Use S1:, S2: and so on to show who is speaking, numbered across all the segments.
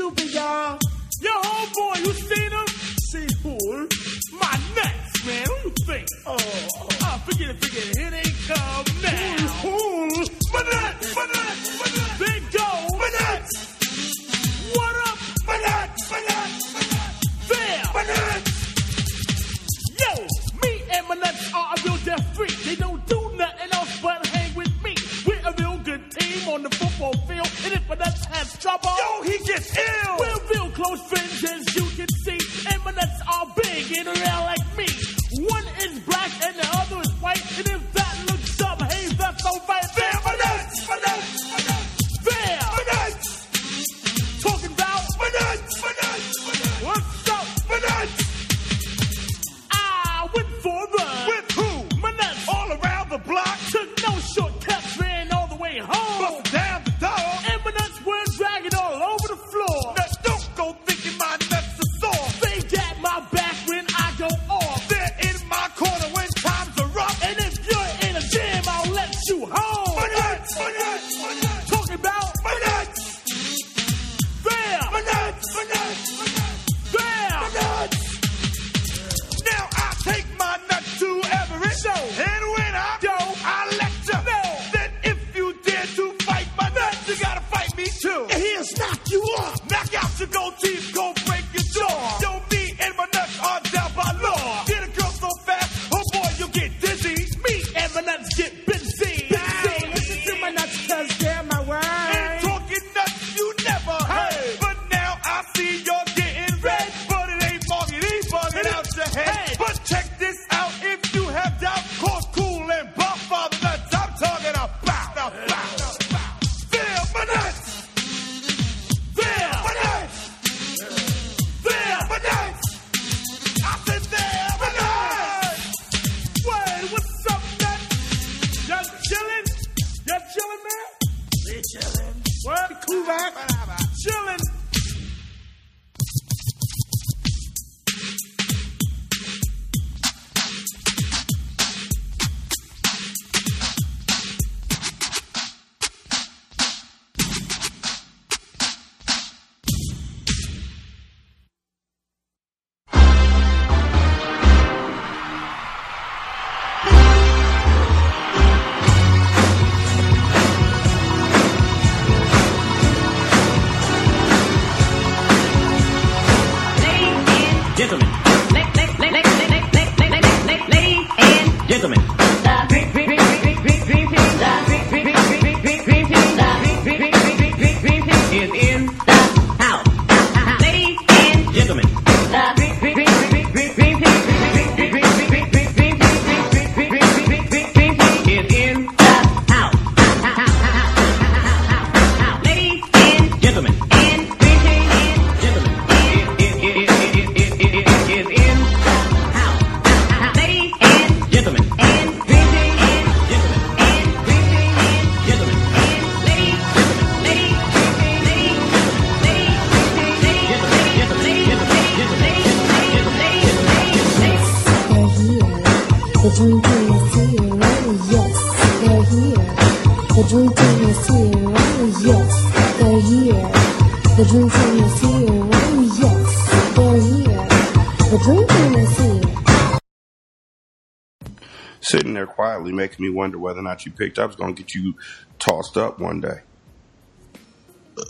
S1: stupid, y'all.
S2: Yo, homeboy, you seen him?
S1: See who?
S2: My nuts, man. What you think?
S1: Oh,
S2: oh forget it, forget it. It ain't come now. Fool, fool. My nuts.
S3: probably makes me wonder whether or not you picked up is going to get you tossed up one day.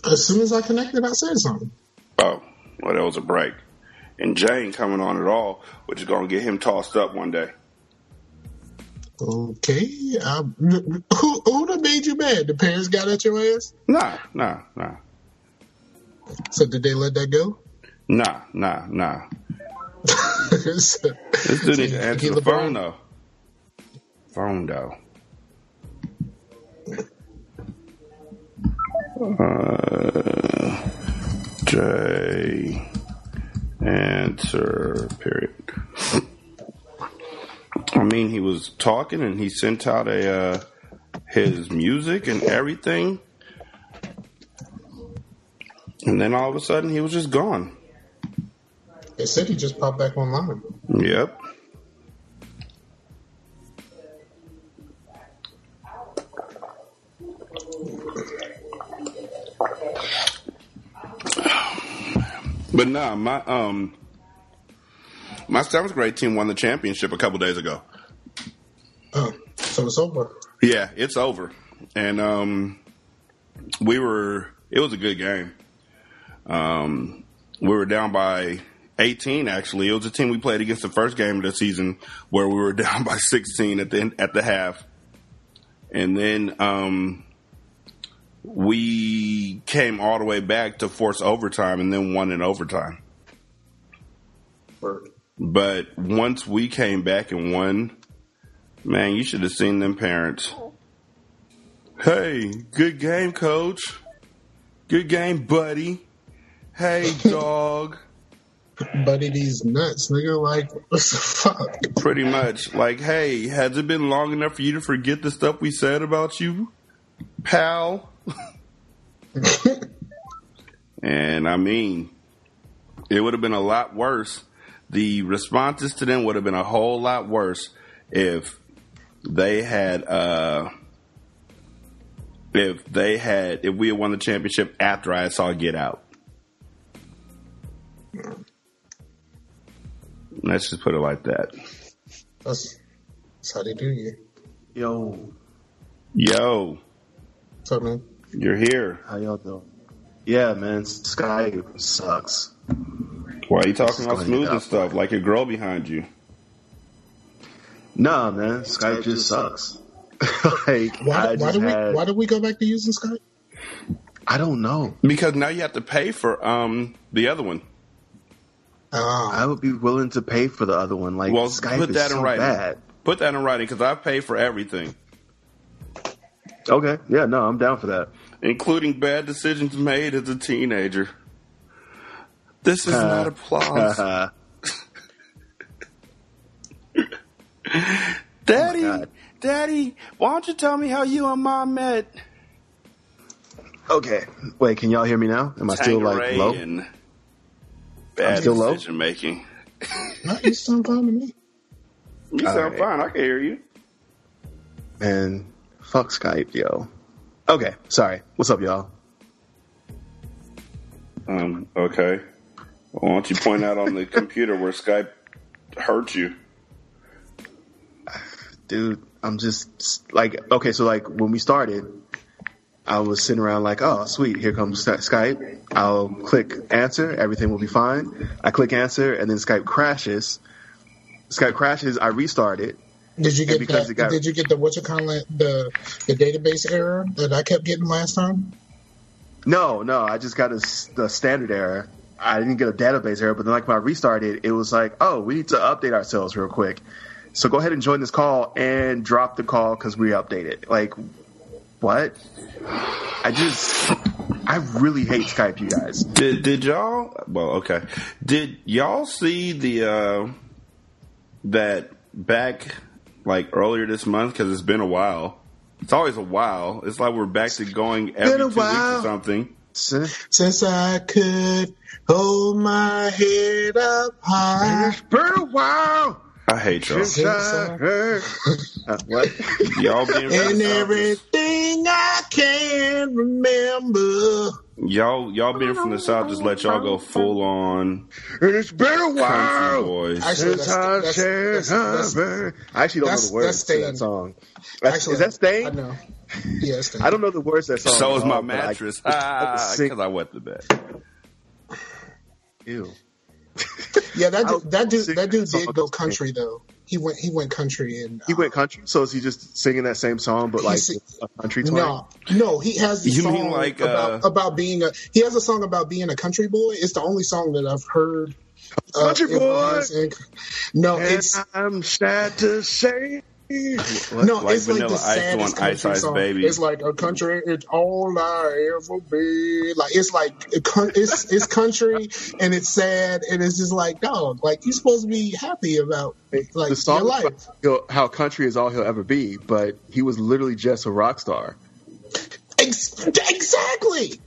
S4: As soon as I connected, I said something.
S3: Oh, well, that was a break. And Jane coming on at all, which is going to get him tossed up one day.
S4: Okay. Um, who who made you mad? The parents got at your ass?
S3: Nah, nah, nah.
S4: So did they let that go?
S3: Nah, nah, nah. this dude needs to answer the
S4: LeBron.
S3: phone though. Fondo. Uh, J answer period. I mean, he was talking and he sent out a uh, his music and everything, and then all of a sudden he was just gone.
S4: They said he just popped back online.
S3: Yep. But nah, my um, my seventh grade team won the championship a couple days ago.
S4: Oh, so it's over.
S3: Yeah, it's over, and um, we were. It was a good game. Um, we were down by 18. Actually, it was a team we played against the first game of the season where we were down by 16 at the at the half, and then um, we came all the way back to force overtime and then won in overtime.
S4: Word.
S3: But once we came back and won, man, you should have seen them parents. Hey, good game, coach. Good game, buddy. Hey, dog.
S4: Buddy, these nuts, nigga. Like, what the fuck?
S3: Pretty much. Like, hey, has it been long enough for you to forget the stuff we said about you, pal? and I mean, it would have been a lot worse. The responses to them would have been a whole lot worse if they had, uh, if they had, if we had won the championship after I saw Get Out. Let's just put it like that.
S4: That's, that's how they do you.
S5: Yo,
S3: Yo,
S4: What's up, man?
S3: you're here.
S5: how y'all doing? Yeah, man, Skype sucks.
S3: Why are you talking
S5: Let's
S3: all
S5: go
S3: smooth and stuff like a girl behind you?
S5: Nah, man, Skype just sucks. like,
S4: Why, why
S5: just
S4: do we
S5: had,
S4: why do we go back to using Skype?
S5: I don't know.
S3: Because now you have to pay for um the other one.
S4: Ah,
S5: I would be willing to pay for the other one. Like,
S3: Well,
S5: Skype
S3: put
S5: is
S3: that in
S5: so
S3: writing.
S5: bad.
S3: Put that in writing because I pay for everything,
S5: Okay, yeah, no, I'm down for that.
S3: including bad decisions made as a teenager. This is not applause, Daddy.
S5: Oh, God.
S3: Daddy, why don't you tell me how you and Mom met?
S5: okay, wait, can y'all hear me now? Am I still like
S3: Tangeray
S5: low?
S3: and Bad
S5: still low?
S3: decision making.
S4: no, you sound fine to me.
S3: You sound
S5: right.
S3: fine. I can hear you.
S5: Man, fuck Skype, yo. Okay, sorry. What's up, y'all?
S3: Um. Okay. Why don't you point out on the computer where Skype hurt you?
S5: dude, I'm just like, okay, so like when we started, I was sitting around like, oh, sweet, here comes Skype. I'll click answer, everything will be fine. I click answer, and then Skype crashes. Skype crashes, I restart it.
S4: Did you get
S5: because
S4: that?
S5: it got-
S4: did you get the what you call it the the database error that I kept getting last time?
S5: No, no, I just got a, the standard error. I didn't get a database error, but then like when I restarted, it was like, oh, we need to update ourselves real quick. So go ahead and join this call and drop the call because we updated. Like, what? I just, I really hate Skype, you guys.
S3: Did did y'all? Well, okay. Did y'all see the uh that back like earlier this month? Because it's been a while. It's always a while. It's like we're back to going every two weeks or something.
S5: Since
S4: Since I could hold my head up high.
S5: it's been a while
S3: I hate y'all.
S5: since I heard. Uh, what?
S3: Y'all being
S4: And everything I can remember.
S3: Y'all y'all being from the south just let y'all go full on
S5: And it's been a while
S3: boys.
S4: Actually,
S5: since
S4: that's,
S5: I
S4: that's, that's, that's.
S5: I actually don't know the words to that song. That's,
S4: actually,
S5: is that
S4: I
S5: Staind?
S4: know. Yeah, it's
S5: I don't know the words that song.
S3: So is my
S5: all, but I-
S3: mattress.
S5: I
S3: Ah, because I wet the bed.
S5: Ew.
S4: Yeah, that dude, that dude, that dude did go country though. He went, he went country and
S5: He
S4: uh,
S5: went country, so is he just singing that same song, but like a country twang?
S4: No, no, he has the
S3: You
S4: song
S3: mean like,
S4: about
S3: uh,
S4: about being a. He has a song about being a country boy. It's the only song that I've heard. uh,
S5: Country
S4: in
S5: boy.
S4: in- no,
S5: And
S4: it's
S5: I'm sad to say. What?
S4: no,
S3: Like
S4: it's like the
S3: Ice
S4: saddest
S3: doing Ice
S4: country
S3: Ice
S4: song.
S3: Baby.
S4: It's like a country. It's all I ever be. Like it's like it's it's country and it's sad and it's just like dog. Like you're supposed to be happy about like
S5: the song
S4: your life.
S5: how country is all he'll ever be, but he was literally just a rock star.
S4: Ex- exactly.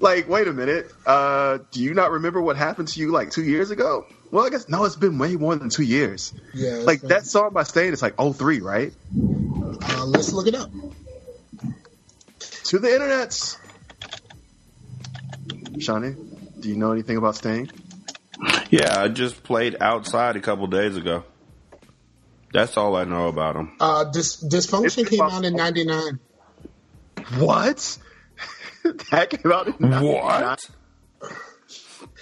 S5: Like, wait a minute. Uh, do you not remember what happened to you like two years ago? Well, I guess no. It's been way more than two years.
S4: Yeah.
S5: Like
S4: been-
S5: that song by Staind is like 03, right?
S4: Uh, let's look it up.
S5: To the internets. Shawnee, Do you know anything about Staind?
S3: Yeah, I just played outside a couple days ago. That's all I know about him.
S4: Uh, Dis- Dysfunction
S5: It's
S4: came
S5: about-
S4: out in '99.
S5: What? that came out in 99?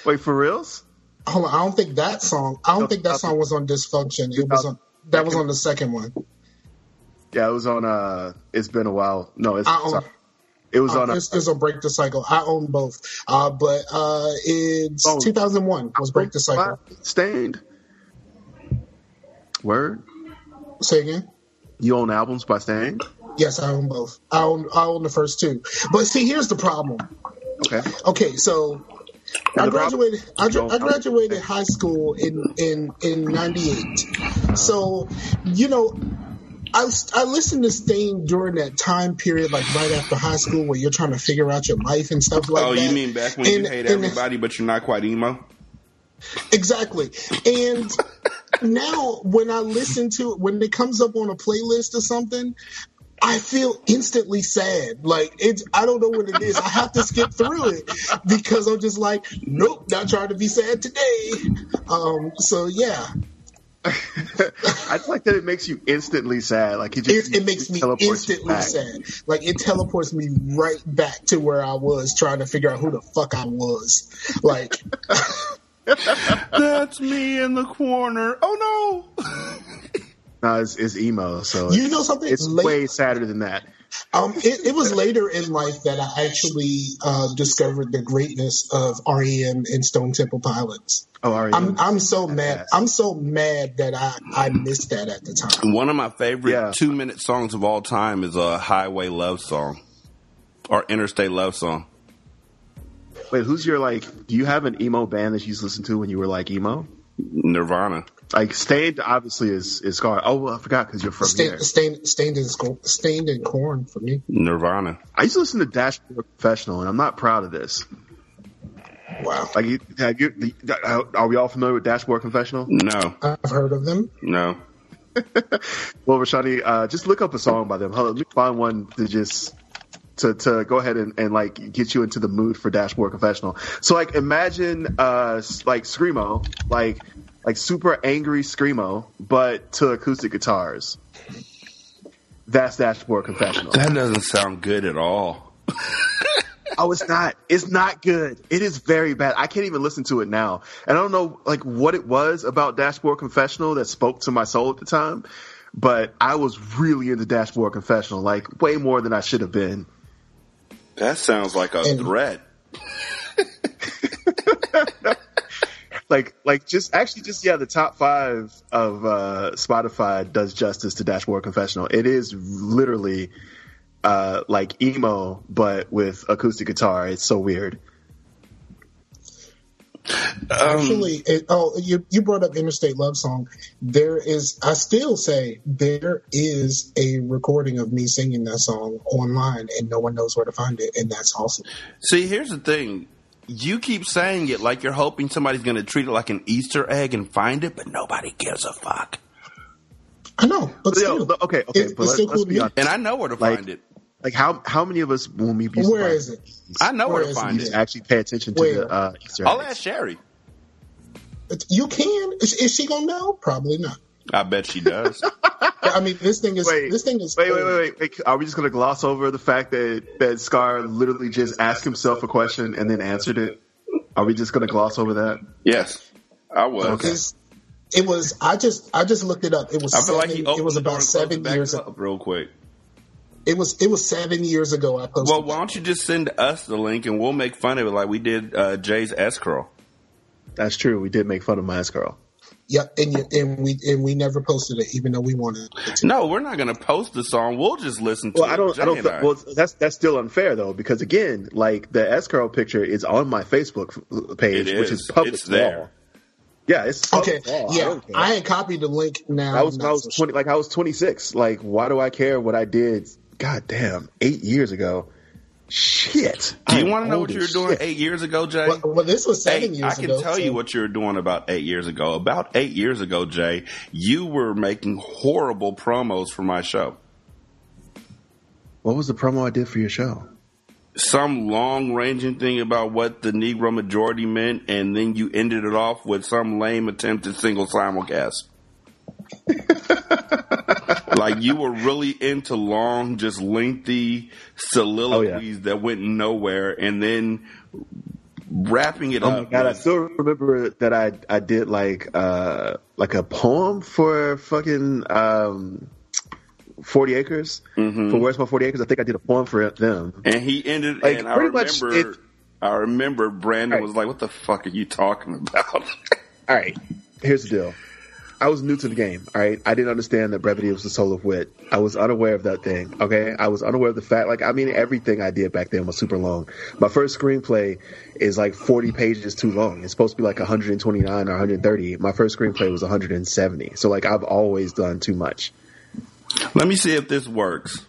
S5: Wait, for reals?
S4: Hold on, I don't think that song. I don't think that song was on Dysfunction. It was on. That was on the second one.
S5: Yeah, it was on. uh It's been a while. No, it's
S4: I own-
S5: it was
S4: Uh,
S5: on.
S4: This is a Break the Cycle. I own both, uh, but uh, it's
S5: Oh.
S4: 2001 was Break the Cycle.
S5: Staind. Word.
S4: Say again.
S5: You own albums by Staind?
S4: Yes, I own both. I own I own the first two. But see, here's the problem.
S5: Okay.
S4: Okay, so I graduated. I, I graduated high school in in in '98. So, you know, I I listened to Staind during that time period, like right after high school, where you're trying to figure out your life and stuff like
S3: oh,
S4: that.
S3: Oh, you mean back when
S4: And-
S3: you hate everybody, but you're not quite emo?
S4: Exactly. And now when I listen to it, when it comes up on a playlist or something, I feel instantly sad. Like it's I don't know what it is. I have to skip through it because I'm just like, nope, not trying to be sad today. Um so yeah.
S5: I just like that it makes you instantly sad. Like it just
S4: It, it makes me instantly sad. Like it teleports me right back to where I was trying to figure out who the fuck I was. Like
S3: That's me in the corner. Oh no!
S5: No, it's, it's emo, so
S4: You know something?
S5: It's
S4: Late-
S5: way sadder than that.
S4: Um, it, it was later in life that I actually uh, discovered the greatness of REM and Stone Temple Pilots.
S5: Oh, are you?
S4: I'm I'm so mad. I'm so mad that I I missed that at the time.
S3: One of my favorite
S5: Yeah.
S3: two minute songs of all time is a highway love song or interstate love song.
S5: Wait, who's your like? Do you have an emo band that you used to listen to when you were like emo?
S3: Nirvana.
S5: Like Staind, obviously is is Scar. Oh, well, I forgot because you're from here.
S4: Staind, Staind, Staind in sco- Staind in Korn for me.
S3: Nirvana.
S5: I used to listen to Dashboard Confessional, and I'm not proud of this.
S4: Wow,
S5: Like, you- have you? Are we all familiar with Dashboard Confessional?
S3: No,
S4: I've heard of them.
S3: no.
S5: Well, Rashanii, uh, just look up a song by them. Let me find one to just to to go ahead and, and like get you into the mood for Dashboard Confessional. So like imagine uh like screamo, like like super angry screamo, but to acoustic guitars. That's Dashboard Confessional.
S3: That doesn't sound good at all.
S5: Oh, it's not. It's not good. It is very bad. I can't even listen to it now. And I don't know like what it was about Dashboard Confessional that spoke to my soul at the time, but I was really into Dashboard Confessional, like way more than I should have been.
S3: That sounds like a
S4: And-
S3: threat.
S5: Like like just actually just yeah, the top five of uh Spotify does justice to Dashboard Confessional. It is literally uh like emo but with acoustic guitar. It's so weird.
S4: Actually, it, oh, you you brought up Interstate Love Song. There is, I still say there is a recording of me singing that song online, and no one knows where to find it, and that's awesome.
S3: See, here's the thing. You keep saying it like you're hoping somebody's going to treat it like an Easter egg and find it, but nobody gives a fuck.
S4: I know, but
S5: But, yo,
S4: still,
S5: look, okay, okay,
S4: it-
S5: but
S4: it's
S5: let,
S4: still
S5: let's
S4: cool
S5: be honest.
S3: And I know where to
S5: Like-
S3: find it.
S5: Like how how many of us when we used to
S4: Where
S5: find
S4: is it?
S3: I know where,
S4: Where
S3: to find
S4: it?
S3: it.
S5: actually pay attention to the uh, Easter
S3: I'll
S5: eggs.
S3: ask Sherry.
S4: You can. Is, is she gonna know? Probably not.
S3: I bet she does.
S4: I mean, this thing is.
S5: Wait,
S4: this thing is.
S5: Wait, wait, wait, wait, wait. Are we just going to gloss over the fact that that Scar literally just asked himself a question and then answered it? Are we just going to gloss over that?
S3: yes, I was.
S4: It's- It was. I just. I just looked it up. It was.
S3: I feel
S4: Seven,
S3: like he opened
S4: it was about seven years.
S3: up real quick.
S4: It was. It was seven years ago. I posted.
S3: Well, why don't you just send us the link and we'll make fun of it like we did uh, Jay's S curl.
S5: That's true. We did make fun of my girl.
S4: Yep, and you, and we and we never posted it, even though we wanted it to.
S3: No, we're not going to post the song. We'll just listen to
S5: Well,
S3: it.
S5: I don't.
S3: Jay
S5: I don't.
S3: and I.
S5: Well, that's that's still unfair though, because again, like the S curl picture is on my Facebook page,
S3: It
S5: which
S3: is.
S5: is public
S3: It's there.
S5: law. Yeah, it's
S4: Okay,
S5: law.
S4: Yeah,
S5: don't.
S4: I ain't copied the link now.
S5: I was I was
S4: so
S5: twenty, like I was twenty six. Like, why do I care what I did? God damn, eight years ago. Shit.
S3: Do you want to know what you were doing
S5: shit.
S3: eight years ago, Jay?
S4: Well, well, this was seven years
S3: I can
S4: ago.
S3: tell
S4: so-
S3: you what you were doing about eight years ago. About eight years ago, Jay, you were making horrible promos for my show.
S5: What was the promo I did for your show?
S3: some long ranging thing about what the Kneegrow Majority meant, and then you ended it off with some lame attempt at single simulcast. like you were really into long, just lengthy soliloquies that went nowhere, and then wrapping it
S5: Oh my
S3: up.
S5: god! I still remember that I I did like uh like a poem for fucking um forty acres
S3: Mm-hmm.
S5: for where's my forty acres. I think I did a poem for them.
S3: and he ended,
S5: Like,
S3: and I remember,
S5: it-
S3: I remember Brandon
S5: Right.
S3: was like, "What the fuck are you talking about?"
S5: All right, here's the deal. I was new to the game. All right, I didn't understand that brevity was the soul of wit. I was unaware of that thing. Okay, I was unaware of the fact. Like, I mean, everything I did back then was super long. My first screenplay is like 40 pages too long. It's supposed to be like 129 or 130. My first screenplay was 170. So like, I've always done too much.
S3: Let me see if this works.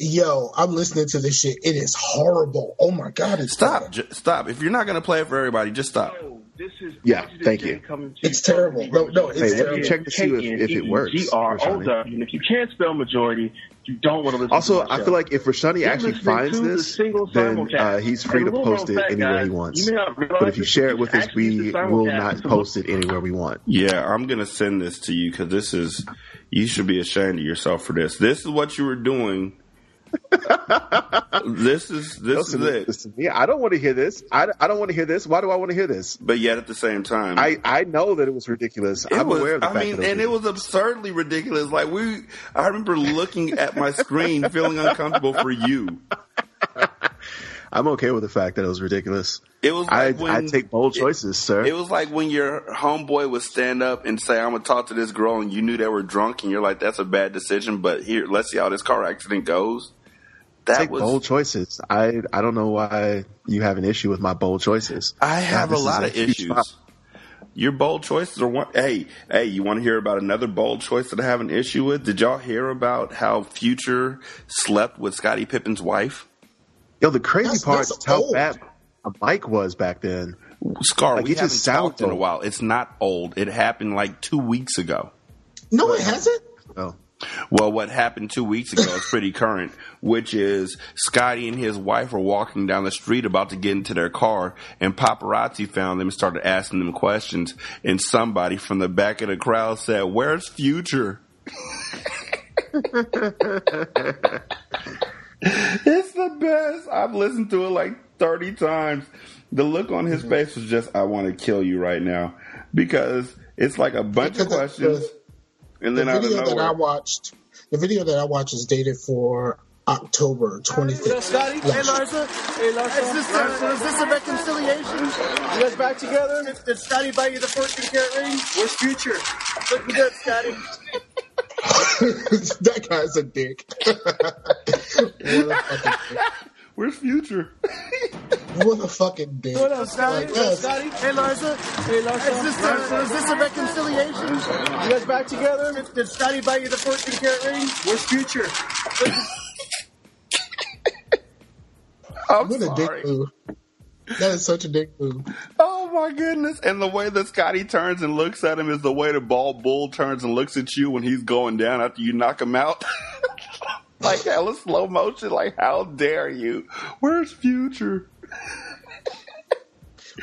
S4: Yo, I'm listening to this shit. It is horrible. Oh my god, it's
S3: Stop, j- stop. If you're not going to play it for everybody, just stop.
S6: This is
S5: Yeah, thank you.
S4: It's terrible. No, no, it's
S5: Hey,
S4: terrible.
S5: check to see if, if it works.
S6: K-N-E-E-G-R,
S5: Rashanii.
S6: older. And if you can't spell majority, you don't want to listen
S5: Also,
S6: to my
S5: I
S6: show.
S5: feel like if Rashanii
S6: You're
S5: actually finds
S6: to the
S5: this, then uh, he's free to post it anywhere
S6: guys,
S5: he wants.
S6: you may not realize
S5: But if you share it with us, we will not post it anywhere we want.
S3: Yeah, I'm going to send this to you because this is, you should be ashamed of yourself for this. This is what you were doing. This is, this
S5: Listen,
S3: is it.
S5: listen, yeah, I don't want to hear this. I, I don't want to hear this. Why do I want to hear this?
S3: But yet at the same time,
S5: I, I know that it was ridiculous.
S3: It
S5: I'm
S3: was,
S5: aware of the
S3: I
S5: fact
S3: mean,
S5: that it
S3: and it was absurdly ridiculous. Like we, I remember looking at my screen, feeling uncomfortable for you.
S5: I'm okay with the fact that it was ridiculous.
S3: It was
S5: I,
S3: when
S5: I take bold choices, sir.
S3: It was like when your homeboy would stand up and say, "I'm gonna talk to this girl," and you knew they were drunk, and you're like, "That's a bad decision." But here, let's see how this car accident goes. That
S5: take
S3: was.
S5: bold choices. I I don't know why you have an issue with my bold choices.
S3: I have a
S5: this is
S3: lot
S5: a
S3: of issues.
S5: problem.
S3: Your bold choices are one. Hey, hey, you want to hear about another bold choice that I have an issue with? Did y'all hear about how Future slept with Scottie Pippen's wife?
S5: Yo, the crazy
S4: That's-
S5: part
S4: that's
S5: is how
S4: old.
S5: bad Mike was back then.
S3: Scar,
S5: Like,
S3: we
S5: it
S3: haven't
S5: just sounds
S3: talked in a while. It's not old. It happened like two weeks ago.
S4: No, it hasn't.
S5: Oh.
S3: Well, what happened two weeks ago is pretty current, which is Scottie and his wife were walking down the street about to get into their car, and paparazzi found them and started asking them questions. And somebody from the back of the crowd said, "Where's Future?" it's the best. I've listened to it like thirty times. The look on his face was just, "I want to kill you right now," because it's like a bunch of questions, and
S4: The
S3: then out of
S4: video that I watched, the video that I watched is dated for October 25th.
S7: Scottie? Hey, Larsa. Hey, Larsa. Is this, a, is this a reconciliation? You guys back together? Did, did Scottie buy you the 14 karat ring? Where's Future? Looking good, Scottie.
S4: that guy's a dick. what a.
S3: Where's Future?
S4: What a fucking dick.
S7: What up, Scottie?
S4: Like,
S7: What
S4: yes.
S7: Scottie? Hey, Larsa. Hey, Larsa. Is this, a, is this a reconciliation? You guys back together? Did, did Scottie buy you the 14 karat ring? Where's Future?
S3: I'm
S4: What a
S3: sorry.
S4: dick move. That is such a dick move.
S3: Oh my goodness! And the way that Scottie turns and looks at him is the way the bald bull turns and looks at you when he's going down after you knock him out. like hella slow motion. Like how dare you? Where's Future?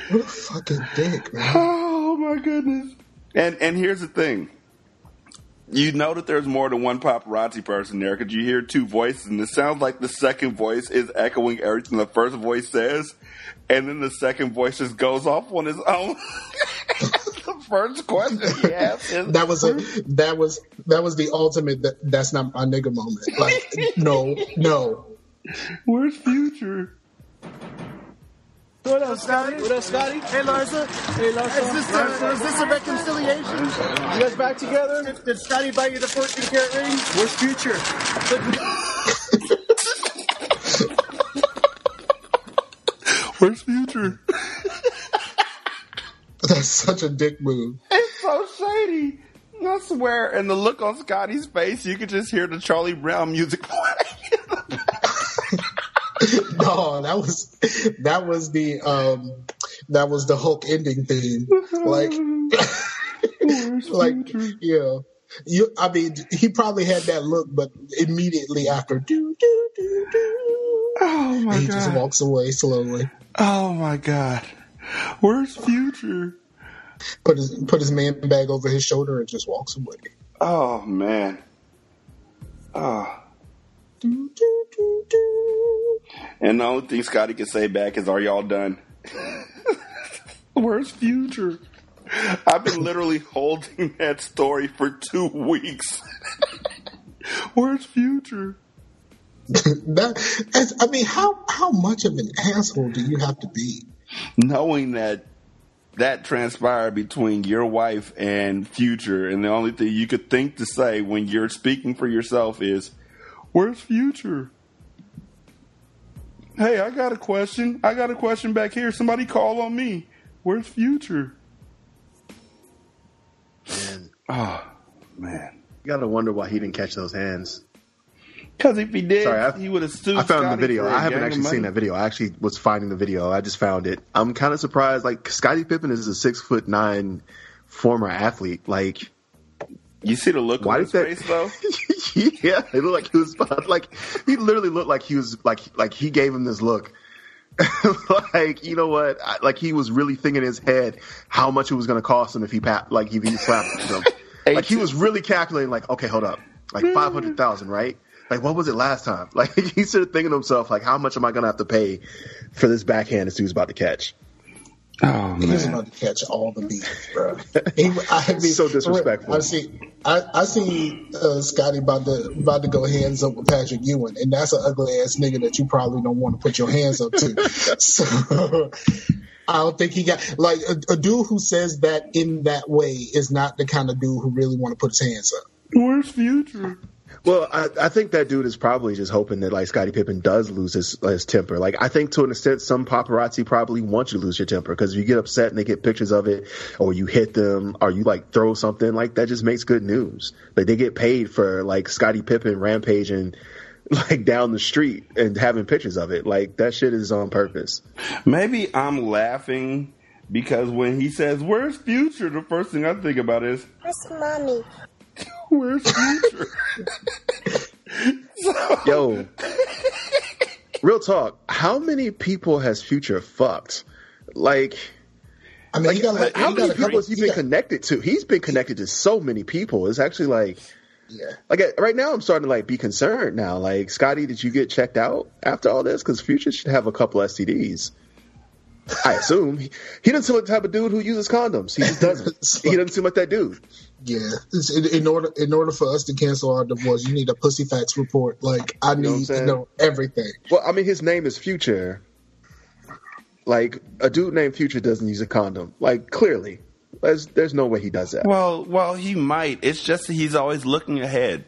S4: What a fucking dick, man.
S3: Oh my goodness! And and here's the thing. You know that there's more than one paparazzi person there because you hear two voices, and it sounds like the second voice is echoing everything the first voice says, and then the second voice just goes off on its own. the first question he asks
S4: That was a that was that was the ultimate that, that's not my nigga moment. Like no, no.
S3: "Where's Future?"
S7: What up, Scottie? What up, Scottie? Hey, Larsa. Hey, Larsa. Is this, a, is this a reconciliation? You guys back together? Did, did Scottie buy you the 14 karat ring? Where's Future?
S3: Where's Future?
S4: That's such a dick move.
S3: It's so shady. I swear. And the look on Scottie's face, you could just hear the Charlie Brown music playing.
S4: No, that was that was the um that was the Hulk ending theme. Like like yeah. You I mean he probably had that look, but immediately after do do do do
S3: Oh my
S4: And he just walks away slowly.
S3: Oh my god. Where's Future?
S4: Put his put his man bag over his shoulder and just walks away.
S3: Oh man. Oh.
S4: Do, do, do, do.
S3: And the only thing Scottie can say back is, "Are y'all done?" Where's Future? I've been literally holding that story for two weeks. Where's Future?
S4: that, I mean, how how much of an asshole do you have to be?
S3: Knowing that that transpired between your wife and Future, and the only thing you could think to say when you're speaking for yourself is, "Where's Future?" Hey, I got a question. I got a question back here. Somebody call on me. Where's Future?
S5: Man,
S3: Oh man.
S5: you gotta wonder why he didn't catch those hands.
S3: Because if he did,
S5: Sorry, I-
S3: he would have sued.
S5: I found
S3: Scottie
S5: the video. I haven't actually seen that video. I actually was finding the video. I just found it. I'm kind of surprised. Like Scottie Pippen is a six foot nine former athlete. Like,
S3: You see the look
S5: Why
S3: on his
S5: that-
S3: face, though.
S5: yeah, it looked like he was like he literally looked like he was like like he gave him this look. like you know what? I, like he was really thinking in his head how much it was going to cost him if he like if he slapped him. like he was really calculating. Like okay, hold up, like five hundred thousand, right? Like what was it last time? Like he started thinking to himself, like how much am I going to have to pay for this backhand this dude's about to catch?
S3: Oh
S4: He was
S3: man.
S4: about to catch all the beef, bro. He, I mean,
S5: So disrespectful.
S4: I see, I, I see uh, Scottie about to about to go hands up with Patrick Ewing, and that's an ugly ass nigga that you probably don't want to put your hands up to. so. I don't think he got like a, a dude who says that in that way is not the kind of dude who really want to put his hands up.
S3: Where's Future?
S5: Well, I, I think that dude is probably just hoping that like Scottie Pippen does lose his his temper. Like I think to an extent, some paparazzi probably want you to lose your temper because if you get upset and they get pictures of it, or you hit them, or you like throw something, like that just makes good news. Like they get paid for like Scottie Pippen rampaging like down the street and having pictures of it. Like that shit is on purpose.
S3: Maybe I'm laughing because when he says, Where's Future? The first thing I think about is,
S8: Where's mommy?
S3: Where's Future?
S5: Yo, real talk. How many people has Future fucked? Like.
S4: I mean,
S5: Like,
S4: got like
S5: how many people has he
S4: he
S5: been
S4: got-
S5: connected to? He's been connected to so many people. It's actually like,
S4: yeah.
S5: like uh, right now, I'm starting to like be concerned now. Like, Scottie, did you get checked out after all this? Because Future should have a couple STDs. I assume he, he doesn't seem like the type of dude who uses condoms. He just doesn't. he doesn't seem like that dude.
S4: Yeah, It's- in, in order in order for us to cancel our divorce, you need a pussy facts report. Like I
S5: know what I'm
S4: need to know everything.
S5: Well, I mean, his name is Future. Like a dude named Future doesn't use a condom. Like clearly, there's there's no way he does that.
S3: well, well, he might. It's just that he's always looking ahead.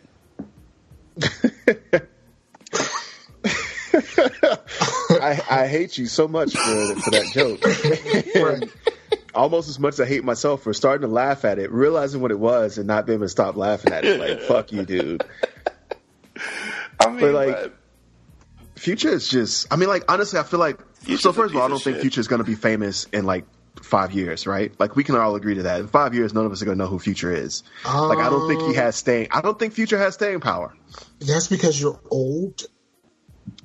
S5: I, I hate you so much for for that joke. Almost as much as I hate myself for starting to laugh at it, realizing what it was, and not being able to stop laughing at it. Like, fuck you, dude.
S3: I mean,
S5: But, like,
S3: but-
S5: Future is just, I mean, like, honestly, I feel like,
S3: Future's
S5: so first of all, I don't think
S3: shit.
S5: Future is going to be famous in like five years, right? Like, we can all agree to that. In five years, none of us are going to know who Future is. like, I don't think he oh. has staying, I don't think Future has staying power.
S4: That's because you're old.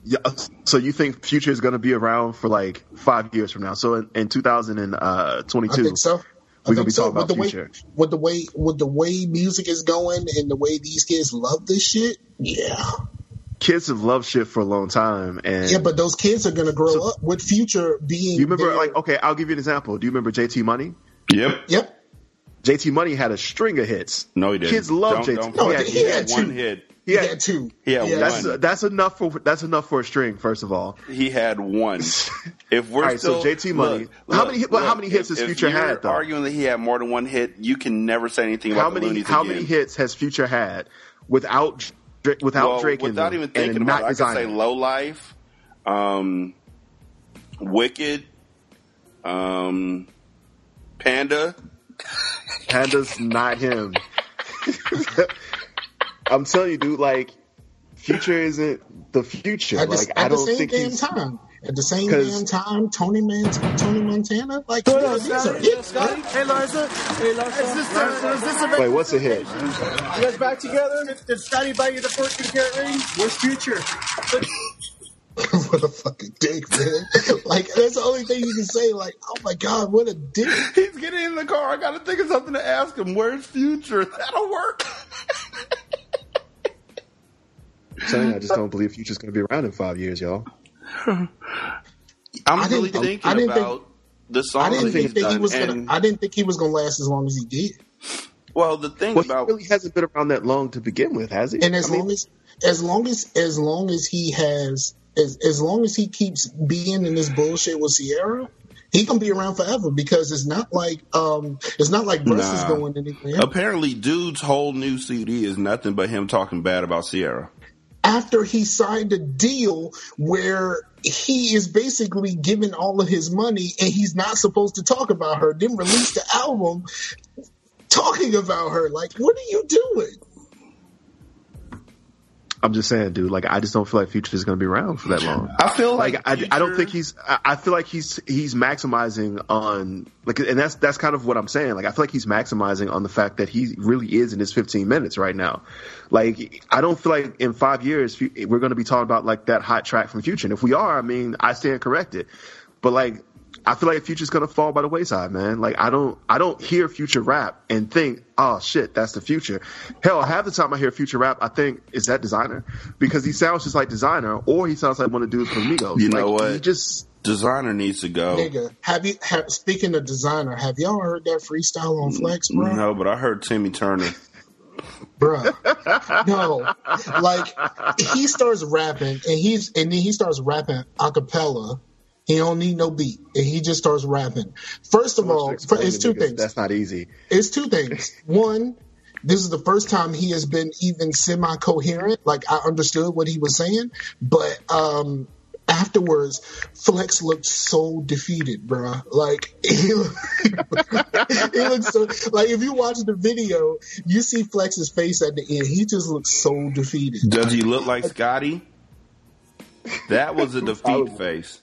S5: Yeah, uh, so you think Future is going to be around for like five years from now? So in, in 2022, uh,
S4: I think so. I
S5: we're gonna be
S4: so.
S5: talking about
S4: the
S5: Future.
S4: way with the way with the way music is going and the way these kids love this shit. Yeah,
S5: Kids have loved shit for a long time, and
S4: yeah, but those kids are gonna grow
S5: So-
S4: up with future being.
S5: you remember,
S4: their-
S5: like, okay, I'll give you an example. Do you remember JT Money?
S3: yep.
S4: Yep.
S5: JT Money had a string of hits.
S3: No, he didn't.
S5: Kids love
S3: Don't-
S5: JT.
S3: don't-
S4: No,
S5: he had,
S4: he
S5: he
S4: had
S5: had
S3: one hit.
S5: He
S4: He
S5: had-
S4: had two.
S3: He had
S4: Yeah,
S5: That's
S3: one.
S5: that's enough for that's enough for a string. First of all,
S3: He had one. If we're
S5: All right, so JT Money.
S3: look,
S5: How many hit- well, how many hits
S3: if-
S5: has
S3: if
S5: Future
S3: you're
S5: had, though?
S3: Arguing that he had more than one hit, you can never say anything about
S5: how
S3: the
S5: many
S3: Loonies
S5: how
S3: again.
S5: many hits has Future had without Dra- without
S3: well,
S5: Drake in
S3: without
S5: them
S3: even thinking about it, I could say? Low Life, um, Wicked, um, Panda.
S5: Panda's not him. I'm telling you, dude. Like, Future isn't the future.
S4: At the,
S5: like,
S4: at
S5: I don't
S4: same
S5: think
S4: damn
S5: he's.
S4: time. At the same damn time, Tony Man, Tony Montana, like yeah, these are hits, bro.
S7: Hey, Larsa. Hey, Larsa. Is this, Larsa, is this a
S5: Wait, what's a hit?
S7: You guys back together? Did, did Scottie buy you the 14 karat ring? Where's Future?
S4: what a fucking dick, man. like that's the only thing you can say. Like, oh my god, what a dick.
S3: He's getting in the car. I got to think of something to ask him. Where's Future? That'll work.
S5: I'm saying I just don't believe Future's going to be around in five years, y'all.
S3: I'm
S4: I didn't
S3: really
S4: think-
S3: thinking
S4: I didn't think-
S3: about the song
S4: I didn't
S3: that
S4: think he
S3: done,
S4: was gonna. I didn't think he was gonna last as long as he did.
S3: well, the thing
S5: Well, he really hasn't been around that long to begin with, has he?
S4: And as
S5: I mean,
S4: long as, as long as, as long as he has, as as long as he keeps being in this bullshit with Ciara, he can be around forever because it's not like, um, it's not like Russ is
S3: Nah.
S4: going anywhere.
S3: apparently, dude's whole new CD is nothing but him talking bad about Ciara.
S4: After he signed a deal where he is basically giving all of his money and he's not supposed to talk about her, then release the album talking about her. Like, what are you doing?
S5: I'm just saying, dude. Like, I just don't feel like Future is going to be around for that long.
S3: I feel like,
S5: Like, I, I don't think he's. I, I feel like he's he's maximizing on like, and that's that's kind of what I'm saying. Like, I feel like he's maximizing on the fact that he really is in his 15 minutes right now. Like, I don't feel like in five years we're going to be talking about like that hot track from Future. And if we are, I mean, I stand corrected. But like, I feel like Future's going to fall by the wayside, man. Like, I don't I don't hear Future rap and think, oh shit, that's the future. Hell, half the time I hear Future rap, I think is that Desiigner because he sounds just like Desiigner, or he sounds like one of the dudes from Migos.
S3: You know
S5: Like,
S3: what?
S5: He just
S3: Desiigner needs to go.
S4: Nigga, have you, have, speaking of Desiigner, have y'all heard that freestyle on Flex, bro?
S3: No, but I heard Timmy Turner.
S4: Bruh. No. Like, he starts rapping and he's, and then he starts rapping a cappella. He don't need no beat, and he just starts rapping. First of all, it's two things.
S5: That's not easy.
S4: It's two things. One, this is the first time he has been even semi coherent. Like I understood what he was saying, but um afterwards, Flex looked so defeated, bruh. Like he, he looked so like if you watch the video, you see Flex's face at the end. He just looks so defeated.
S3: Does he look like Scottie? That was a defeat face.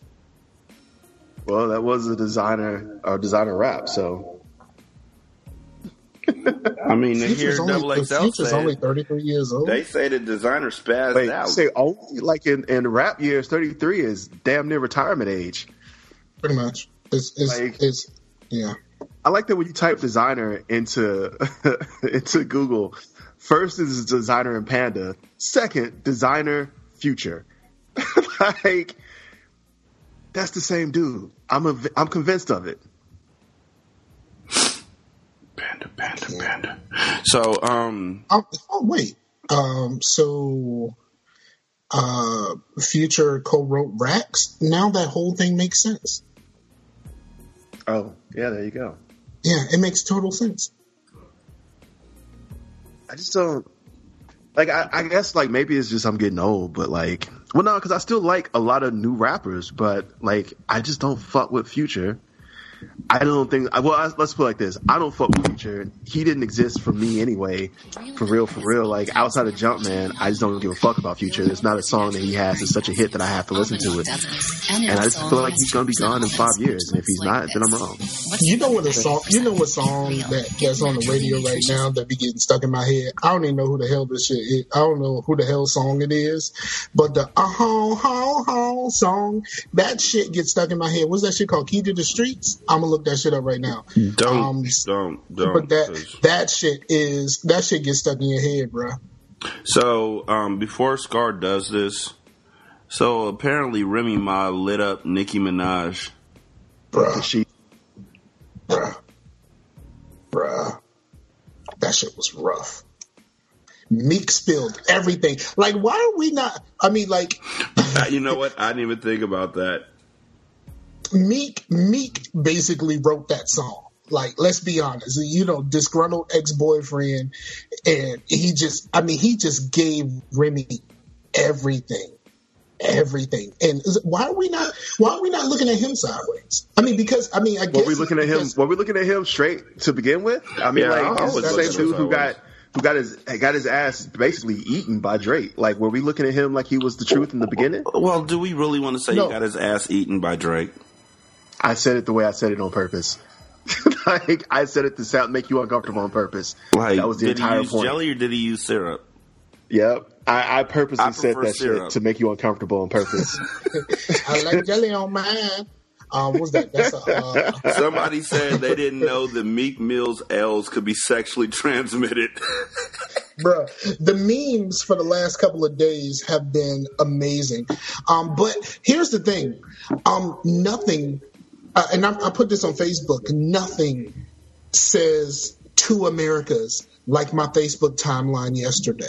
S5: Well, that was a Desiigner or Desiigner rap. So
S3: I mean, they hear
S4: Future's only,
S3: Double
S4: the
S3: XL
S4: Future's
S3: say
S4: only 33 years old.
S3: they say the Desiigner spazzed
S5: wait,
S3: out.
S5: say only like in in rap years, thirty three is damn near retirement age.
S4: Pretty much. It's, it's,
S5: Like-
S4: it's yeah.
S5: I like that when you type Desiigner into into Google, first is Desiigner and panda, second Desiigner future. like that's the same dude. I'm a, I'm convinced of it.
S3: Panda, panda, panda. So, um,
S4: Oh, oh wait. Um, so uh, Future co-wrote Rax. Now that whole thing makes sense.
S5: Oh yeah, there you go.
S4: Yeah, it makes total sense.
S5: I just don't like. I, I guess like maybe it's just I'm getting old, but like, well, no, because I still like a lot of new rappers, but like I just don't fuck with Future. I don't think. Well, I, let's put it like this: I don't fuck with Future. He didn't exist for me anyway. For real, for real. Like outside of Jumpman, I just don't give a fuck about Future. There's not a song that he has that's such a hit that I have to listen to it. And I just feel like he's gonna be gone in five years. And if he's not, then I'm wrong.
S4: You know what a song? You know what song that that's on the radio right now that be getting stuck in my head? I don't even know who the hell this shit is. I don't know who the hell song it is, but the uh ho ho ho song that shit gets stuck in my head. What's that shit called? Key to the Streets. I'm gonna look that shit up right now.
S3: don't,
S4: Um,
S3: don't, don't.
S4: But that
S3: 'cause-
S4: that shit is that shit gets stuck in your head, bro.
S3: So, um, before Scar does this, so apparently Remy Ma lit up Nicki Minaj.
S4: Bruh,
S5: She
S4: bruh, bruh. That shit was rough. Meek spilled everything. Like, why are we not? I mean, like,
S3: you know what? I didn't even think about that.
S4: Meek Meek basically wrote that song. Like, let's be honest, you know, disgruntled ex boyfriend, and he just, I mean, he just gave Remy everything, everything. And is- why are we not? Why are we not looking at him sideways? I mean, because I mean, I guess
S5: Were we looking at him? Were we looking at him straight to begin with? I mean,
S3: Yeah, I was
S5: the same dude who got who got his got his ass basically eaten by Drake. Like, were we looking at him like he was the truth in the beginning?
S3: Well, do we really want to say
S4: No.
S3: he got his ass eaten by Drake?
S5: I said it the way I said it on purpose. like I said it to sound make you uncomfortable on purpose.
S3: Like,
S5: that was the
S3: did he
S5: entire
S3: use
S5: point.
S3: jelly or did he use syrup?
S5: Yep, I, I purposely
S3: I
S5: said that
S3: syrup.
S5: shit to make you uncomfortable on purpose.
S4: I like jelly on mine. Um, what was that? That's a, uh,
S3: Somebody said they didn't know the Meek Mill's L's could be sexually transmitted.
S4: Bruh, the memes for the last couple of days have been amazing. Um, but here's the thing, um, nothing, uh, and I, I put this on Facebook. Nothing says two Americas like my Facebook timeline yesterday.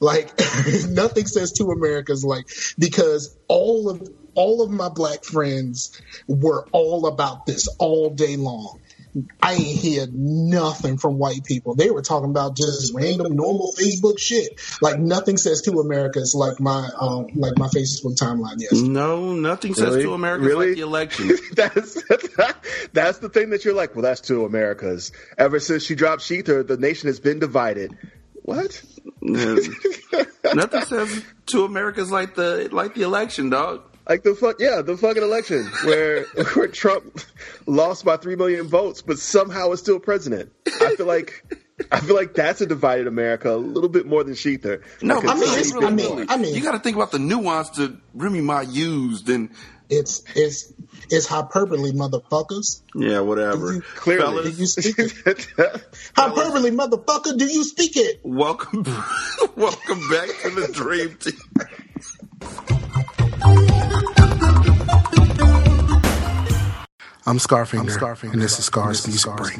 S4: Like nothing says two Americas like because all of all of my black friends were all about this all day long. I ain't hear nothing from white people. They were talking about just random normal Facebook shit. Like nothing says two Americas like my um like my Facebook timeline yesterday.
S3: no, nothing says
S5: Really?
S3: to America
S5: Really?
S3: like the election.
S5: that's that's the thing that you're like. Well, that's two Americas. Ever since she dropped shETHER, the nation has been divided. What?
S3: nothing says to America's like the like the election, dog.
S5: Like the fuck? Yeah, the fucking election where where Trump lost by three million votes, but somehow is still president. I feel like. I feel like that's a divided America a little bit more than shETHER.
S3: No,
S4: I mean,
S3: it's
S4: it's-
S3: really
S4: I mean. I mean-
S3: you got to think about the nuance that Remy Ma used, and
S4: It's it's it's hyperbole, motherfuckers.
S3: yeah, whatever.
S5: clearly.
S4: Do you speak it? Hyperbole, motherfucker. Do you speak it?
S3: welcome, welcome back to the Dream Team.
S9: I'm Scarfinger, I'm Scarfinger and this is Scar's Music Break.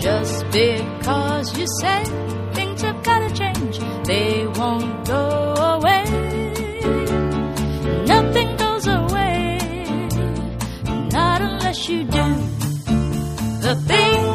S10: Just because you say things have gotta change, they won't go away. Nothing goes away, not unless you do the things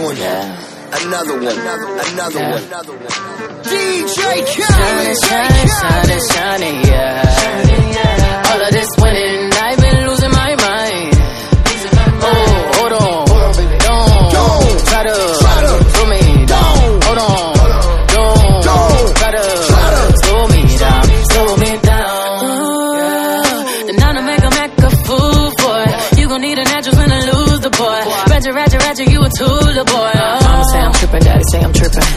S11: one. Another one. Another, one. Another one. DJ Khaled.
S12: shining, shining, shining, yeah. A boy. Oh. Mama say I'm tripping, daddy say I'm tripping.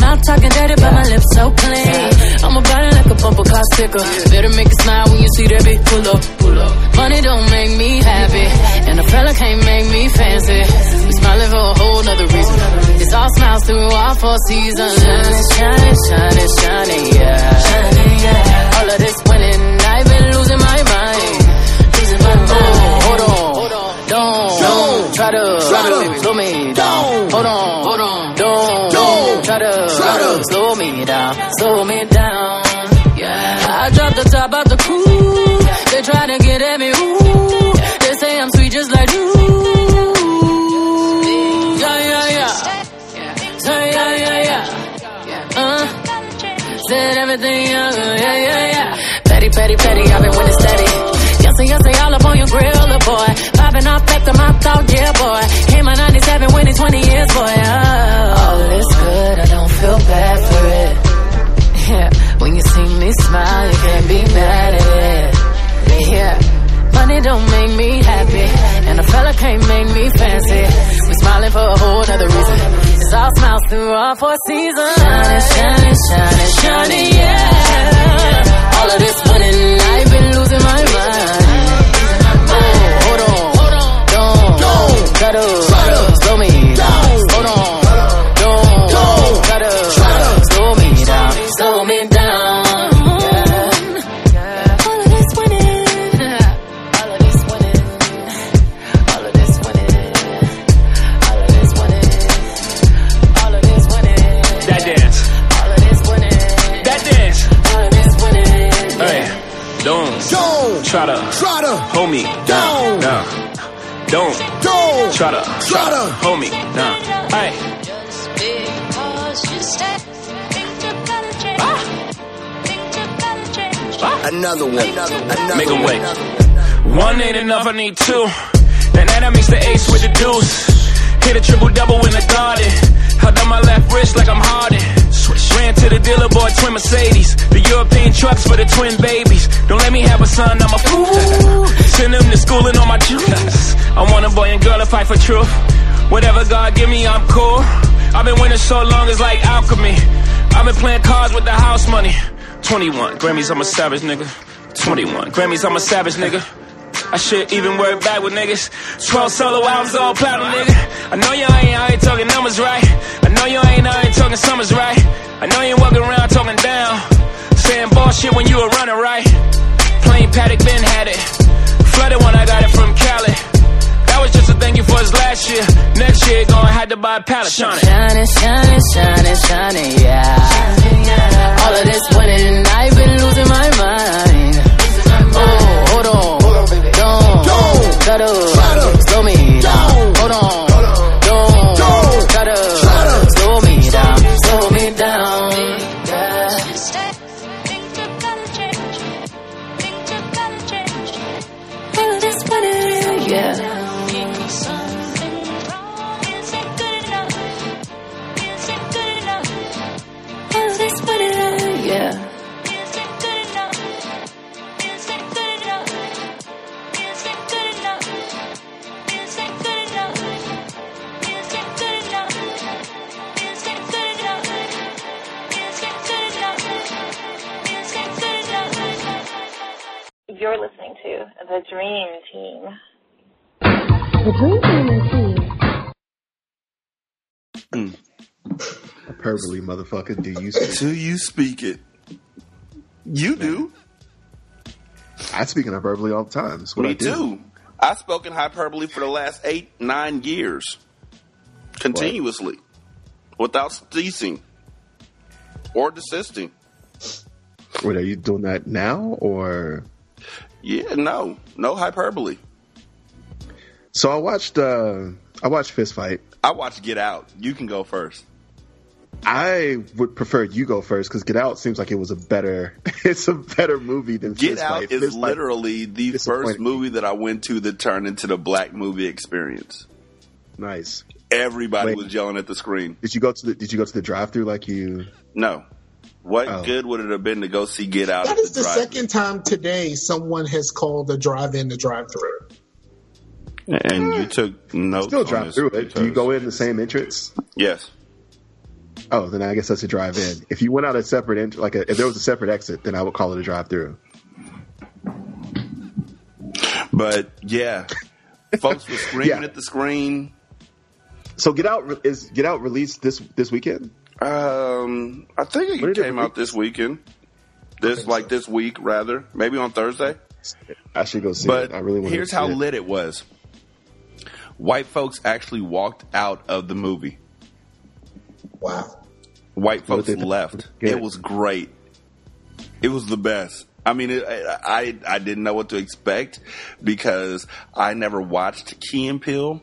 S12: Mouth talking dirty, but my lips so clean. I'm a body like a bumper car sticker. Better make a smile when you see that big pull up, pull up. Money don't make me happy, and a fella can't make me fancy. We smiling for a whole nother reason. It's all smiles through all four seasons. Shining, shining, shining, shining, yeah. Shining, yeah. All of this winning, I've been losing my mind. Losing my mind. Hold on, hold on, don't, don't try to, try to slow me down. Hold on, hold on, don't, don't try to, try to slow me down, slow me down. Yeah, I dropped the top of the coupe. They try to get at me, ooh. They say I'm sweet just like you. Yeah, yeah, yeah. Say yeah, yeah, yeah. Uh, said everything, uh, yeah, yeah, yeah. Petty, petty, petty, I've been winning steady. Yes, yes, all up on your grill, boy. Popping off back to my thought, yeah, 20 years, boy. Oh, all is good, I don't feel bad for it. Yeah, when you see me smile, you can't be mad at it. Yeah, money don't make me happy, and a fella can't make me fancy. We smiling for a whole other reason. It's all smiles through all four seasons. Shining, shining, shining, shining, yeah. All of this winning, I've been losing my mind. Oh, hold on, hold on, don't, don't try to slow me
S13: Shut up.
S12: Shut up. Homie. Nah.
S13: Hey.
S10: Ah.
S11: Another one. Another one.
S13: Make a way. One ain't enough, I need two. And that makes the ace with the deuce. Hit a triple double in the garden. Held on my left wrist like I'm Harden. Ran to the dealer, bought twin Mercedes. The European trucks for the twin babies. Don't let me have a son, I'm a fool. Send them to school and all my juice. I want a boy and girl to fight for truth. Whatever God give me, I'm cool. I've been winning so long, it's like alchemy. I've been playing cards with the house money. 21 Grammys, I'm a savage nigga. 21 Grammys, I'm a savage nigga. I should even work back with niggas. 12 solo albums, all platinum, nigga. I know you ain't out here talking numbers right. I know you ain't out here talking summers right. I know you ain't walking around talking down. Saying bullshit when you a runner, right? Plain Patek, Ben had it. Flooded when I got it from Cali. That was just a thank you for his last year. Next year, gonna have to buy a pallet. Shine it.
S12: Shining, shining, shining, shining, yeah. All of this winning, I've been losing my mind. Oh, hold on, try to slow me. Down. Hold on,
S14: You're listening to The Dream Team.
S8: The Dream Team is here. Mm.
S5: Hyperbole, motherfucker. Do you speak?
S3: Do you speak it? You do.
S5: I speak in hyperbole all the time. That's what
S3: Me
S5: I do.
S3: too. I've spoken hyperbole for the last eight, nine years. Continuously. Without ceasing. Or desisting.
S5: Wait, are you doing that now or?
S3: Yeah, no. No hyperbole.
S5: So I watched. uh I watched Fist Fight.
S3: I watched Get Out. You can go first.
S5: I would prefer you go first because Get Out seems like it was a better. It's a better movie than
S3: Get
S5: Fist
S3: Out
S5: Fight.
S3: is
S5: Fist Fight-
S3: literally the first movie that I went to that turned into the black movie experience.
S5: nice.
S3: Everybody
S5: Wait.
S3: was yelling at the screen.
S5: Did you go to the Did you go to the drive through like you?
S3: No. What
S5: Oh.
S3: good would it have been to go see Get Out
S4: That
S3: at
S4: is the
S3: drive-thru?
S4: second time today someone has called a drive-in a drive-through.
S3: And you took notes.
S5: Still drive through it. Do you go in the same entrance?
S3: Yes.
S5: Oh, then I guess that's a drive in. If you went out a separate ent- like a, if there was a separate exit, then I would call it a drive through.
S3: But yeah, folks were screaming
S5: Yeah.
S3: at the screen.
S5: So Get Out is Get Out released this this weekend.
S3: Uh, Um, I think it came out this weekend. This like this week rather, maybe on Thursday.
S5: I should go see
S3: But
S5: it. I really want.
S3: here's how
S5: it.
S3: lit it was. White folks actually walked out of the movie.
S4: Wow.
S3: White folks left.
S5: Good.
S3: It was great. It was the best. I mean, it, I I didn't know what to expect because I never watched Key and Peele,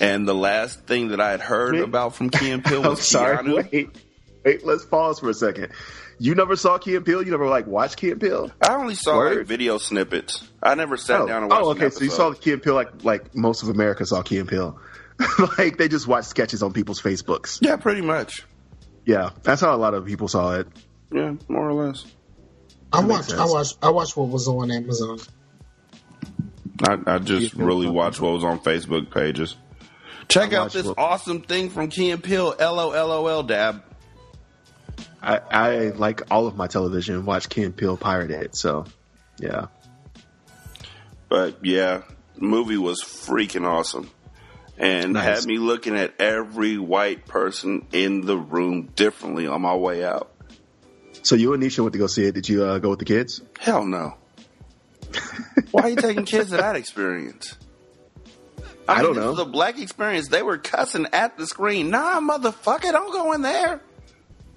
S3: and the last thing that I had heard
S5: Wait.
S3: about from Key and Peele was
S5: sorry. Wait, wait. Let's pause for a second. You never saw Key and Peele. You never like watched Key and Peele.
S3: I only saw like video snippets. I never sat
S5: oh,
S3: down and watched.
S5: oh,
S3: an
S5: okay. So you saw
S3: episode.
S5: the Key and Peele like like most of America saw Key and Peele. like they just watched sketches on people's Facebooks.
S3: Yeah, pretty much.
S5: Yeah, that's how a lot of people saw it.
S3: Yeah, more or less.
S4: I
S5: That makes
S4: watched. I
S5: sense.
S4: watched. I watched what was on Amazon.
S3: I, I just really watched what was on Facebook pages. Check
S5: I
S3: out this
S5: what-
S3: awesome thing from Key and Peele. LOLOL dab.
S5: I, I like all of my television. Watch Key and Peele pirated. So, yeah.
S3: But yeah, the movie was freaking awesome. And
S5: Nice.
S3: had me looking at every white person in the room differently on my way out.
S5: So you and Nisha went to go see it. Did you uh, go with the kids?
S3: Hell no. Why are you taking kids to that experience?
S5: I
S3: mean,
S5: don't know.
S3: The black experience. They were cussing at the screen. Nah, motherfucker, don't go in there.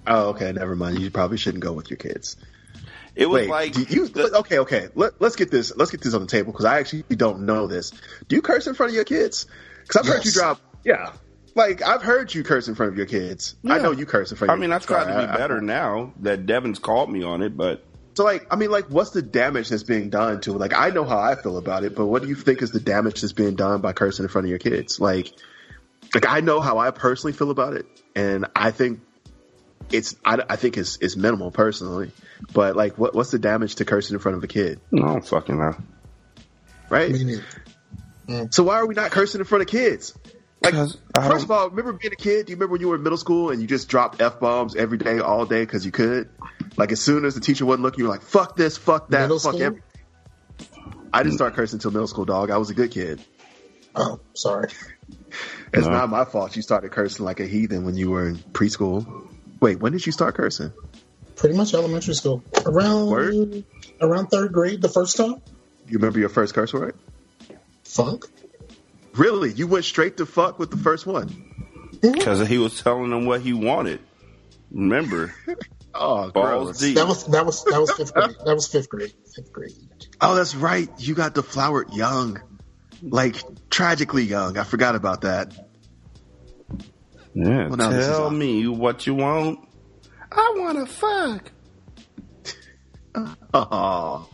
S5: Oh, okay. Never mind. You probably shouldn't go with your kids.
S3: It was
S5: Wait,
S3: like
S5: do you, okay, okay. Let, let's get this. Let's get this on the table because I actually don't know this. Do you curse in front of your kids? Because I've heard you drop. Yeah, like I've heard you curse in front of your kids. I know you curse in front.
S3: I
S5: of
S3: mean,
S5: your
S3: I've tried to be
S5: I- I-
S3: better now that Devin's called me on it, but
S5: So, like, I mean, like, what's the damage that's being done to? Like, I know how I feel about it, but what do you think is the damage that's being done by cursing in front of your kids? Like, like I know how I personally feel about it, and I think it's I, I think it's it's minimal personally, but like, what what's the damage to cursing in front of a kid?
S3: I don't fucking know.
S5: right?
S4: Mm.
S5: So why are we not cursing in front of kids? Like,
S3: 'Cause I
S5: first of all, remember being a kid? Do you remember when you were in middle school and you just dropped f bombs every day, all day because you could? Like, as soon as the teacher wasn't looking, you were like, "Fuck this, fuck that,
S4: Middle
S5: fuck
S4: school?
S5: everything." I didn't start cursing until middle school, dog. I was a good kid.
S4: Oh, sorry.
S5: It's
S3: No.
S5: not my fault you started cursing like a heathen when you were in preschool. Wait, when did you start cursing?
S4: Pretty much elementary school. Around
S5: Word?
S4: around third grade, the first time.
S5: You remember your first curse word?
S4: Fuck.
S5: Really? You went straight to fuck with the first one?
S3: because he was telling them what he wanted. Remember,
S5: Oh,
S3: balls
S5: gross.
S3: deep.
S4: That was that was that was fifth grade. That was fifth grade. Fifth grade.
S5: Oh, that's right. You got deflowered young. Like, tragically young. I forgot about that.
S3: Yeah,
S5: Well, now
S3: tell me what you want. I want to fuck.
S5: Oh,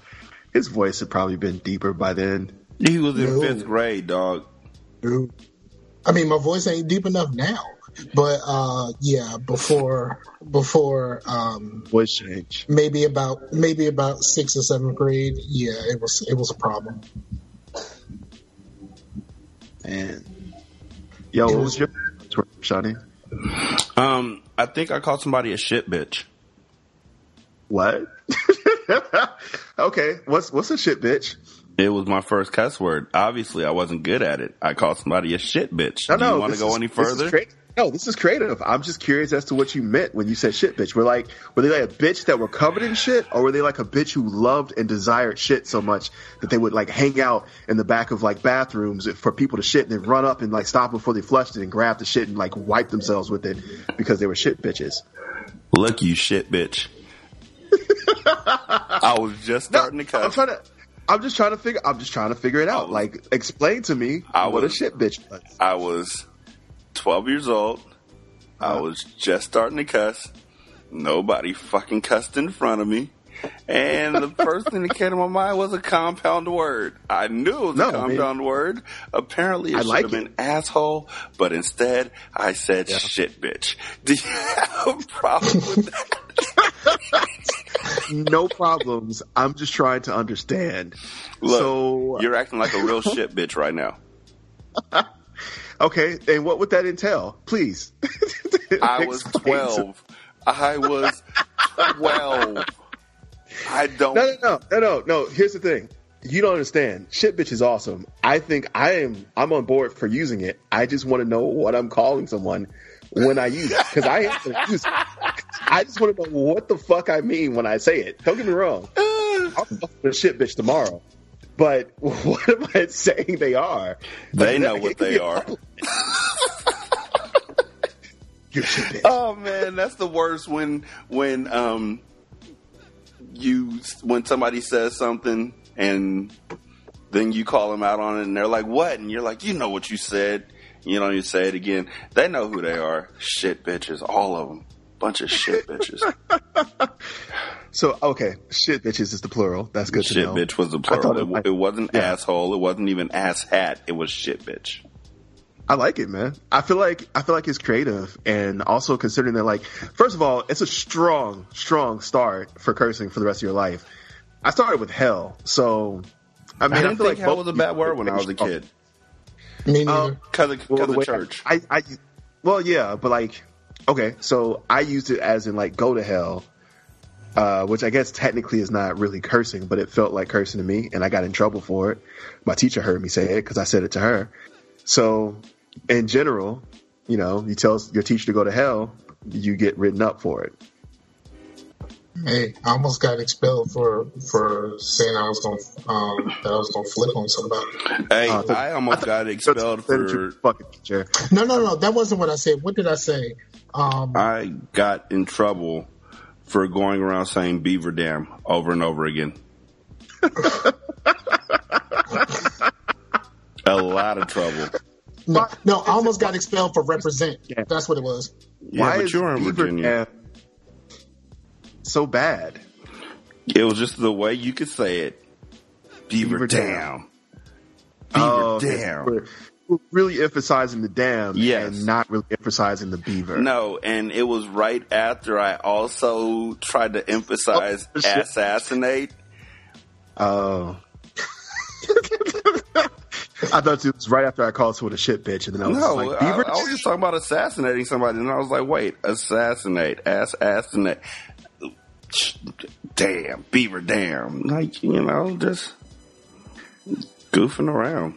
S5: his voice had probably been deeper by then.
S3: He was in
S4: No.
S3: fifth grade, dog.
S4: Dude. I mean, my voice ain't deep enough now, but uh, yeah, before before um,
S5: Voice change.
S4: maybe about maybe about sixth or seventh grade, yeah, it was it was a problem.
S5: Man. Yo, what was your Shawnee?
S3: Um, I think I called somebody a shit bitch.
S5: What? okay, what's what's a shit bitch?
S3: It was my first cuss word. Obviously, I wasn't good at it. I called somebody a shit bitch.
S5: No,
S3: Do you want to go
S5: is-
S3: any
S5: this is
S3: further?
S5: No, this is creative. I'm just curious as to what you meant when you said shit bitch. Were like were they like a bitch that were covered in shit, or were they like a bitch who loved and desired shit so much that they would like hang out in the back of like bathrooms for people to shit and then run up and like stop before they flushed it and grab the shit and like wipe themselves with it because they were shit bitches.
S3: Look, you shit bitch. I was just starting to
S5: I'm trying to. I'm just trying to figure. I'm just trying to figure it out. Like, explain to me
S3: I
S5: what a shit bitch was.
S3: I was 12 years old. I
S5: Uh-huh.
S3: was just starting to cuss. Nobody fucking cussed in front of me. And the first thing that came to my mind was a compound word. I knew it was
S5: No,
S3: a compound word. Apparently it
S5: I
S3: should
S5: like
S3: have been asshole, but instead I said shit bitch. Do you have a problem with that?
S5: no problems. I'm just trying to understand.
S3: Look,
S5: so
S3: you're acting like a real shit bitch right now.
S5: Okay, and what would that entail? Please.
S3: I was twelve. I was twelve. I don't.
S5: No, no, no, no, no. Here's the thing. You don't understand. Shit bitch is awesome. I think I am I'm on board for using it. I just want to know what I'm calling someone when I use it. Because I am gonna use it. I just want to know what the fuck I mean when I say it. Don't get me wrong. I'll fuck with a shit bitch tomorrow. But what am I saying they are?
S3: They
S5: Like,
S3: know what they are.
S5: You're a bitch.
S3: Oh man, that's the worst when when um you when somebody says something and then you call them out on it and they're like, "What?" and you're like, "You know what you said." You know, you say it again. They know who they are. Shit bitches, all of them. Bunch of shit bitches.
S5: So okay, shit bitches is the plural. That's good to
S3: shit
S5: know.
S3: bitch was the
S5: I thought
S3: plural. It,
S5: might-
S3: it wasn't asshole. It wasn't even ass hat. It was shit bitch.
S5: I like it, man. I feel like I feel like it's creative, and also considering that, like, first of all, it's a strong, strong start for cursing for the rest of your life. I started with hell, so I mean,
S3: I
S5: I,
S3: didn't
S5: feel
S3: think
S5: like
S3: hell
S5: both
S3: was a bad word when I was a kid.
S4: Me um,
S5: neither.
S3: Because of,
S5: Well,
S3: 'cause
S5: the
S3: of
S5: way
S3: church.
S5: I, I, well, yeah, but like, okay, so I used it as in like go to hell, uh, which I guess technically is not really cursing, but it felt like cursing to me, and I got in trouble for it. My teacher heard me say it because I said it to her. So, in general, you know, you tell your teacher to go to hell, you get written up for it.
S4: Hey, I almost got expelled for for saying I was going to um, that I was going to flip on somebody.
S3: Hey,
S5: Uh,
S3: I almost got expelled for.
S5: Fucking teacher.
S4: No, no, no, that wasn't what I said. What did I say? Um,
S3: I got in trouble for going around saying Beaver Dam over and over again. A lot of trouble.
S4: no, no, I almost got expelled for represent. That's what it was.
S3: Yeah,
S5: Why
S3: but
S5: is
S3: you were in
S5: Beaver
S3: Virginia.
S5: Dam so bad?
S3: It was just the way you could say it. Beaver,
S5: Beaver
S3: Dam.
S5: Dam.
S3: Beaver
S5: Oh.
S3: Dam.
S5: We're, really emphasizing the dam
S3: Yes.
S5: and not really emphasizing the beaver.
S3: No, and it was right after I also tried to emphasize
S5: Oh,
S3: assassinate.
S5: Oh. I thought it was right after I called someone a shit bitch, and then I was
S3: No,
S5: like,
S3: I,
S5: beaver?
S3: I was just talking about assassinating somebody, and I was like, wait, assassinate, assassinate. Damn, Beaver Dam. Like, you know, just goofing around.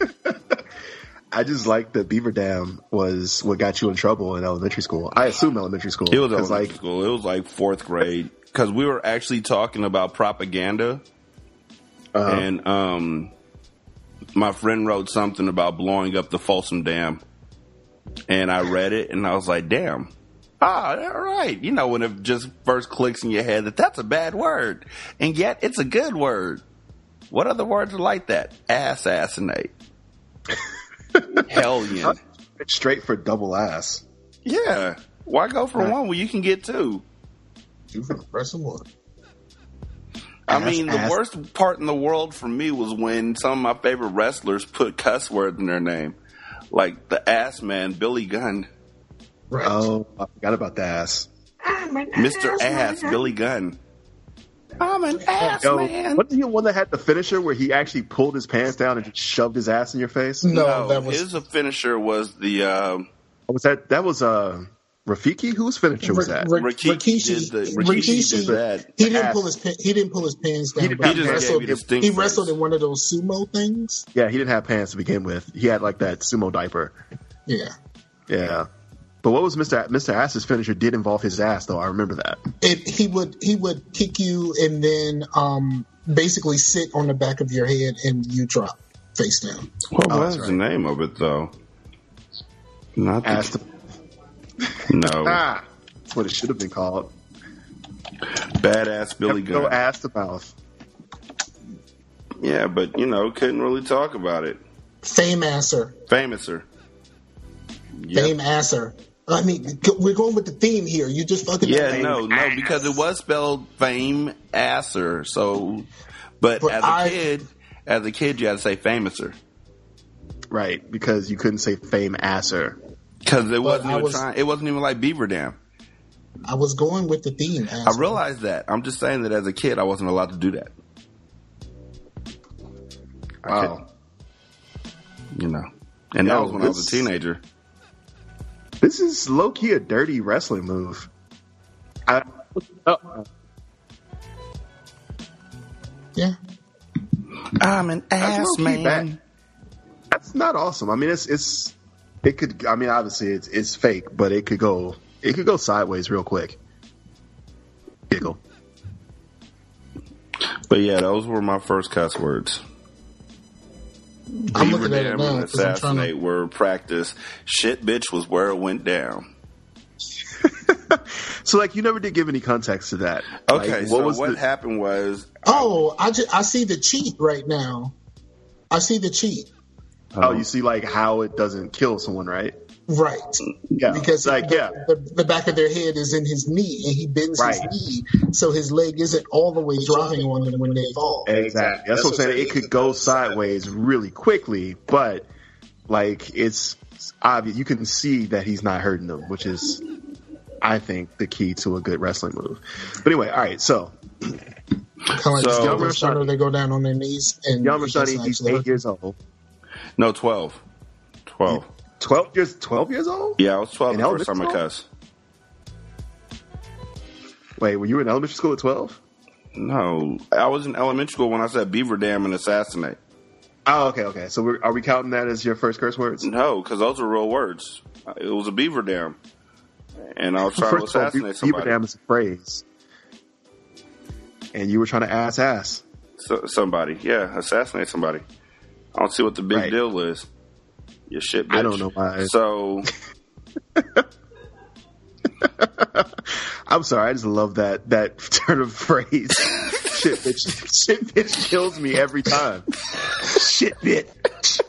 S5: I just like that Beaver Dam was what got you in trouble in elementary school. I assume elementary school.
S3: It was elementary
S5: like,
S3: school. It was like fourth grade because we were actually talking about propaganda,
S5: Uh-huh.
S3: and um, my friend wrote something about blowing up the Folsom Dam, and I read it, and I was like, "Damn." Ah, all right. You know when it just first clicks in your head that that's a bad word, and yet it's a good word. What other words are like that? Assassinate. Hellion.
S5: straight for double ass.
S3: Yeah. Why go for one when you can get two?
S4: You for the rest of one.
S3: I
S5: Ass,
S3: mean, the
S5: ass.
S3: worst part in the world for me was when some of my favorite wrestlers put cuss words in their name, like the ass man Billy Gunn,
S4: Right.
S5: Oh, I forgot about the ass.
S3: Mr. Ass Billy Gunn. I'm an ass
S5: Yo,
S3: man.
S5: wasn't he the one that had the finisher where he actually pulled his pants down and just shoved his ass in your face?
S4: No, that was
S3: his finisher was the um,
S5: Was that that was uh Rafiki? Whose finisher was that?
S4: Ri-
S3: Rikishi
S4: Rikishi,
S3: did the-
S4: Rikishi,
S3: Rikishi did that.
S4: He didn't pull his pan- he didn't pull his pants down.
S5: He didn't
S4: he,
S3: He just
S4: wrestled.
S3: gave you
S4: he wrestled in one of those sumo things.
S5: Yeah, he didn't have pants to begin with. He had like that sumo diaper.
S4: Yeah,
S5: Yeah. But what was Mr. A- Mr. Ass's finisher did involve his ass though. I remember that.
S4: it, he would he would kick you and then um basically sit on the back of your head and you drop face down.
S3: What
S5: Oh,
S3: was
S5: that's
S3: the name of it though? Not the,
S5: Ass to,
S3: no
S5: ah, that's what it should have been called.
S3: badass Billy
S5: Go
S3: Gunn.
S5: ass to mouth.
S3: Yeah, but you know, couldn't really talk about it.
S4: Fame asser,
S3: Famouser. Yep.
S4: fame asser. I mean, we're going with the theme here. You just fucking
S3: Yeah, no, no, because it was spelled fame asser. So, but,
S4: But
S3: as a
S4: I-
S3: kid, as a kid, you had to say famouser
S5: Right, because you couldn't say fame asser.
S3: because it wasn't even
S4: was-
S3: trying. It wasn't even like Beaver Dam.
S4: I was going with the theme.
S3: I
S4: asser.
S3: realized that. I'm just saying that as a kid, I wasn't allowed to do that. I oh.
S5: Wow.
S3: You know, and that was when I was a teenager.
S5: This is low key a dirty wrestling move. I, oh,
S4: Yeah.
S3: I'm an ass man.
S5: bad. That's not awesome. I mean, it's it's it could. I mean, obviously it's it's fake, but it could go it could go sideways real quick. Giggle.
S3: But yeah, those were my first cuss words.
S4: I'm
S3: Beaver
S4: looking at it
S3: Dam
S4: now
S3: and
S4: 'cause I'm trying
S3: assassinate
S4: to.
S3: were practice. Shit, bitch, was where it went down.
S5: So like, you never did give any context to that.
S3: Okay,
S5: Like,
S3: so
S5: was
S3: what
S5: the-
S3: happened was
S4: Oh, I just, I see the cheat right now. I see the cheat.
S5: Oh, you see like how it doesn't kill someone, right?
S4: Right.
S5: Yeah.
S4: Because
S5: like
S4: the,
S5: yeah,
S4: the, the back of their head is in his knee and he bends
S5: Right.
S4: his knee so his leg isn't all the way dropping on them when they fall.
S5: exactly. That's, what I'm saying. It could go sideways really quickly, but like it's obvious. You can see that he's not hurting them, which is, I think, the key to a good wrestling move. But anyway, all right. So
S4: Kind of like
S3: So-
S4: so, Stunner, they go down on their knees and
S5: Young
S4: it doesn't
S5: he's eight
S4: hurt.
S5: years old.
S3: no twelve. Twelve.
S5: Twelve years. Twelve years old.
S3: Yeah, I was twelve
S5: In
S3: the first time I cussed.
S5: Wait, were you in elementary school at twelve?
S3: No, I was in elementary school when I said Beaver Dam and assassinate.
S5: Oh, okay, okay. So we're, are we counting that as your first curse words?
S3: No, because those are real words. It was a Beaver Dam, and I was trying
S5: First
S3: to
S5: of all,
S3: assassinate
S5: Beaver
S3: somebody.
S5: Beaver dam is a phrase, and you were trying to ass ass.
S3: So, somebody, yeah, assassinate somebody. I don't see what the big
S5: Right.
S3: deal is. You shit, bitch.
S5: I don't know why.
S3: So
S5: I'm sorry, I just love that that turn of phrase. shit, bitch. Shit, bitch kills me every time. Shit, bitch.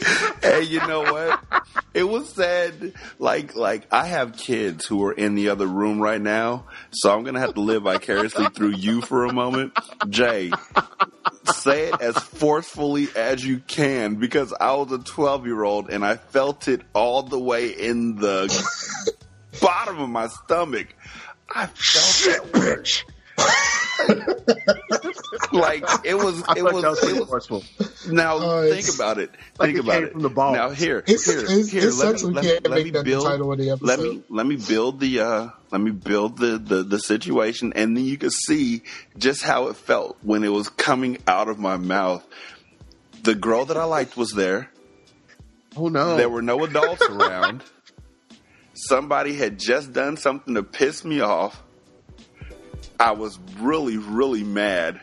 S3: hey, you know what? It was said like like I have kids who are in the other room right now, so I'm gonna have to live vicariously through you for a moment. Jay, say it as forcefully as you can because I was a 12 year old and I felt it all the way in the bottom of my stomach. I felt that bitch. like it was, it was,
S5: that was
S3: it
S5: pretty
S3: was. Now
S4: Oh,
S3: think about it.
S5: Like
S3: Think
S5: it
S3: about
S5: came
S3: it.
S5: from the balls.
S3: Now here,
S4: It's-
S3: here,
S4: it's-
S3: here.
S4: it sucks we
S3: let me, let let me
S4: that the
S3: build.
S4: title of the
S3: Let me let me build the uh, let me build the, the the situation, and then you can see just how it felt when it was coming out of my mouth. The girl that I liked was there.
S5: Oh no.
S3: There were no adults around. Somebody had just done something to piss me off. I was really, really mad.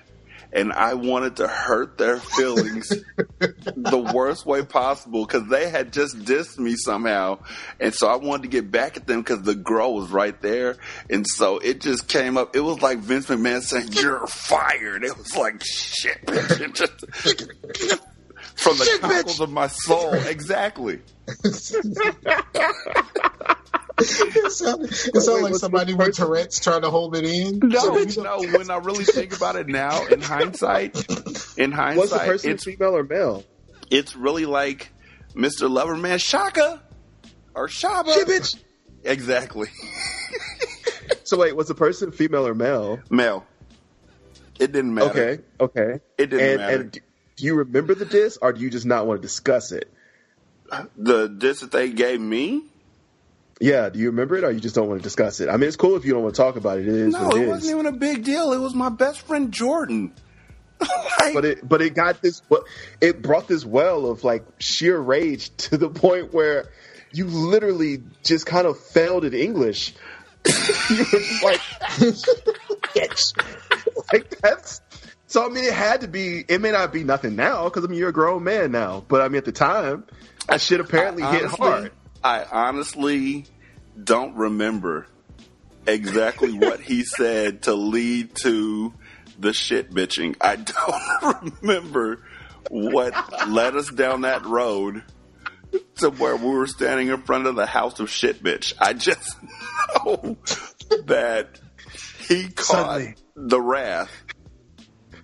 S3: And I wanted to hurt their feelings the worst way possible because they had just dissed me somehow. And so I wanted to get back at them because the girl was right there. And so it just came up. It was like Vince McMahon saying, You're fired. It was like, shit, bitch. Just- from the cockles of my soul. Exactly.
S4: it sounded, it sounded like somebody with Tourette's trying to hold it in.
S3: No, no. When I really think about it now, in hindsight, in hindsight,
S5: Was the
S3: hindsight,
S5: person
S3: it's
S5: female or male?
S3: it's really like Mr. Loverman Shaka or Shabba.
S5: Shit, bitch.
S3: Exactly.
S5: So wait, was the person female or male?
S3: Male. It didn't matter.
S5: Okay, okay.
S3: It didn't
S5: and,
S3: matter.
S5: And do you remember the diss, or do you just not want to discuss it?
S3: The diss that they gave me.
S5: Yeah, do you remember it, or you just don't want to discuss it? I mean, it's cool if you don't want to talk about it. It is
S3: No, it
S5: it
S3: wasn't even a big deal. It was my best friend Jordan. Like,
S5: but it but it got this it brought this well of like sheer rage to the point where you literally just kind of failed at English. you were just like, bitch. like that's so. I mean, it had to be. It may not be nothing now because I mean you're a grown man now. But I mean at the time, that shit apparently
S3: I
S5: hit hard.
S3: I honestly don't remember exactly what he said to lead to the shit bitching. I don't remember what led us down that road to where we were standing in front of the house of shit bitch. I just know that he caught
S5: Suddenly.
S3: the wrath.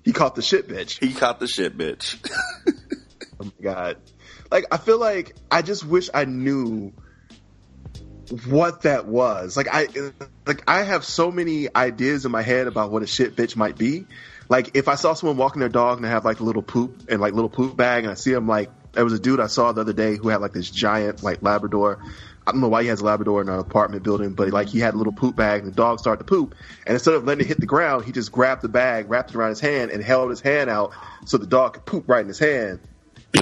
S5: He caught the shit bitch.
S3: He caught the shit bitch.
S5: Oh my god. Like I feel like I just wish I knew what that was. Like I like I have so many ideas in my head about what a shit bitch might be. Like if I saw someone walking their dog and they have like a little poop and like little poop bag and I see them like There was a dude I saw the other day who had like this giant like Labrador. I don't know why he has a Labrador in an apartment building, but like he had a little poop bag and the dog started to poop. And instead of letting it hit the ground, he just grabbed the bag, wrapped it around his hand, and held his hand out so the dog could poop right in his hand.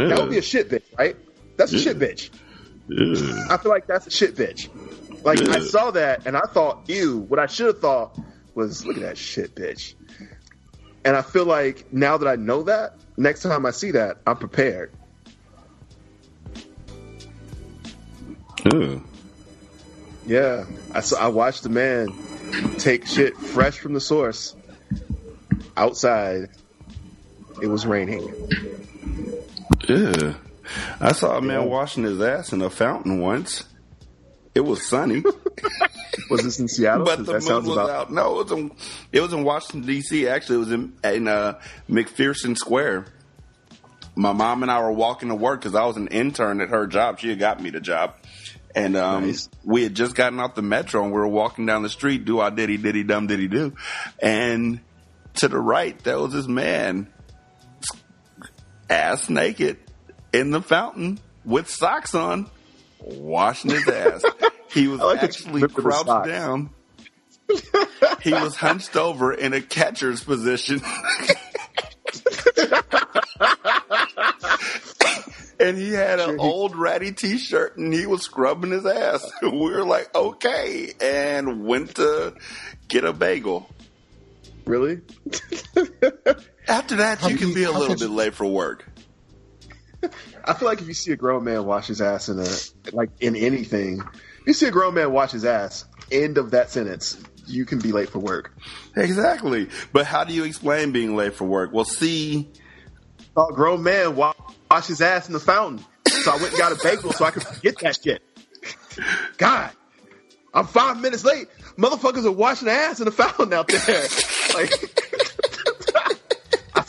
S5: That would be a shit bitch, right? That's a shit bitch. I feel like that's a shit bitch. Like I saw that and I thought, ew. What I should have thought was, look at that shit bitch. And I feel like now that I know that, next time I see that, I'm prepared.
S3: Ew.
S5: Yeah, I saw, I watched the man take shit fresh from the source outside. It was raining.
S3: Yeah. I saw a man washing his ass in a fountain once. It was sunny.
S5: was this in Seattle?
S3: But the
S5: that
S3: moon
S5: sounds
S3: was
S5: about-
S3: out. No, it was in it was in Washington D.C. Actually, it was in in uh, McPherson Square. My mom and I were walking to work because I was an intern at her job. She had got me the job, and um, we had just gotten off the metro and we were walking down the street. Do I diddy diddy dum diddy do, and to the right there was this man, ass naked, in the fountain with socks on, washing his ass. He was
S5: like
S3: actually crouched down. he was hunched over in a catcher's position. and he had an old ratty t-shirt and he was scrubbing his ass. We were like, okay, and went to get a bagel.
S5: Really?
S3: After that,
S5: How
S3: you can
S5: you-
S3: be a little
S5: could
S3: bit late for work.
S5: I feel like if you see a grown man wash his ass in a like in anything, if you see a grown man wash his ass, end of that sentence, you can be late for work.
S3: Exactly. But how do you explain being late for work? Well, see,
S5: A grown man wa- wash his ass in the fountain, so I went and got a bagel so I could get that shit. God, I'm five minutes late. Motherfuckers are washing ass in the fountain out there. Like, I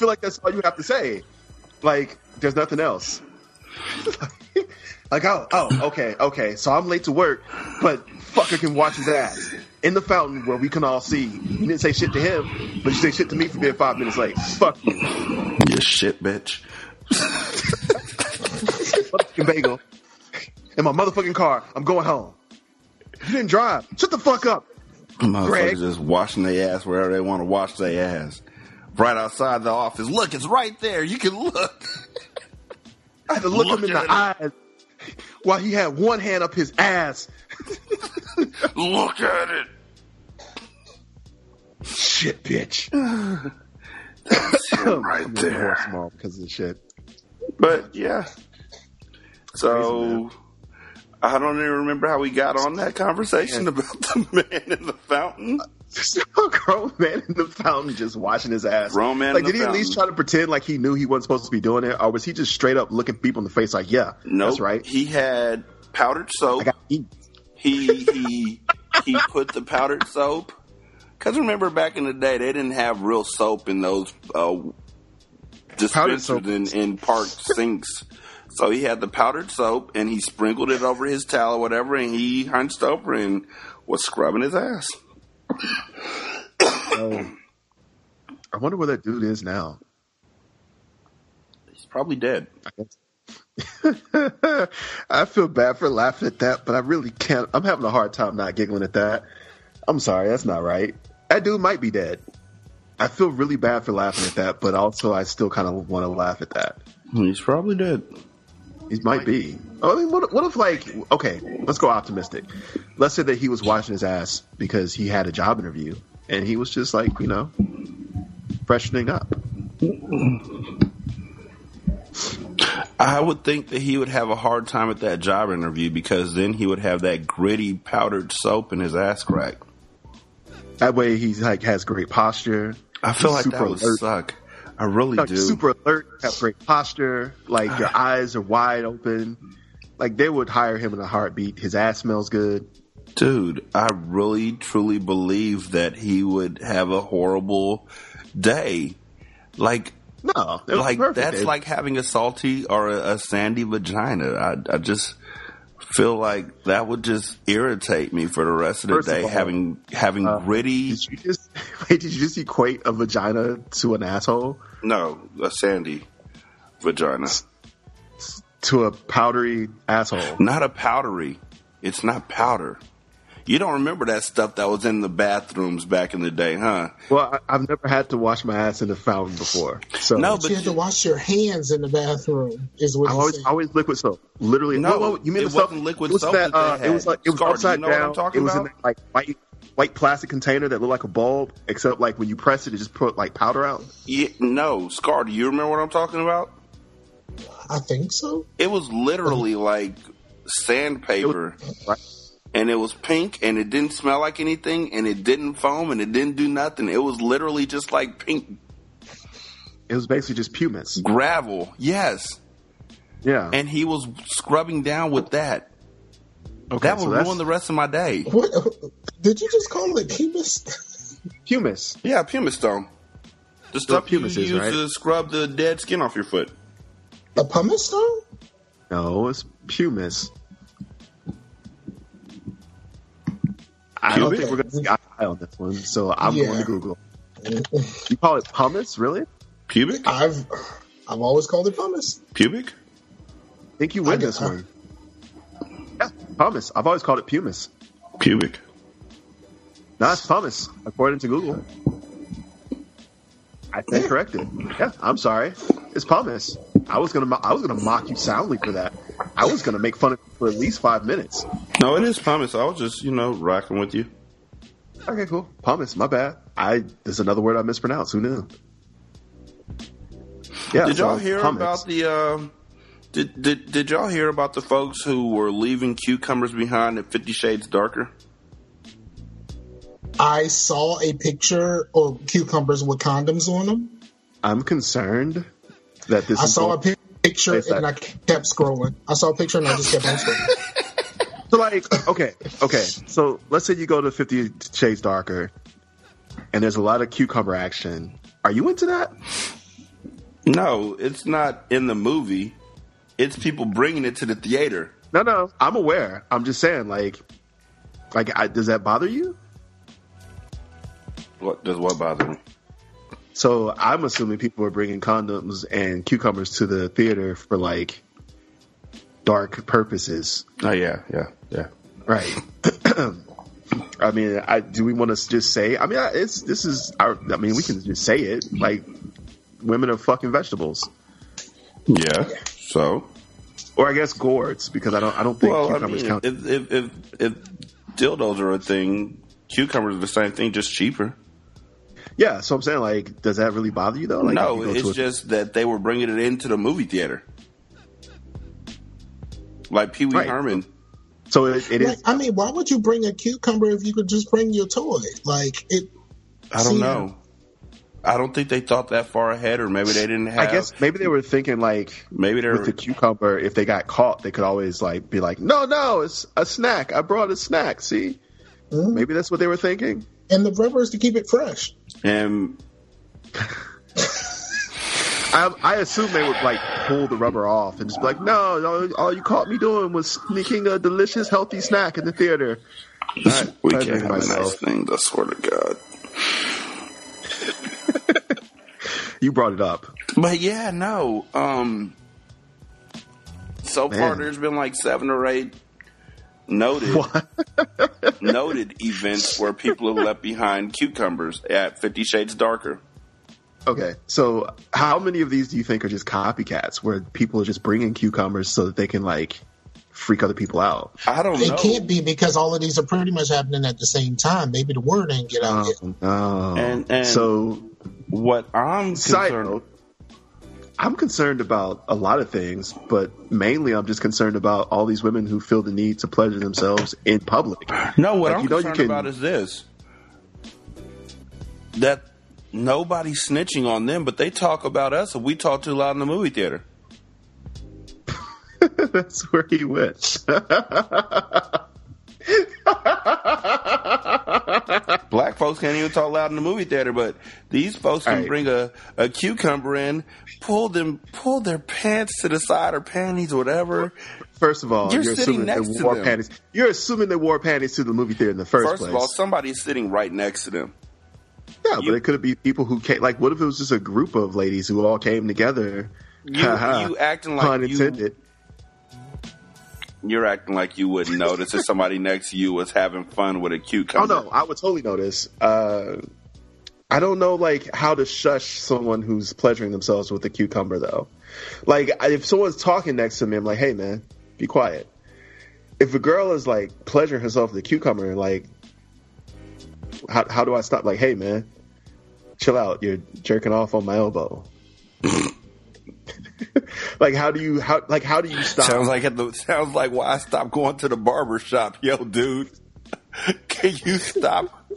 S5: feel like that's all you have to say. Like, there's nothing else. like, oh, oh, okay, okay. So I'm late to work, but fucker can watch his ass in the fountain where we can all see. You didn't say shit to him, but you say shit to me for being five minutes late. Fuck you.
S3: you shit bitch.
S5: motherfucking bagel in my motherfucking car. I'm going home. You didn't drive. Shut the fuck up.
S3: Motherfuckers
S5: Greg.
S3: just washing their ass wherever they want to wash their ass. Right outside the office. Look, it's right there. You can look.
S5: I had to look,
S3: Look
S5: him in the eyes while he had one hand up his ass.
S3: look at it.
S5: Shit, bitch.
S3: Him oh, right
S5: I'm a little
S3: there.
S5: Small because of the shit.
S3: But yeah. So I don't even remember how we got on that conversation about the man in the fountain.
S5: A grown man in the fountain just washing his ass.
S3: Grown man
S5: like,
S3: in the
S5: did he at least try to pretend like he knew he wasn't supposed to be doing it, or was he just straight up looking people in the face like, "Yeah,
S3: No,
S5: that's right."
S3: He had powdered soap. He he he put the powdered soap. Because remember back in the day, they didn't have real soap in those uh, dispensers in, in park sinks. So he had the powdered soap and he sprinkled it over his towel or whatever, and he hunched over and was scrubbing his ass.
S5: Oh. I wonder where that dude is now.
S3: He's probably dead.
S5: I feel bad for laughing at that, but I really can't. I'm having a hard time not giggling at that. I'm sorry, that's not right. That dude might be dead. I feel really bad for laughing at that, but also I still kind of want to laugh at that.
S3: He's probably dead.
S5: He might be. Oh, I mean, what, what if like, okay, let's go optimistic. Let's say that he was washing his ass because he had a job interview and he was just like, you know, freshening up.
S3: I would think that he would have a hard time at that job interview because then he would have that gritty powdered soap in his ass crack.
S5: That way he's like has great posture.
S3: I feel like that would
S5: alert.
S3: suck. I really
S5: Like,
S3: do.
S5: super alert, have great posture, like your eyes are wide open. Like they would hire him in a heartbeat. His ass smells good.
S3: Dude, I really truly believe that he would have a horrible day. Like,
S5: No,
S3: like
S5: perfect.
S3: that's
S5: It-
S3: like having a salty or a, a sandy vagina. I, I just feel like that would just irritate me for the rest of the
S5: First of
S3: day.
S5: all,
S3: having having uh, gritty.
S5: Did you just wait? Did you just equate a vagina to an asshole?
S3: No, a sandy vagina.
S5: to a powdery asshole.
S3: Not a powdery. It's not powder. You don't remember that stuff that was in the bathrooms back in the day, huh?
S5: Well, I, I've never had to wash my ass in the fountain before. So
S3: No,
S4: But you have to wash your hands in the bathroom. Is what
S5: I always
S4: saying.
S5: always liquid soap. Literally,
S3: No,
S5: no. you mean
S3: it
S5: the soap?
S3: wasn't liquid
S5: it was
S3: soap
S5: That,
S3: that
S5: uh, it was like it was
S3: Scar, do you
S5: upside
S3: know what I'm
S5: down.
S3: talking
S5: it was in
S3: about?
S5: that, like white white plastic container that looked like a bulb, except like when you press it, it just put like powder out.
S3: Yeah, no, Scar, do you remember what I'm talking about?
S4: I think so.
S3: It was literally like sandpaper. right? And it was pink and it didn't smell like anything and it didn't foam and it didn't do nothing. It was literally just like pink
S5: It was basically just pumice.
S3: gravel. Yes.
S5: Yeah.
S3: And he was scrubbing down with that.
S5: Okay,
S3: that would
S5: so that's-
S3: ruin the rest of my day.
S4: What did you just call it pumice?
S5: Pumice.
S3: Yeah, pumice stone. The stuff you
S5: pumice is,
S3: use
S5: right?
S3: to scrub the dead skin off your foot.
S4: A pumice stone?
S5: No, it's pumice. I don't
S3: Pubic?
S5: think we're going to see eye eye on this one, so I'm
S4: Yeah.
S5: going to Google. You call it pumice, really?
S3: Pubic?
S4: I've I've always called it pumice.
S3: Pubic?
S5: I think you win
S4: I get-
S5: this one. Yeah, pumice. I've always called it pumice.
S3: Pubic.
S5: No, it's pumice, according to Google. I think corrected. Yeah, I'm sorry. It's pumice. I was gonna, I was gonna mock you soundly for that. I was gonna make fun of you for at least five minutes.
S3: No, it is pumice. I was just, you know, rocking with you.
S5: Okay, cool. Pumice. My bad. I there's another word I mispronounced. Who knew? Yeah.
S3: did
S5: so
S3: y'all hear
S5: pumice.
S3: about the? Uh, did, did did y'all hear about the folks who were leaving cucumbers behind at Fifty Shades Darker?
S4: I saw a picture of cucumbers with condoms on them.
S5: I'm concerned that this.
S4: I
S5: is
S4: saw a
S5: going-
S4: pic- picture
S5: Face that.
S4: and I kept scrolling. I saw a picture and I just kept on scrolling.
S5: So like, okay, okay. So let's say you go to Fifty Shades Darker, and there's a lot of cucumber action. Are you into that?
S3: No, it's not in the movie. It's people bringing it to the theater.
S5: No, no. I'm aware. I'm just saying, like, like, I, does that bother you?
S3: What does what bother me?
S5: So I'm assuming people are bringing condoms and cucumbers to the theater for like dark purposes.
S3: Oh yeah, yeah, yeah.
S5: Right. I mean, I, do we want to just say? I mean, it's this is our. I mean, we can just say it. Like, women are fucking vegetables,
S3: Yeah. So,
S5: or I guess gourds, because I don't. I don't think
S3: well, I
S5: cucumbers
S3: mean,
S5: count.
S3: if, if if if dildos are a thing, cucumbers are the same thing, just cheaper.
S5: yeah, so I'm saying, like, does that really bother you though? Like,
S3: no,
S5: you
S3: it's
S5: a-
S3: just that they were bringing it into the movie theater, like Pee Wee
S5: Right.
S3: Herman.
S5: So it, it
S4: Like,
S5: is.
S4: I mean, why would you bring a cucumber if you could just bring your toy? Like it.
S3: I don't
S4: See,
S3: know. I don't think they thought that far ahead, or maybe they didn't have.
S5: I guess maybe they were thinking like
S3: maybe they're
S5: with the cucumber. If they got caught, they could always like be like, "No, no, it's a snack. I brought a snack." See,
S4: Mm-hmm.
S5: maybe that's what they were thinking.
S4: And the rubber is to keep it fresh.
S3: and
S5: I, I assume they would like pull the rubber off and just be like, "No, all, all you caught me doing was sneaking a delicious, healthy snack in the theater." Not
S3: we can't have a nice thing. I swear to God.
S5: You brought it up.
S3: But yeah, no. Um, so far, there's been like seven or eight noted noted events where people have left behind cucumbers at Fifty Shades Darker.
S5: Okay, so how many of these do you think are just copycats, where people are just bringing cucumbers so that they can like freak other people out?
S3: I don't
S4: It can't be because all of these are pretty much happening at the same time. Maybe the word ain't get out yet.
S5: Oh, no.
S3: And- and-
S5: so
S3: What I'm
S5: Side
S3: concerned.
S5: note, I'm concerned about a lot of things, but mainly I'm just concerned about all these women who feel the need to pleasure themselves in public.
S3: No, what
S5: Like,
S3: I'm
S5: you know you
S3: concerned
S5: can-
S3: about is this: that nobody's snitching on them, but they talk about us and we talk too loud in the movie theater.
S5: That's where he went.
S3: Black folks can't even talk loud in the movie theater, but these folks can
S5: Right.
S3: bring a, a cucumber in, pull them, pull their pants to the side or panties or whatever.
S5: First of all,
S3: You're
S5: you're,
S3: sitting
S5: assuming
S3: next
S5: they
S3: to
S5: wore
S3: them.
S5: panties. You're assuming they wore panties to the movie theater in the first,
S3: First
S5: place.
S3: of all, somebody's sitting right next to them.
S5: yeah, but it could be people who came. Like, what if it was just a group of ladies who all came together?
S3: You, you acting like you,
S5: intended.
S3: You're acting like you wouldn't notice if somebody next to you was having fun with a cucumber.
S5: Oh no, I would totally notice. Uh, I don't know like how to shush someone who's pleasuring themselves with a cucumber though. Like if someone's talking next to me, I'm like, hey man, be quiet. If a girl is like pleasuring herself with a cucumber, like how how do I stop? Like, hey man, chill out. You're jerking off on my elbow. like how do you how like how do you stop?
S3: Sounds like at the, sounds like why I stopped going to the barber shop. Yo, dude, can you stop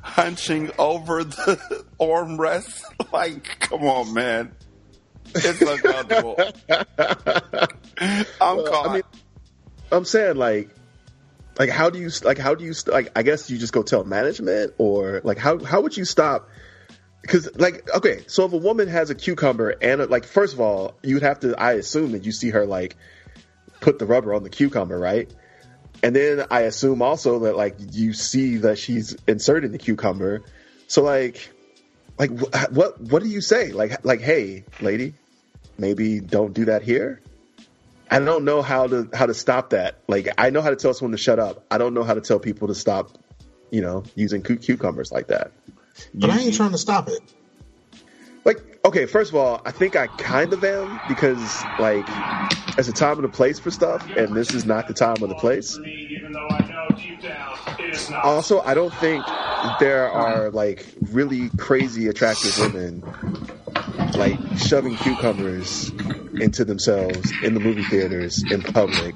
S3: hunching over the armrest? Like, come on, man. It's uncomfortable. I'm
S5: Well,
S3: caught.
S5: I mean, I'm saying like, like how do you like how do you like? I guess you just go tell management or like how how would you stop? Because like okay, so if a woman has a cucumber and like first of all, you'd have to I assume that you see her like put the rubber on the cucumber, right? And then I assume also that like you see that she's inserting the cucumber. So like, like wh- what what do you say? Like like hey, lady, maybe don't do that here. I don't know how to how to stop that. Like I know how to tell someone to shut up. I don't know how to tell people to stop, you know, using cu- cucumbers like that.
S4: But I ain't trying to stop it.
S5: Like, okay, first of all, I think I kind of am because like it's a time and a place for stuff, and this is not the time or the place. Also, I don't think there are like really crazy attractive women like shoving cucumbers into themselves in the movie theaters in public.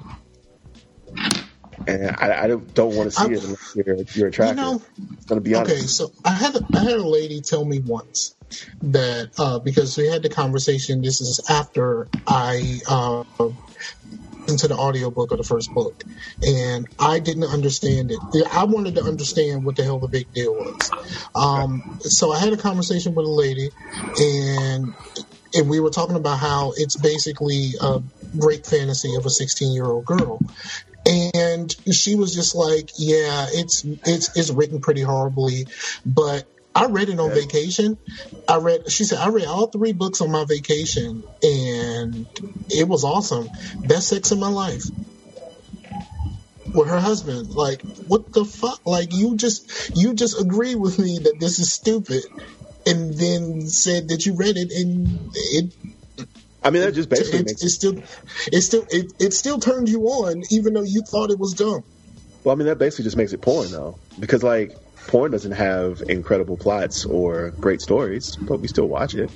S5: And I, I don't, don't want to see it unless you're, you're attractive.
S4: know,
S5: I'm gonna be honest.
S4: Okay, so I had a, I had a lady tell me once that uh, because we had the conversation. This is after I uh, into the audiobook of the first book, and I didn't understand it. I wanted to understand what the hell the big deal was. Um, so I had a conversation with a lady, and and we were talking about how it's basically a great fantasy of a 16 year old girl and she was just like, "Yeah, it's it's it's written pretty horribly, but I read it on vacation. I read." She said, "I read all three books on my vacation, and it was awesome. Best sex in my life." With her husband, like, what the fuck? Like, you just you just agree with me that this is stupid, and then said that you read it and it
S5: I mean, that just basically
S4: it,
S5: makes
S4: it still it still it, it still turned you on even though you thought it was dumb.
S5: Well, I mean, that basically just makes it porn, though, because like porn doesn't have incredible plots or great stories, but we still watch it.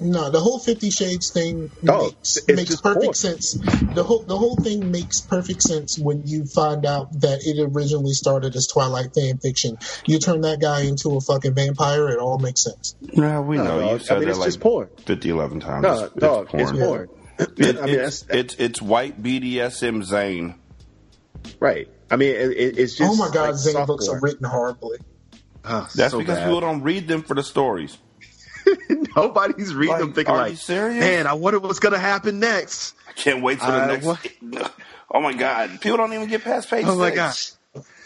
S4: No, the whole Fifty Shades thing
S5: Oh,
S4: makes, makes perfect
S5: porn.
S4: sense. The whole the whole thing makes perfect sense when you find out that it originally started as Twilight fan fiction. You turn that guy into a fucking vampire, it all makes sense.
S3: No, we
S5: No,
S3: know.
S5: dog.
S3: You said
S5: I mean,
S3: that
S5: it's
S3: like
S5: just porn.
S3: 50, 11 times.
S5: No,
S3: it's,
S5: dog,
S3: it's
S5: it's
S3: porn.
S5: porn.
S3: It-
S5: I mean,
S3: it's, it's it's white BDSM Zane.
S5: Right. I mean, it, it- it's just.
S4: oh my god,
S5: like,
S4: Zane books are written horribly.
S5: Ah,
S3: That's
S5: so
S3: because
S5: bad.
S3: people don't read them for the stories.
S5: Nobody's reading
S3: Like,
S5: them thinking
S3: are
S5: like,
S3: you serious?
S5: man, I wonder what's gonna happen next.
S3: I can't wait till the
S5: Uh,
S3: next.
S5: what-
S3: Oh my god, people don't even get past page
S5: Oh my God.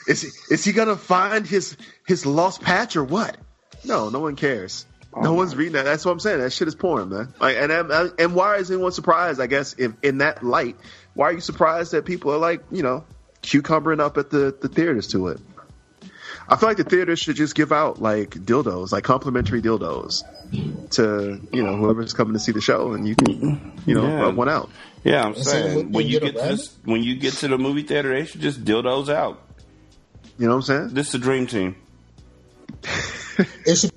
S5: is he, is he gonna find his his lost patch or what? No, no one cares.
S3: Oh
S5: no one's reading that. That's what I'm saying. That shit is porn, man. Like, and and, and why is anyone surprised? I guess if in that light, why are you surprised that people are like, you know, cucumbering up at the the theaters to it? I feel like the theaters should just give out like dildos, like complimentary dildos, to you know whoever's coming to see the show, and you can, you know,
S3: Yeah.
S5: rub one out.
S3: Yeah, I'm
S4: So
S3: saying
S4: when
S3: when
S4: you
S3: you
S4: get
S3: to
S4: rabbit?
S3: this, when you get to the movie theater, they should just dildos out.
S5: You know what I'm saying?
S3: This is the dream team.
S4: It should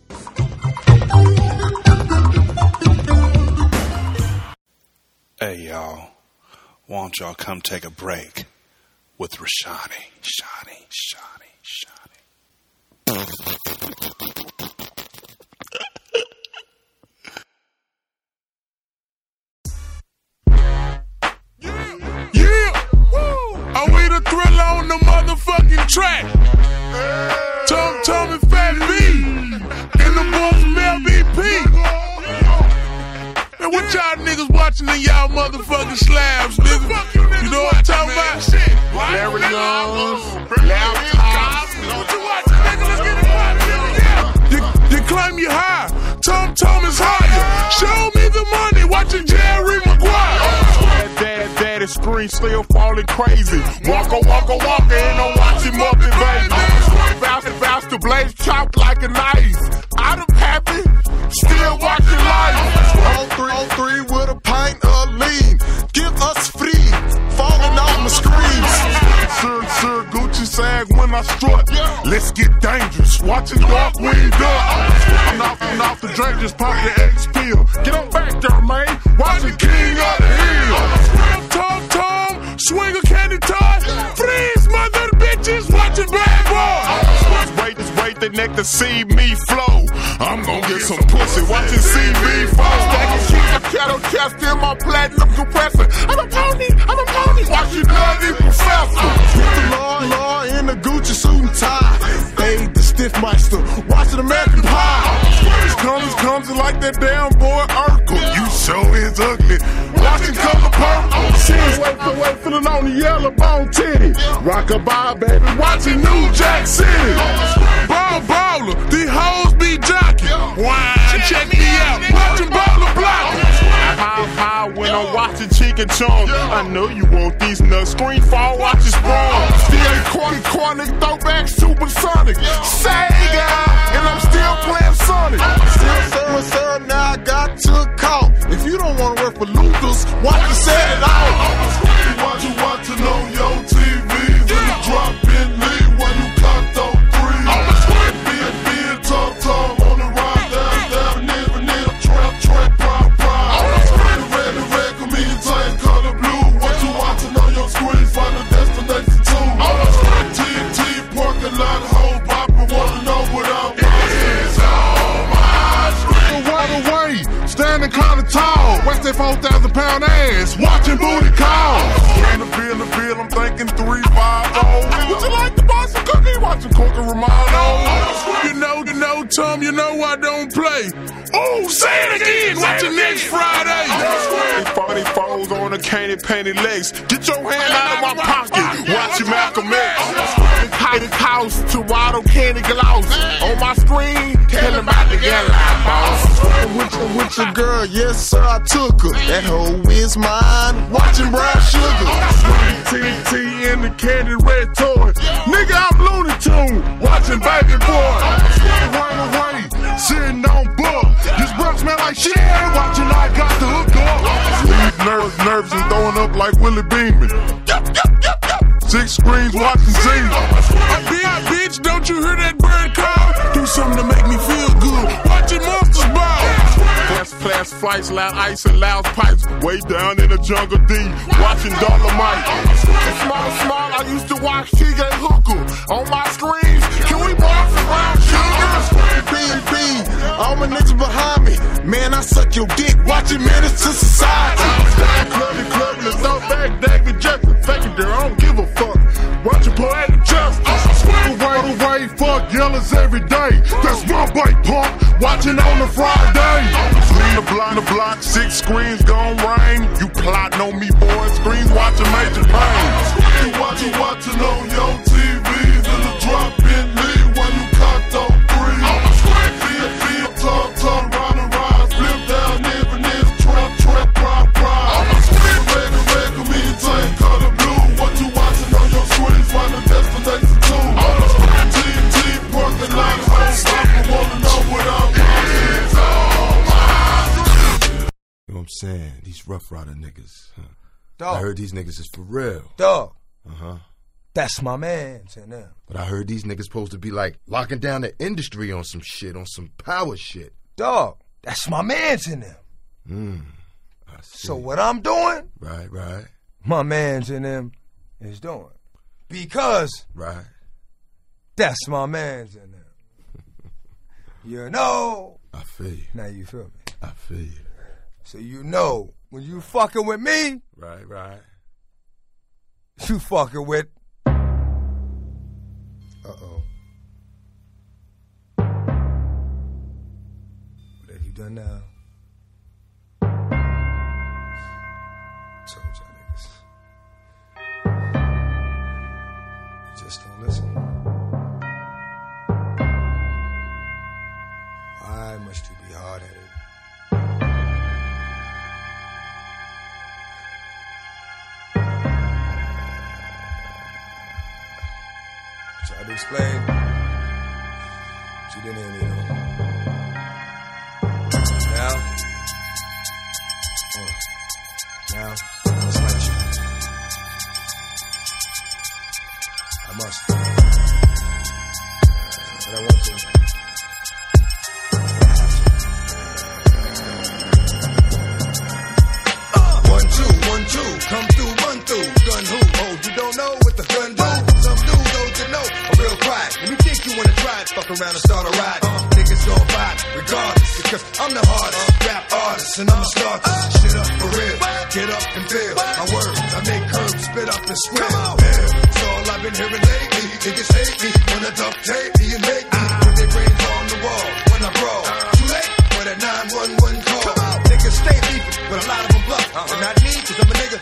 S2: Hey y'all, why don't y'all come take a break with Rashanii, Shani, Shani, Shani.
S7: On the motherfucking track? Tom Tom and Fat B and the boys from LBP. Man, what y'all niggas watching in y'all motherfucking slabs, nigga? You know what I'm talking about? Larry Youngs, laptops. You. You, claim you high. Tom is higher. Show me the money. Watching Jerry Maguire. Is screen, still falling crazy. Walker, walker, walker, ain't no watching Muppet baby. Faster, the blades chopped like a knife. Out of happy, still watching life. All three, all three with a pint of lean. Give us free, falling off the screens. Sir, sir, Gucci sag when I strut. Let's get dangerous, watching Dark Wing Duck. I'm off, I'm off the drink, just pop the X pill. Get on back there, man. Watching King of the Hill. Swing a candy toy. Freeze, mother bitches, watching Bad Boy. Wait, just wait the neck to see me flow. I'm gonna get some pussy, watching CB fall. Stacking sheets of kettle chest in my platinum compressor. I'm a pony, I'm a pony, watching bloody professor. With the law, law in the Gucci suit and tie. Fade the stiff meister, watching American Pie. Comes, comes like that damn boy Urkel. You show is ugly. Watching color purple. Wait wait feeling on the yellow bone titty. Rockabye, baby, watching New Jack City. Ball baller, these hoes be jockey. Wine, check me out. Watching baller block. How high when I'm watching chicken chong. I know you want these nuts. Screen fall, watching sprung. Still corny, corny, throwback, supersonic. Sega, and I'm still playing Sonic. Still serving, sir, now I got to call. If you don't want to work for Luther's, watch you set it off. Ass, watching booty call. In the field, the field, I'm thinking 3 5 oh. Would you like to buy some cookie? Watching Coca Romano. Oh, you know, you know, Tom, you know I don't play. Oh, say it again, watching next Friday. Oh, Funny foes on the candy painted legs. Get your hand out of my pocket, watching Malcolm X. Oh, The house to Waddle Candy Gloss. On my screen, tell him about the yellow boss. With your, with your girl, yes sir, I took her. That hoe is mine, watching brown sugar. TT in the candy red toy. Nigga, I'm Looney Tune, watching Baby Boy. Right away, sitting on book. This breath smell like shit, watching I got the hook up. Nerves, nerves and throwing up like Willie Beamen. Six screens watching Z. Bitch, bitch, don't you hear that bird call? Do something to make me feel good. Watching Monsters Ball. Class, class flights, loud ice and loud pipes. Way down in the jungle D, watching Dolomite. Small, small, I used to watch TJ Hooker on my screens. Can we walk around sugar? B and B, all my niggas behind me. Man, I suck your dick, watching Menace to Society. Clubby, clubby, the throwback, David Jefferson. Faking there, I don't give a fuck. Watching Poetic Justice. Away, away, fuck yellows every day. That's my bike pump, watching on the Friday. Lean the block, the block, six screens gon' rain. You plotting on me, boy, screens watching Major Payne. You watching, watching on your
S15: saying? These rough rider niggas. Huh.
S16: Dog.
S15: I heard these niggas is for real.
S16: Dog.
S15: Uh huh.
S16: That's my man, and them.
S15: But I heard these niggas supposed to be like locking down the industry on some shit, on some power shit.
S16: Dog. That's my man's in them.
S15: Mm.
S16: So what I'm doing,
S15: Right, right,
S16: my man's in them is doing. Because
S15: right.
S16: that's my man's in them. you know.
S15: I feel you.
S16: Now you feel me.
S15: I feel you.
S16: So you know when you fucking with me,
S15: Right, right.
S16: you fucking with. Uh oh. What have you done now? Explain. She didn't hear me fuck around and start a ride. Uh, niggas gon' fight regardless because I'm the hardest rap artist and I'm a start this shit up for real. Get up and feel my words. I make curves spit up and squeal. Yeah, it's all I've been hearing lately. Niggas hate me wanna duct tape me and make me put their brains on the wall when I brawl. Too late for that 911 call. Niggas stay beefing, but a lot of them bluff. But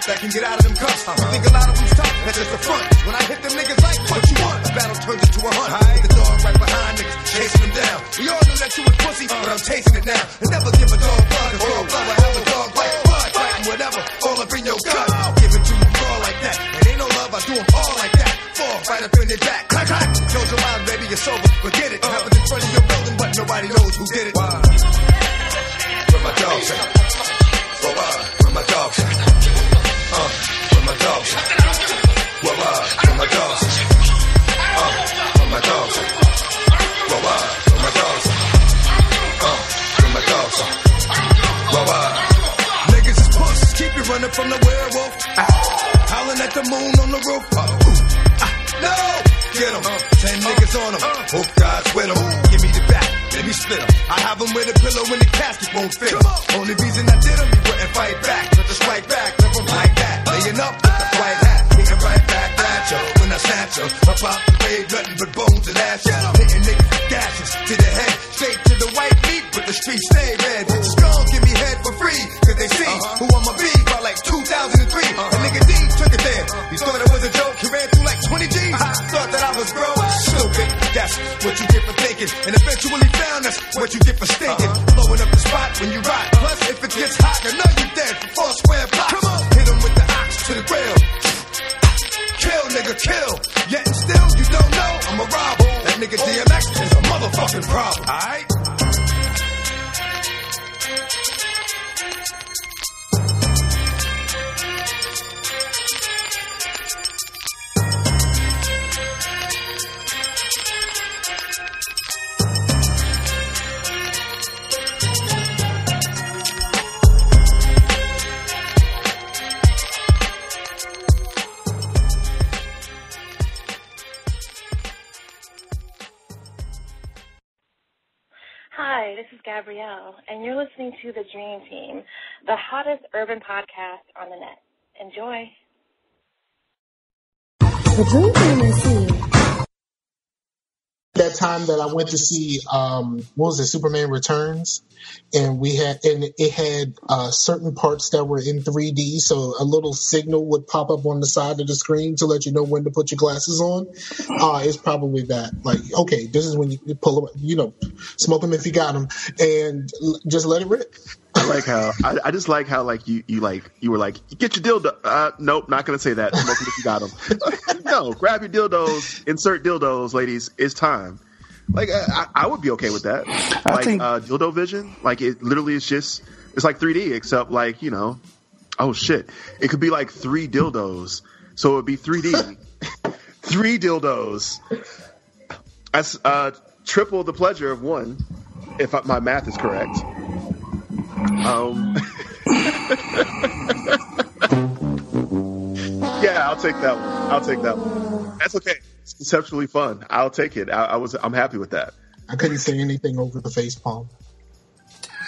S16: that can get out of them cuffs. You think a lot of them's tough? That's just the front. When I hit them niggas like, what you want? The battle turns into a hunt. I With the dog right behind niggas, chasing them down. We all knew that you was pussy, but I'm tasting it now. And never give a dog blood, cause all blood will have a dog like blood. Fighting whatever, all up in your gut. Give it to you raw like that. And ain't no love, I do them all like that. Fall right up in their back. Clack, clack. Close your mind, baby, you're sober. Forget it. Happens in front of your building, but nobody knows who did it. Where my dogs at? The moon on the roof. Uh, ah, no, get 'em. Ten niggas on on 'em. Hope God's with 'em. Give me the back, let me split 'em. I have 'em with a pillow when the casket won't fit 'em. Only reason I did 'em, he wouldn't fight back. But to strike back, live 'em like that. Laying up with the white hat, hitting right back at ya. When I snatch 'em, I pop the blade, nothing but bones and ashes. Hitting niggas with gashes to the head, straight to the white meat, but the streets stay red. When you rock. And
S14: you're listening to The Dream Team, the hottest urban podcast on the net. Enjoy.
S8: The dream team is here.
S4: That time that I went to see um what was it? Superman Returns. And we had and it had uh certain parts that were in 3D so a little signal would pop up on the side of the screen to let you know when to put your glasses on. Uh it's probably that. Like okay this is when you pull you know smoke them if you got them and just let it rip
S5: I like how I, I just like how like you you like you were like get your dildo. Uh, nope, not gonna say that. Smoke 'em if you got them. no, grab your dildos, insert dildos, ladies. It's time. Like I, I would be okay with that. Like
S3: think-
S5: uh, dildo vision. Like it literally is just it's like 3D except like you know. Oh shit! It could be like three dildos, so it would be 3D. three dildos. That's uh, triple the pleasure of one, if my math is correct. Um, yeah, I'll take that one. I'll take that one. That's okay. It's conceptually fun. I'll take it. I, I was. I'm happy with that.
S4: I couldn't say anything over the face palm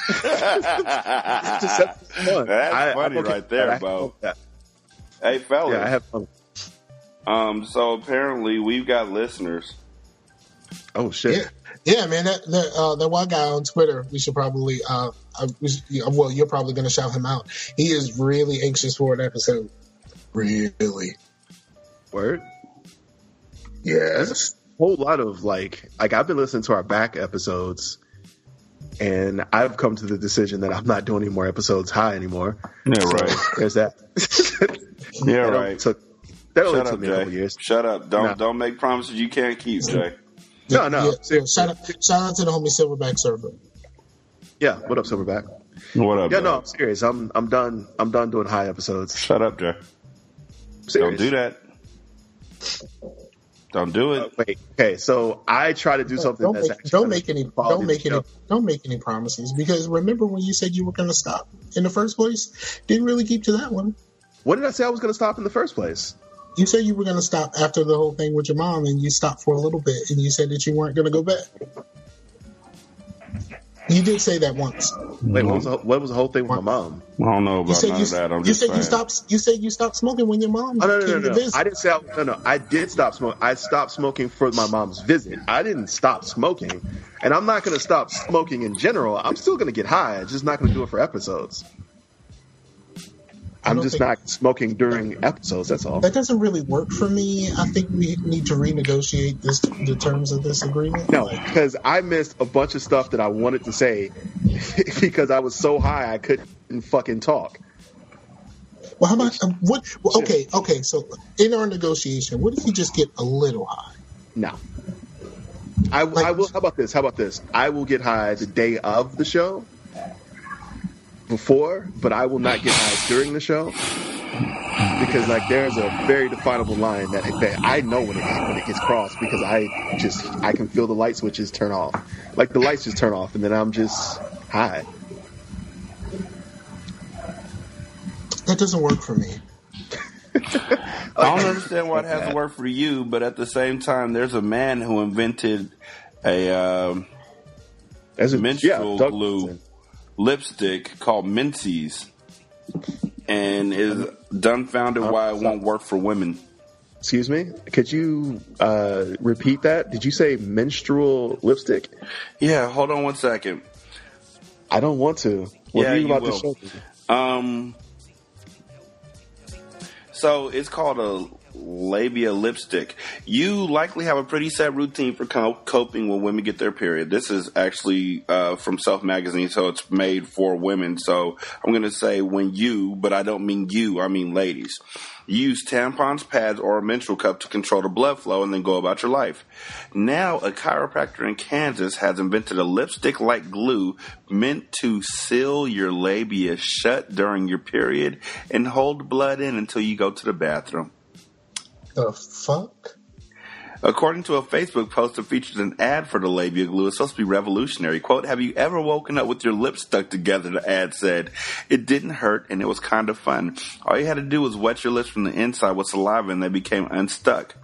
S3: That's
S5: fun. I- I'm
S3: funny
S5: okay
S3: right there,
S5: that. I
S3: Bo. Hey, fellas.
S5: Yeah, I have fun.
S3: Um, so apparently we've got listeners.
S5: Oh shit!
S4: Yeah, yeah, man. That that, uh, that one guy on Twitter, we should probably. Uh, uh, we should- well, you're probably going to shout him out. He is really anxious for an episode. Really?
S5: Word.
S4: Yes.
S5: A whole lot of like, like I've been listening to our back episodes, and I've come to the decision that I'm not doing any more episodes high anymore.
S3: Yeah,
S5: So,
S3: right.
S5: There's that.
S3: Yeah,
S5: That
S3: right.
S5: Took That only
S3: Shut
S5: took
S3: up,
S5: me a couple years.
S3: Shut up. Don't
S5: No.
S3: don't make promises you can't keep, Jay.
S5: No, no.
S4: Yeah, yeah, shout, out, shout out to the homie Silverback server.
S5: Yeah, what up, Silverback?
S3: What up?
S5: Yeah,
S3: dog?
S5: no, I'm serious. I'm I'm done. I'm done doing high episodes.
S3: Shut up, Jay.
S5: Serious.
S3: Don't do that. Don't do it.
S5: Uh, wait, okay. So I try to do something
S4: Don't
S5: that's
S4: make, don't make any don't make any
S5: show.
S4: don't make any promises because remember when you said you were going to stop in the first place? Didn't really keep to that one.
S5: What did I say I was going to stop in the first place?
S4: You said you were going to stop after the whole thing with your mom, and you stopped for a little bit, and you said that you weren't going to go back. You did say that once.
S5: Wait, what was the, what was the whole thing with my mom?
S3: I don't know
S4: You
S3: about
S4: said
S3: none
S4: you,
S3: of that. I'm
S4: you
S3: just
S4: said you stopped. You said you stopped smoking when your mom
S5: Oh no no
S4: came
S5: no
S4: to
S5: no!
S4: visit.
S5: I didn't say I, no no. I did stop smoking. I stopped smoking for my mom's visit. I didn't stop smoking, and I'm not going to stop smoking in general. I'm still going to get high. I'm just not going to do it for episodes. I'm just not smoking during episodes. That's all.
S4: That doesn't really work for me. I think we need to renegotiate this the terms of this agreement.
S5: No, because I missed a bunch of stuff that I wanted to say because I was so high I couldn't fucking talk.
S4: Well, how about um, what? Well, okay, okay. So in our negotiation, what if you just get a little high?
S5: No. I, I will. How about this? How about this? I will get high the day of the show, before, but I will not get high during the show because like there's a very definable line that, that I know when it when it gets crossed because I just I can feel the light switches turn off, like the lights just turn off, and then I'm just high.
S4: That doesn't work for me.
S3: I don't understand why it has to work for you, but at the same time, there's a man who invented a um,
S5: As a
S3: menstrual
S5: yeah, Doug-
S3: glue lipstick called Menses, and is dumbfounded why it won't work for women.
S5: Excuse me. Could you uh, repeat that? Did you say menstrual lipstick?
S3: Yeah. Hold on one second.
S5: I don't want to. What
S3: yeah,
S5: you
S3: you
S5: about
S3: will.
S5: show?
S3: Um. So it's called a labia lipstick. You likely have a pretty set routine for co- coping when women get their period. This is actually uh, from Self Magazine, so it's made for women. So I'm going to say when you, but I don't mean you, I mean ladies. Use tampons, pads, or a menstrual cup to control the blood flow and then go about your life. Now, a chiropractor in Kansas has invented a lipstick like glue meant to seal your labia shut during your period and hold blood in until you go to the bathroom.
S4: The fuck?
S3: According to a Facebook post that features an ad for the labia glue, it's supposed to be revolutionary. Quote, have you ever woken up with your lips stuck together? The ad said. It didn't hurt and it was kind of fun. All you had to do was wet your lips from the inside with saliva and they became unstuck.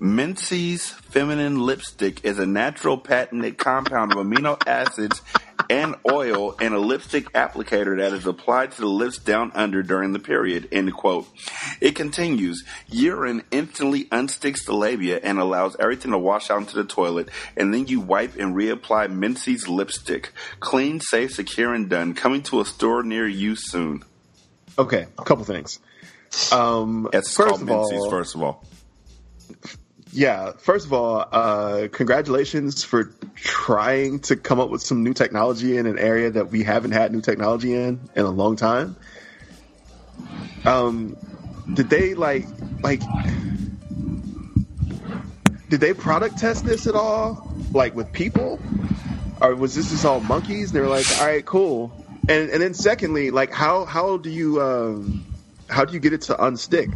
S3: Menses feminine lipstick is a natural patented compound of amino acids and oil and a lipstick applicator that is applied to the lips down under during the period. End quote. It continues, urine instantly unsticks the labia and allows everything to wash out into the toilet, and then you wipe and reapply Menses lipstick. Clean, safe, secure, and done. Coming to a store near you soon.
S5: Okay, a couple things. Um, first of all,
S3: first of all.
S5: Yeah. First of all, uh, congratulations for trying to come up with some new technology in an area that we haven't had new technology in in a long time. Um, did they like like? Did they product test this at all, like with people, or was this just all monkeys? They were like, all right, cool. And and then secondly, like how how do you um how do you get it to unstick?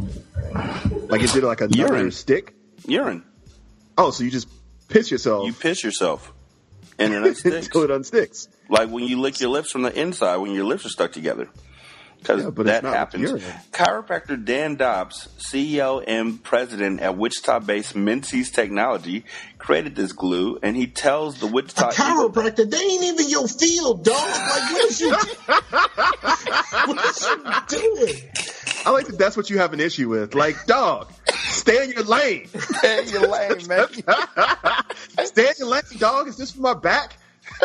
S5: Like is it like another
S3: Urine.
S5: stick?
S3: Urine.
S5: Oh, so you just piss yourself
S3: You piss yourself. And it unsticks.
S5: until it unsticks.
S3: Like when you lick your lips from the inside, when your lips are stuck together. Because
S5: Yeah,
S3: that happens. Chiropractor Dan Dobbs, CEO and president at Wichita based Menses Technology, created this glue, and he tells the
S4: A
S3: Wichita Eagle
S4: chiropractor, they ain't even your field, dog. Like, what is you, what is you doing?
S5: I like that. That's what you have an issue with. Like, dog, stay in your lane.
S3: Stay in your lane, man.
S5: stay in your lane, dog. Is this for my back?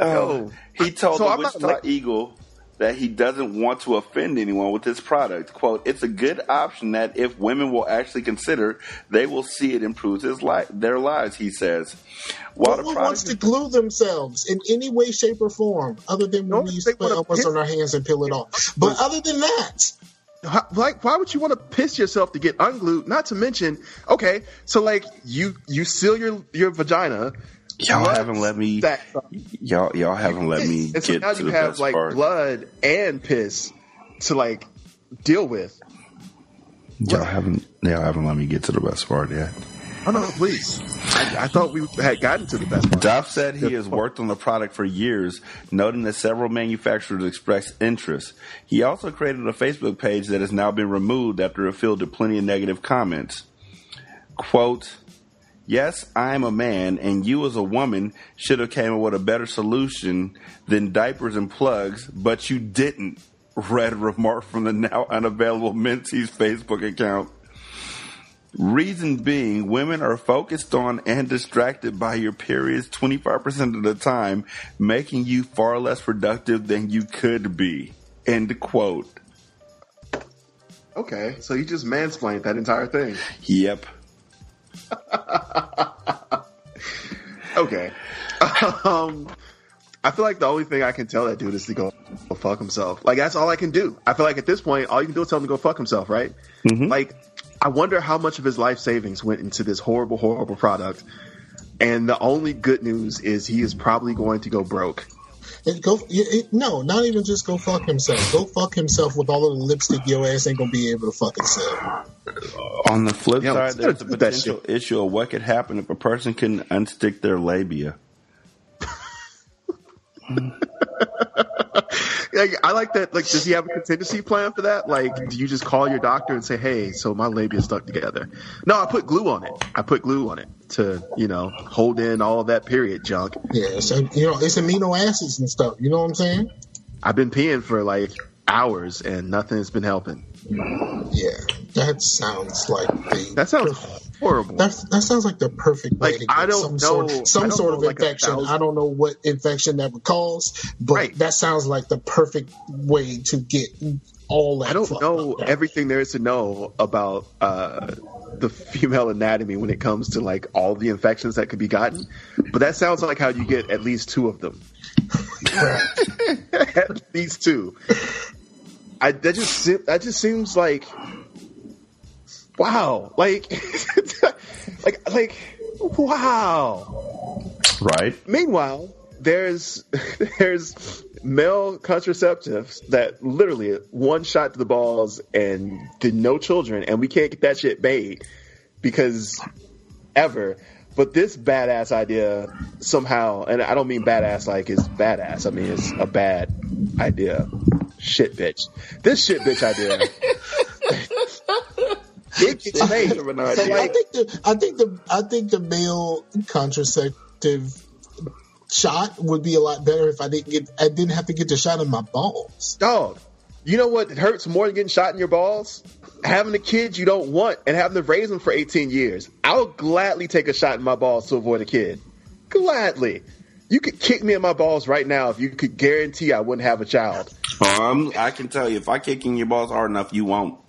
S3: Oh, he told
S5: So
S3: the
S5: I'm not
S3: Wichita
S5: like-
S3: Eagle that he doesn't want to offend anyone with his product. Quote, it's a good option that if women will actually consider, they will see it improves his life, their lives, he says. While
S4: No
S3: the
S4: one wants to glue themselves in any way, shape, or form, other than when we used to put
S5: wanna
S4: elbows on our hands and peel it off. But other than that,
S5: how- like why would you want to piss yourself to get unglued? Not to mention, okay, so like you you seal your your vagina.
S3: Y'all
S5: blood
S3: haven't let me. Y'all y'all haven't let me
S5: and so
S3: get
S5: now
S3: to
S5: you
S3: the
S5: have
S3: best
S5: like
S3: part.
S5: blood and piss to like deal with.
S3: Y'all haven't y'all haven't let me get to the best part yet.
S5: Oh no, please! I, I thought we had gotten to the best part.
S3: Duff said he has worked on the product for years, noting that several manufacturers expressed interest. He also created a Facebook page that has now been removed after it fielded plenty of negative comments. Quote, Yes, I am a man, and you as a woman should have came up with a better solution than diapers and plugs, but you didn't. Read a remark from the now unavailable Menses Facebook account. Reason being, women are focused on and distracted by your periods 25% of the time, making you far less productive than you could be. End quote.
S5: Okay, so you just mansplained that entire thing.
S3: Yep.
S5: Okay. um, I feel like the only thing I can tell that dude is to go, go fuck himself. Like that's all I can do. I feel like at this point, all you can do is tell him to go fuck himself, right? Like, I wonder how much of his life savings went into this horrible, horrible product. And the only good news is he is probably going to go broke.
S4: It go it, it- no, not even just go fuck himself. Go fuck himself with all of the lipstick your ass ain't gonna be able to fucking sell.
S3: On the flip
S5: Yeah,
S3: side, there's
S5: a
S3: potential issue of what could happen if a person can unstick their labia.
S5: Like, I like that. Like, does he have a contingency plan for that? Like, do you just call your doctor and say, "Hey, so my labia stuck together"? No, I put glue on it. I put glue on it to, you know, hold in all of that period junk.
S4: Yeah, so you know, it's amino acids and stuff. You know what I'm saying?
S5: I've been peeing for like hours and nothing's been helping.
S4: Yeah, that sounds like the
S5: That sounds horrible.
S4: That that sounds like the perfect way
S5: Like,
S4: to get some
S5: know-
S4: sort, some sort of
S5: like,
S4: infection. I don't know what infection that would cause, but that sounds like the perfect way to get all that.
S5: I don't know everything there is to know about uh, the female anatomy when it comes to like all the infections that could be gotten, but that sounds like how you get at least two of them. at least two. I that just that just seems like wow, like like like wow.
S3: Right.
S5: Meanwhile, there's there's male contraceptives that literally one shot to the balls and did no children, and we can't get that shit made because ever. But this badass idea somehow, and I don't mean badass like it's badass. I mean it's a bad idea. Shit, bitch. This shit, bitch idea. it gets made.
S4: I
S5: like,
S4: think the I think the I think the male contraceptive shot would be a lot better if I didn't get I didn't have to get the shot in my balls.
S5: Dog, you know what hurts more than getting shot in your balls? Having a kid you don't want and having to raise them for 18 years. I'll gladly take a shot in my balls to avoid a kid. Gladly. You could kick me in my balls right now if you could guarantee I wouldn't have a child.
S3: Um, I can tell you, if I kick in your balls hard enough, you won't.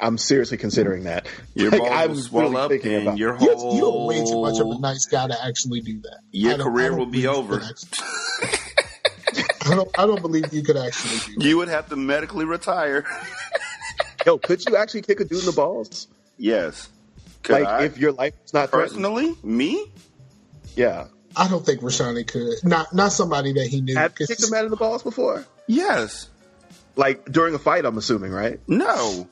S5: I'm seriously considering that.
S3: Your
S5: Like,
S3: balls
S5: I'm
S3: will swell
S5: really
S3: up,
S5: thinking
S3: and
S5: about-
S3: your
S4: You're,
S3: whole
S4: you're way too much of a nice guy to actually do that.
S3: your
S4: I don't- I
S3: career will be over.
S4: actually- I don't. I don't believe you could actually do.
S3: You would have to medically retire.
S5: Yo, could you actually kick a dude in the balls?
S3: Yes. Could
S5: like
S3: I?
S5: if your life is not threatened?
S3: Personally, me?
S5: Yeah.
S4: I don't think Rashanii could. Not not somebody that he knew.
S5: Have you kicked a out in the balls before?
S3: Yes.
S5: Like during a fight, I'm assuming, right?
S3: No.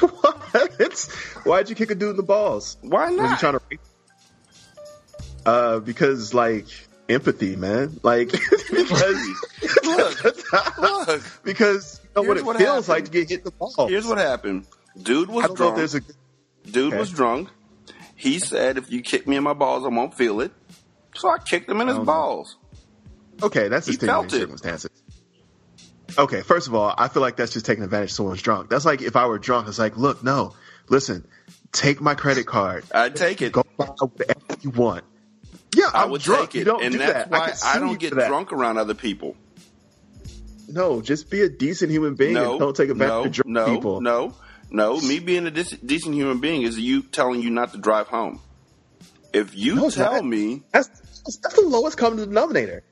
S5: it's, why'd you kick a dude in the balls?
S3: Why
S5: Was you
S3: not?
S5: trying to? Uh, because like empathy, man. Like because
S3: Look,
S5: because you know what
S3: Here's
S5: it
S3: what
S5: feels
S3: happened.
S5: like to get hit in the balls.
S3: Here's what happened. Dude was
S5: I don't know if
S3: drunk.
S5: there's a
S3: Dude
S5: Okay.
S3: was drunk. He said, "If you kick me in my balls, I won't feel it." So I kicked him in his balls.
S5: okay. That's
S3: He felt it.
S5: circumstances. Okay, first of all, I feel like that's just taking advantage of someone's drunk. That's like if I were drunk, it's like, look, no, listen, take my credit card,
S3: I'd take it.
S5: go buy whatever you want. Yeah,
S3: I
S5: I'm
S3: would
S5: drunk.
S3: take it,
S5: You don't
S3: and
S5: do
S3: that's
S5: that.
S3: why
S5: can
S3: I, don't get drunk around other people.
S5: No, just be a decent human being
S3: No,
S5: and don't take advantage
S3: no,
S5: of drunk
S3: no,
S5: people.
S3: no, no. Me being a decent human being is you telling you not to drive home. If you
S5: No,
S3: tell
S5: not.
S3: me,
S5: That's that's the lowest common denominator.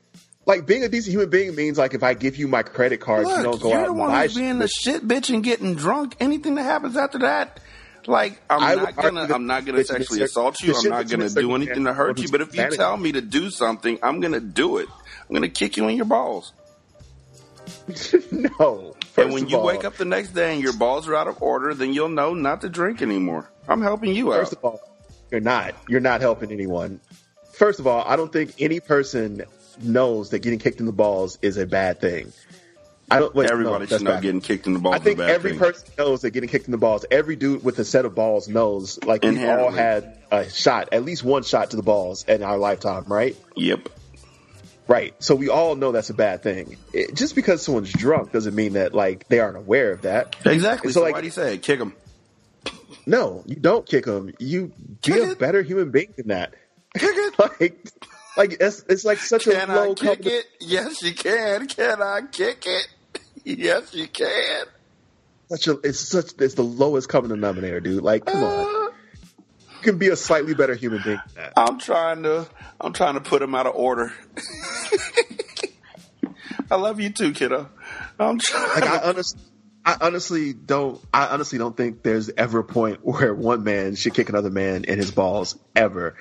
S5: like being a decent human being means like if I give you my credit card, you don't go
S3: you're
S5: out
S3: the
S5: and
S3: one
S5: buy
S3: who's being
S5: shit.
S3: a shit bitch and getting drunk. Anything that happens after that, like I'm
S5: I
S3: not gonna, I'm not gonna sexually assault you. I'm not gonna do anything to hurt you. But if you tell me to do something, I'm gonna do it. I'm gonna kick you in your balls.
S5: no.
S3: And when you
S5: all-
S3: wake up the next day and your balls are out of order, then you'll know not to drink anymore. I'm helping you out.
S5: First of all, you're not. You're not helping anyone. First of all, I don't think any person knows that getting kicked in the balls is a bad thing. I don't. Wait,
S3: Everybody
S5: no,
S3: should know getting kicked in the balls
S5: I think
S3: is a bad
S5: every
S3: thing.
S5: person knows that getting kicked in the balls. Every dude with a set of balls knows. Like we've all had a shot, at least one shot to the balls in our lifetime, right?
S3: Yep.
S5: Right. So we all know that's a bad thing. It, just because someone's drunk doesn't mean that like they aren't aware of that.
S3: Exactly.
S5: And
S3: So,
S5: like,
S3: why do you say it? Kick them?
S5: no, you don't kick them. You be a better human being than that. Kick it. like, like it's, it's like such
S3: Can
S5: a
S3: I
S5: low.
S3: kick it? Yes, you can. Can I kick it? Yes, you can.
S5: Such a, it's such it's the lowest common denominator, dude. Like, come on. Ah. Can be a slightly better human being.
S3: I'm trying to. I'm trying to put him out of order. I love you too, kiddo. I'm trying.
S5: Like, I honestly. I honestly don't. I honestly don't think there's ever a point where one man should kick another man in his balls ever,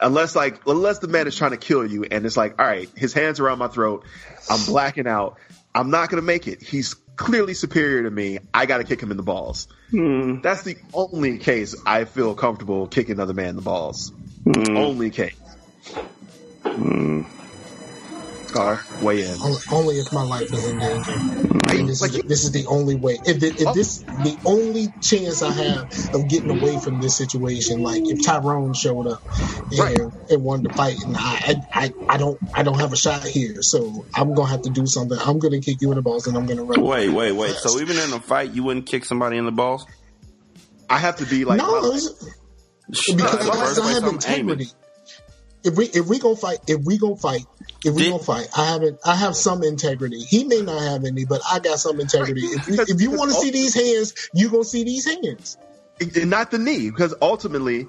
S5: unless like unless the man is trying to kill you and it's like, all right, his hands around my throat, I'm blacking out, I'm not gonna make it. He's clearly superior to me. I got to kick him in the balls. Hmm. That's the only case I feel comfortable kicking another man in the balls. Hmm. Only case. Hmm. Scar, weigh in.
S4: Only, only if my life is in danger. And this, is the, this is the only way. If, it, if oh. this the only chance I have of getting away from this situation, like if Tyrone showed up and, and wanted to fight, and I, I I don't I don't have a shot here, so I'm gonna have to do something. I'm gonna kick you in the balls, and I'm gonna run.
S3: Wait, wait, wait. So even in a fight, you wouldn't kick somebody in the balls?
S5: I have to be like
S4: no, it's- because, because I have integrity. If we if we gonna fight, if we gonna fight, if we gonna fight, I haven't. I have some integrity. He may not have any, but I got some integrity. If you, if you want to see these hands, you gonna see these hands.
S5: and not the knee because ultimately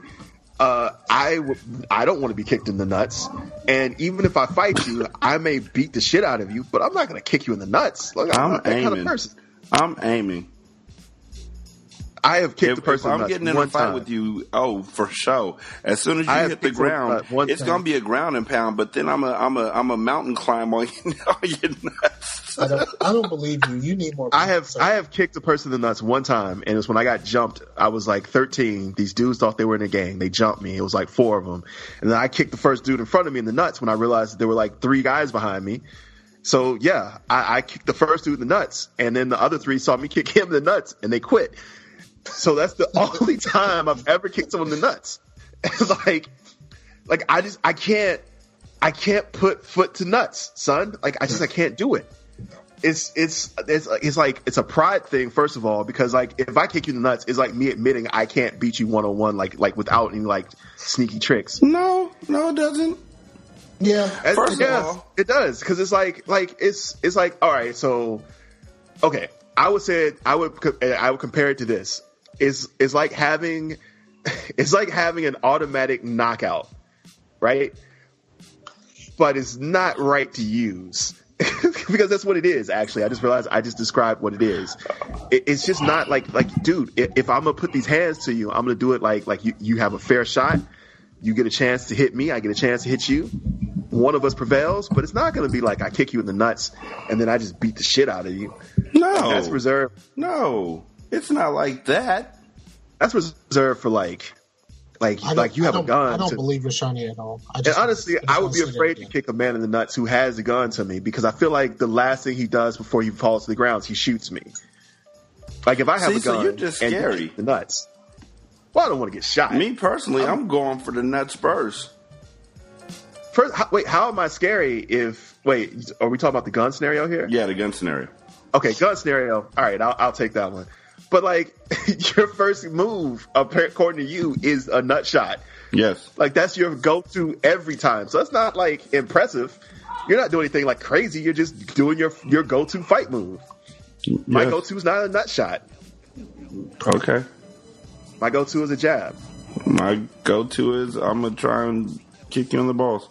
S5: uh, I w- I don't want to be kicked in the nuts, and even if I fight you, I may beat the shit out of you, but I'm not going to kick you in the nuts. Like I'm,
S3: I'm
S5: not that kind of
S3: aiming.
S5: person.
S3: I'm aiming.
S5: I have kicked
S3: If,
S5: a person
S3: if
S5: in
S3: I'm
S5: the
S3: getting
S5: nuts
S3: in a fight
S5: time.
S3: with you, oh, for sure. As soon as you
S5: I
S3: hit the
S5: kicked someone in the
S3: ground, it's
S5: time.
S3: gonna be a ground and pound. But then I'm a I'm a I'm a mountain climb on you. on your nuts.
S4: I don't. I don't believe you. You need more.
S5: I have I have kicked a person in the nuts one time, and it was when I got jumped. I was like 13. These dudes thought they were in a gang. They jumped me. It was like four of them, and then I kicked the first dude in front of me in the nuts when I realized there were like three guys behind me. So yeah, I, I kicked the first dude in the nuts, and then the other three saw me kick him in the nuts, and they quit. So that's the only time I've ever kicked someone in the nuts. like, like I just I can't I can't put foot to nuts, son. Like I just I can't do it. It's it's it's it's like it's a pride thing first of all because like if I kick you in the nuts, it's like me admitting I can't beat you one on one like like without any like sneaky tricks.
S3: No, no, it doesn't.
S4: Yeah,
S3: First of all-
S5: it does because it's like like it's it's like all right. So okay, I would say I would I would compare it to this. It's it's like having it's like having an automatic knockout, right? But it's not right to use. because that's what it is. Actually, I just realized I just described what it is. It, it's just not like like, dude. If, if I'm gonna put these hands to you, I'm gonna do it like like you you have a fair shot. You get a chance to hit me. I get a chance to hit you. One of us prevails, but it's not gonna be like I kick you in the nuts and then I just beat the shit out of you.
S3: No,
S5: that's reserved.
S3: No, it's not like that.
S5: That's reserved for like like like you have a gun.
S4: I don't
S5: to-
S4: believe Rashanii at all. I
S5: And
S4: just,
S5: honestly,
S4: just
S5: I would be afraid to kick a man in the nuts who has a gun to me because I feel like the last thing he does before he falls to the ground is he shoots me. Like if I have
S3: See,
S5: a
S3: so
S5: gun,
S3: you're just
S5: and
S3: scary.
S5: the nuts. Well, I don't want to get shot.
S3: Me personally, I'm, going for the nuts first.
S5: First, how, wait, how am I scary? If wait, are we talking about the gun scenario here?
S3: Yeah, the gun scenario.
S5: Okay, gun scenario. All right, I'll, I'll take that one. But like, your first move, according to you, is a nut shot.
S3: Yes.
S5: Like that's your go-to every time. So that's not like impressive. You're not doing anything like crazy. You're just doing your your go-to fight move. My go-to is not a nut shot.
S3: Okay.
S5: My go-to is a jab.
S3: My go-to is I'm gonna try and kick you in the balls.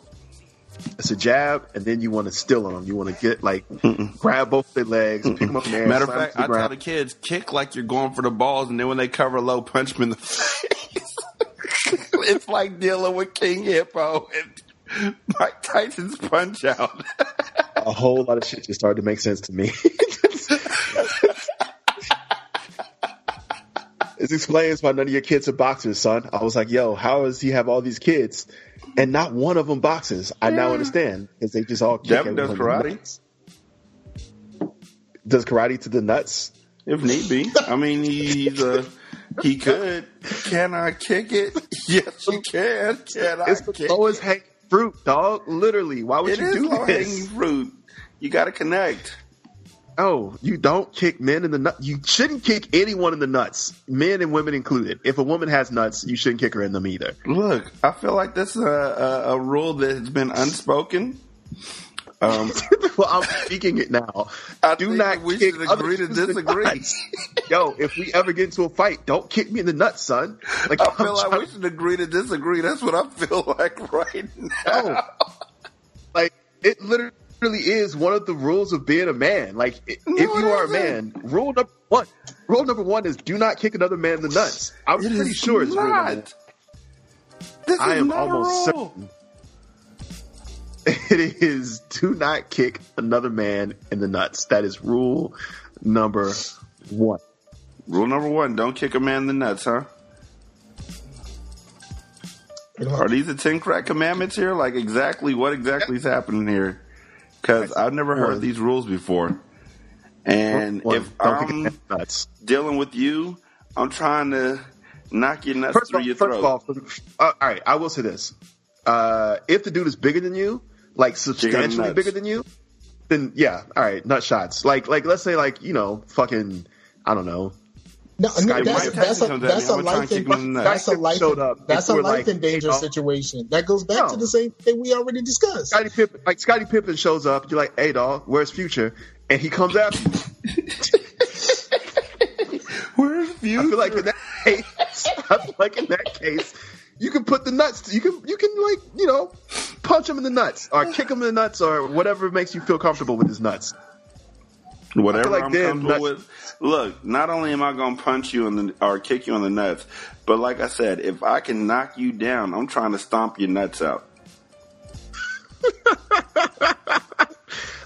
S5: It's a jab, and then you want to steal on them. You want to get like grab both their legs, pick them up in the air.
S3: Matter of fact, I tell the kids kick like you're going for the balls, and then when they cover low, punch them in the face. it's like dealing with King Hippo and Mike Tyson's punch out.
S5: a whole lot of shit just started to make sense to me. This explains why none of your kids are boxers, son. I was like, yo, how does he have all these kids and not one of them boxes? I now understand because they just all kick
S3: Devin does
S5: everyone in the
S3: karate.
S5: nuts. Does karate to the nuts?
S3: If need be. I mean, he's a. He could. Can I kick it? Yes, you can. Can I
S5: It's the
S3: kick
S5: lowest hanging fruit, dog. Literally, why would
S3: It
S5: you
S3: is
S5: do
S3: low
S5: this?
S3: hanging fruit. You got to connect.
S5: Oh, you don't kick men in the nut. You shouldn't kick anyone in the nuts, men and women included. If a woman has nuts, you shouldn't kick her in them either.
S3: Look, I feel like this is a, a, a rule that has been unspoken. Um,
S5: well, I'm speaking it now. I
S3: Do
S5: not
S3: we
S5: kick
S3: should agree to
S5: dudes in the
S3: disagree.
S5: Yo, if we ever get into a fight, don't kick me in the nuts, son. Like
S3: I
S5: I'm
S3: feel like
S5: trying-
S3: we should agree to disagree. That's what I feel like right now.
S5: like it literally is one of the rules of being a man. Like i- if you are a man, rule number one, rule number one is do not kick another man in the nuts. I'm
S3: It
S5: pretty
S3: is
S5: sure it's rule number one.
S3: not. This
S5: I
S3: is
S5: am
S3: not a
S5: almost
S3: rule.
S5: certain. It is do not kick another man in the nuts. That is rule number one.
S3: Rule number one: Don't kick a man in the nuts, huh? Are these the ten crack commandments here? Like exactly what exactly is happening here? Because I've never heard these rules before. And if
S5: don't kick a
S3: I'm
S5: man in the nuts.
S3: dealing with you, I'm trying to knock your nuts
S5: First
S3: through
S5: all,
S3: your
S5: first of all, uh, all right, I will say this: uh, if the dude is bigger than you, like substantially bigger than you, then yeah, all right, nut shots. Like, like let's say, like you know, fucking, I don't know.
S4: No, no,
S5: Scottie
S4: that's
S5: Mike
S4: that's a
S5: Tyson comes at
S4: that's
S5: me,
S4: a
S5: I'm gonna try
S4: life in,
S5: kick him in the nuts.
S4: that's a life
S5: Showed
S4: that's a life
S5: like,
S4: in danger
S5: you know-
S4: situation. That goes back to the same thing we already discussed.
S5: Scottie Pippen, like Scottie Pippen shows up, you're like, hey dog, where's Future? And he comes after you.
S3: Where's Future?
S5: I feel like in that case, I feel like in that case, you can put the nuts. You can you can like you know punch him in the nuts or kick him in the nuts or whatever makes you feel comfortable with his nuts.
S3: Whatever
S5: like
S3: I'm comfortable with. Look, not only am I going to punch you in the or kick you in the nuts, but like I said, if I can knock you down, I'm trying to stomp your nuts out.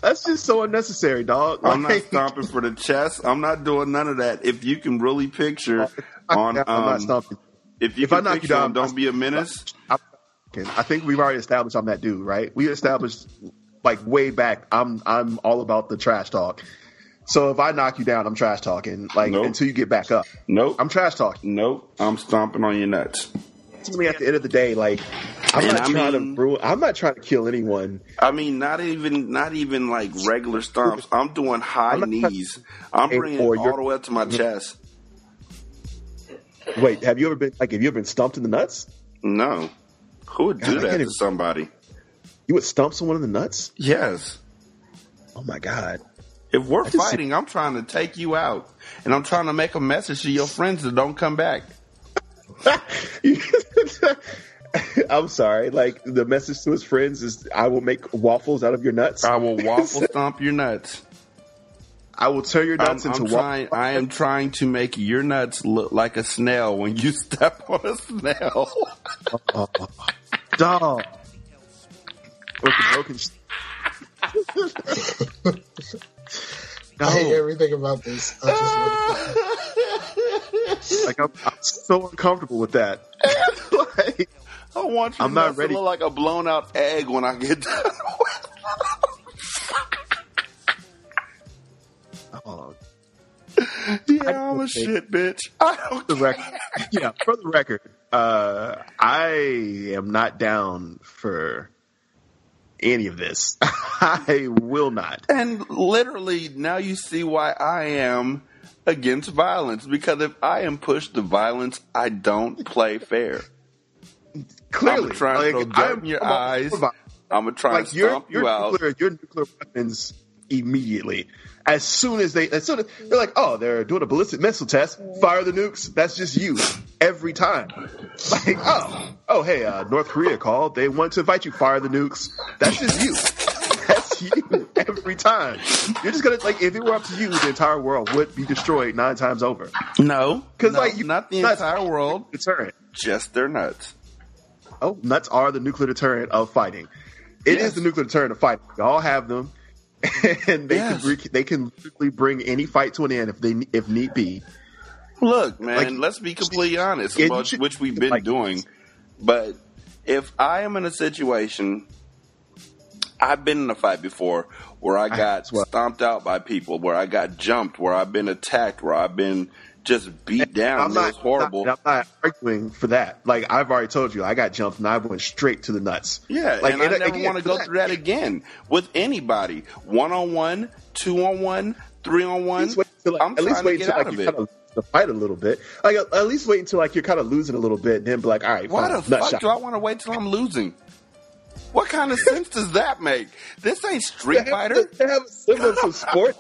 S5: That's just so unnecessary, dog.
S3: I'm not stomping for the chest. I'm not doing none of that. If you can really picture on,
S5: I'm
S3: um,
S5: not stomping.
S3: if you
S5: If I
S3: can
S5: knock you down,
S3: on don't be a menace.
S5: I think we've already established I'm that dude, right? We established like way back. I'm I'm all about the trash talk. So if I knock you down, I'm trash talking like
S3: Nope.
S5: until you get back up.
S3: Nope.
S5: I'm trash talking.
S3: Nope. I'm stomping on your nuts.
S5: Ultimately, at the end of the day, like I'm
S3: And
S5: not
S3: I
S5: trying
S3: mean-
S5: to ruin. I'm not trying to kill anyone.
S3: I mean, not even not even like regular stomps. I'm doing high knees. I'm bringing it all the way up to my mm-hmm. chest.
S5: Wait, have you ever been like? Have you ever been stumped in the nuts?
S3: No. Who would do
S5: God,
S3: that to somebody?
S5: You would stump someone in the nuts?
S3: Yes.
S5: Oh my god!
S3: If we're
S5: just-
S3: fighting, I'm trying to take you out, and I'm trying to make a message to your friends that don't come back.
S5: I'm sorry. Like the message to his friends is, "I will make waffles out of your nuts.
S3: I will waffle stomp your nuts.
S5: I will turn your
S3: I'm,
S5: nuts
S3: I'm
S5: into
S3: trying. I am trying to make your nuts look like a snail when you step on a snail.
S5: waffles." Dog. With the broken. Sh-
S4: I hate everything about this. I just
S5: Like I'm, I'm so uncomfortable with that. like,
S3: I want you
S5: I'm not
S3: nuts to
S5: ready.
S3: look like a blown out egg when I get done.
S5: oh,
S3: yeah, I'm a shit bitch. I don't
S5: the record. Yeah, for the record, uh, I am not down for any of this. I will not.
S3: And literally, now you see why I am against violence. Because if I am pushed to violence, I don't play fair.
S5: Clearly,
S3: I'm trying to
S5: like,
S3: throw dirt
S5: I'm-
S3: in your
S5: I'm
S3: eyes. I'm gonna try
S5: like
S3: to
S5: your
S3: stomp
S5: your
S3: you out.
S5: nuclear, your nuclear weapons immediately. As soon as they, as soon as they're like, oh, they're doing a ballistic missile test, fire the nukes. That's just you every time. Like, oh, oh, hey, uh, North Korea called. They want to invite you. Fire the nukes. That's just you. That's you every time. You're just gonna like if it were up to you, the entire world would be destroyed nine times over.
S3: No,
S5: because
S3: no,
S5: like you,
S3: not the
S5: nuts
S3: entire world.
S5: Deterrent.
S3: Just their nuts.
S5: Oh, nuts are the nuclear deterrent of fighting. It is
S3: Yes.
S5: the nuclear deterrent of fighting. We all have them, and they
S3: Yes.
S5: can they can literally bring any fight to an end if they if need be.
S3: Look, man,
S5: Like-
S3: let's be completely honest, about, which we've been
S5: like-
S3: doing. But if I am in a situation, I've been in a fight before where I got stomped out by people, where I got jumped, where I've been attacked, where I've been just beat down.
S5: I'm
S3: it
S5: not
S3: was horrible.
S5: I'm not arguing for that. Like I've already told you, I got jumped and I went straight to the nuts.
S3: Yeah,
S5: like
S3: and I never want to go
S5: that,
S3: through that again with anybody. One on one, two on one, three on one.
S5: At least wait until, like,
S3: I'm
S5: at least wait until like you
S3: it.
S5: kind of the fight a little bit. Like at at least wait until like you're kind of losing a little bit, and then be like, all right,
S3: Why
S5: fine,
S3: the fuck
S5: shot.
S3: do I want to wait till I'm losing? What kind of sense does that make? This ain't Street Fighter.
S5: They have a semblance of sport.